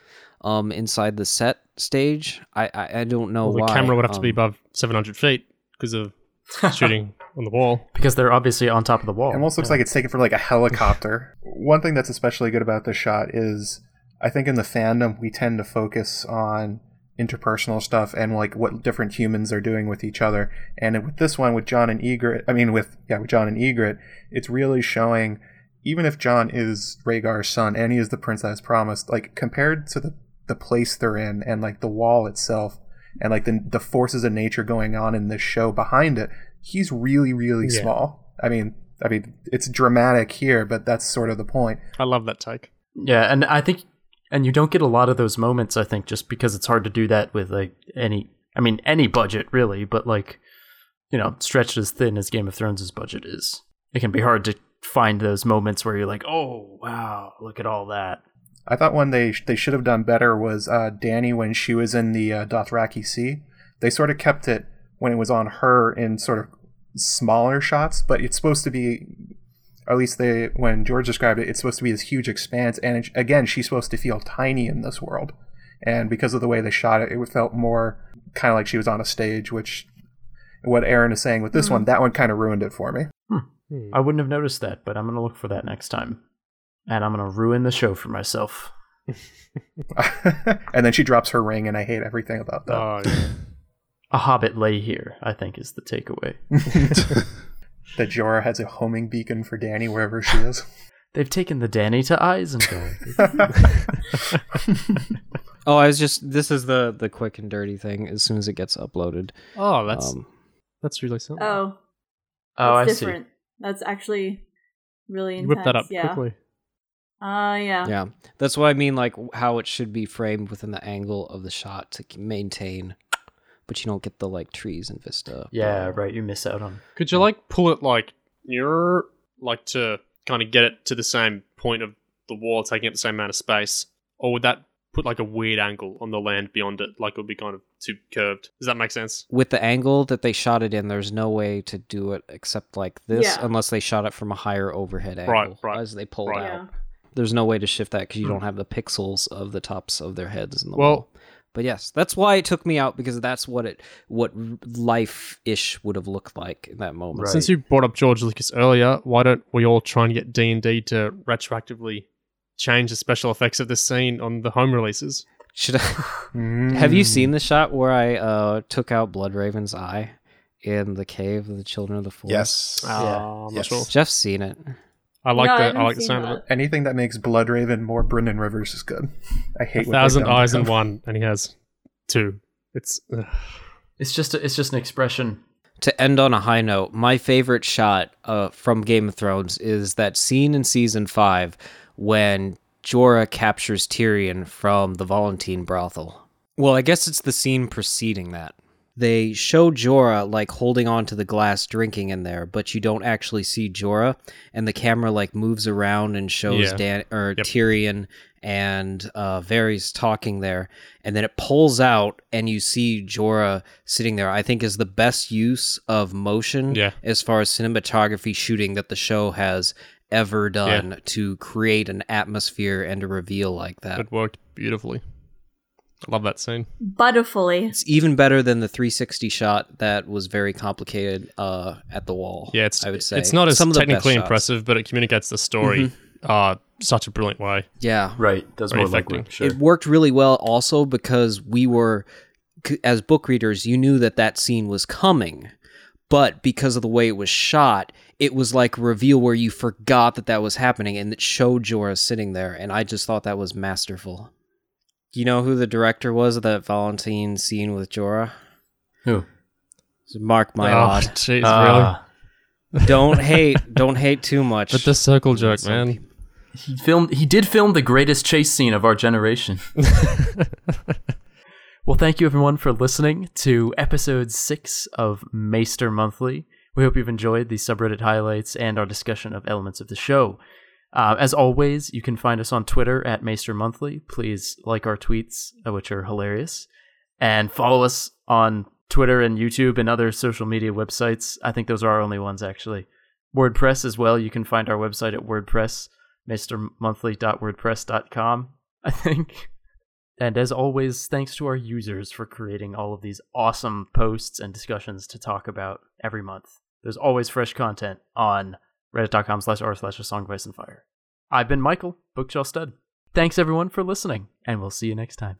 [SPEAKER 6] um, inside the set stage. I I, I don't know
[SPEAKER 5] Well, the
[SPEAKER 6] why.
[SPEAKER 5] camera would have to be
[SPEAKER 6] um,
[SPEAKER 5] above 700 feet because of shooting on the wall.
[SPEAKER 1] because they're obviously on top of the wall.
[SPEAKER 4] It almost looks like it's taken from like a helicopter. One thing that's especially good about this shot is I think in the fandom we tend to focus on interpersonal stuff and like what different humans are doing with each other. And with this one, with Jon and Ygritte, I mean with yeah, with Jon and Ygritte, it's really showing even if Jon is Rhaegar's son and he is the prince that is promised, like compared to the the place they're in and like the wall itself and like the the forces of nature going on in this show behind it, he's really really
[SPEAKER 5] Yeah.
[SPEAKER 4] small. I mean, I mean, it's dramatic here, but that's sort of the point.
[SPEAKER 5] I love that take.
[SPEAKER 1] Yeah, and I think, and you don't get a lot of those moments. I think just because it's hard to do that with like any, I mean, any budget really, but like, you know, stretched as thin as Game of Thrones' budget is, it can be hard to find those moments where you're like, oh wow, look at all that.
[SPEAKER 4] I thought one they they should have done better was uh, Dany when she was in the uh, Dothraki Sea. They sort of kept it when it was on her in sort of smaller shots, but it's supposed to be, at least they when George described it, it's supposed to be this huge expanse. And it, again, she's supposed to feel tiny in this world, and because of the way they shot it, it felt more kind of like she was on a stage. Which, what Aaron is saying with this one, mm-hmm. that one kind of ruined it for me. Hmm. Hmm.
[SPEAKER 1] I wouldn't have noticed that, but I'm gonna look for that next time, and I'm gonna ruin the show for myself.
[SPEAKER 4] and then she drops her ring, and I hate everything about that.
[SPEAKER 5] Oh, yeah.
[SPEAKER 1] A hobbit lay here, I think, is the takeaway.
[SPEAKER 4] that Jorah has a homing beacon for Dany wherever she is.
[SPEAKER 1] They've taken the Dany to Isengard.
[SPEAKER 6] Oh, I was just. This is the the quick and dirty thing. As soon as it gets uploaded,
[SPEAKER 5] oh that's
[SPEAKER 6] um,
[SPEAKER 5] that's really something.
[SPEAKER 3] Oh,
[SPEAKER 1] oh, I
[SPEAKER 3] that's
[SPEAKER 1] see.
[SPEAKER 3] different. That's actually really
[SPEAKER 5] you
[SPEAKER 3] intense.
[SPEAKER 5] whip that up
[SPEAKER 3] yeah.
[SPEAKER 5] quickly.
[SPEAKER 3] Uh, yeah.
[SPEAKER 6] yeah, that's what I mean. Like how it should be framed within the angle of the shot to maintain, but you don't get the like trees and vista.
[SPEAKER 1] Yeah, right. You miss out on.
[SPEAKER 5] Could you like pull it like nearer, like to kind of get it to the same point of the wall, taking up the same amount of space, or would that put like a weird angle on the land beyond it, like it would be kind of too curved? Does that make sense?
[SPEAKER 6] With the angle that they shot it in, there's no way to do it except like this,
[SPEAKER 3] Yeah.
[SPEAKER 6] unless they shot it from a higher overhead angle
[SPEAKER 5] Right, right,
[SPEAKER 6] as they pulled
[SPEAKER 5] right.
[SPEAKER 6] out.
[SPEAKER 3] Yeah.
[SPEAKER 6] There's no way to shift that because you don't hmm. have the pixels of the tops of their heads in the
[SPEAKER 5] Well-
[SPEAKER 6] wall. But yes, that's why it took me out because that's what it what life ish would have looked like in that moment.
[SPEAKER 1] Right.
[SPEAKER 5] Since you brought up George Lucas earlier, why don't we all try and get D and D to retroactively change the special effects of this scene on the home releases?
[SPEAKER 6] Should I, have
[SPEAKER 5] Hmm.
[SPEAKER 6] you seen the shot where I uh, took out Bloodraven's eye in the cave of the Children of the Forest?
[SPEAKER 2] Yes.
[SPEAKER 5] Uh, I'm
[SPEAKER 2] Yes.
[SPEAKER 5] sure.
[SPEAKER 6] Jeff's seen it.
[SPEAKER 5] I like
[SPEAKER 3] No, I
[SPEAKER 5] the I
[SPEAKER 3] haven't
[SPEAKER 5] like the
[SPEAKER 3] seen
[SPEAKER 5] sound of it.
[SPEAKER 4] Anything that makes Bloodraven more Brynden Rivers is good. I hate
[SPEAKER 5] A
[SPEAKER 4] what
[SPEAKER 5] thousand eyes in one, and he has two. It's ugh.
[SPEAKER 1] It's just a, it's just an expression.
[SPEAKER 6] To end on a high note, my favorite shot uh, from Game of Thrones is that scene in season five when Jorah captures Tyrion from the Volantine brothel. Well, I guess it's the scene preceding that. They show Jorah like holding on to the glass drinking in there, but you don't actually see Jorah, and the camera like moves around and shows
[SPEAKER 5] Yeah.
[SPEAKER 6] Dan or
[SPEAKER 5] Yep.
[SPEAKER 6] Tyrion and uh, Varys talking there, and then it pulls out and you see Jorah sitting there. I think is the best use of motion
[SPEAKER 5] Yeah.
[SPEAKER 6] as far as cinematography shooting that the show has ever done to create an atmosphere and a reveal like that.
[SPEAKER 5] it worked beautifully. I love that scene.
[SPEAKER 3] Butterfully.
[SPEAKER 6] It's even better than the 360 shot that was very complicated uh, at the wall.
[SPEAKER 5] Yeah, it's
[SPEAKER 6] I would say
[SPEAKER 5] it's not as
[SPEAKER 6] Some of the
[SPEAKER 5] technically
[SPEAKER 6] shots. Mm-hmm.
[SPEAKER 5] impressive, but it communicates the story uh such a brilliant way.
[SPEAKER 6] Yeah,
[SPEAKER 1] Right. Does
[SPEAKER 5] Very
[SPEAKER 1] more
[SPEAKER 5] affecting.
[SPEAKER 1] legwork. Sure.
[SPEAKER 6] it worked really well also because we were as book readers you knew that that scene was coming but because of the way it was shot it was like a reveal where you forgot that that was happening and it showed Jorah sitting there and I just thought that was masterful. You know who the director was of that Valentine scene with Jorah?
[SPEAKER 1] Who?
[SPEAKER 6] It's Mark
[SPEAKER 5] Oh,
[SPEAKER 6] Mylod.
[SPEAKER 5] jeez,
[SPEAKER 1] Ah,
[SPEAKER 6] don't hate don't hate too much.
[SPEAKER 5] But the circle jerk,
[SPEAKER 6] Some
[SPEAKER 5] man.
[SPEAKER 6] people-
[SPEAKER 1] He filmed. He did film the greatest chase scene of our generation. well, thank you everyone for listening to episode six of Maester Monthly. We hope you've enjoyed the subreddit highlights and our discussion of elements of the show. Uh, as always, you can find us on Twitter at Maester Monthly. Please like our tweets, uh, which are hilarious, and follow us on Twitter and YouTube and other social media websites. I think those are our only ones, actually. WordPress as well. You can find our website at WordPress, MaesterMonthly.wordpress.com, I think. And as always, thanks to our users for creating all of these awesome posts and discussions to talk about every month. There's always fresh content on reddit.com slash r slash a song of ice and fire. I've been Michael, Bookshelf Stud. Thanks everyone for listening, and we'll see you next time.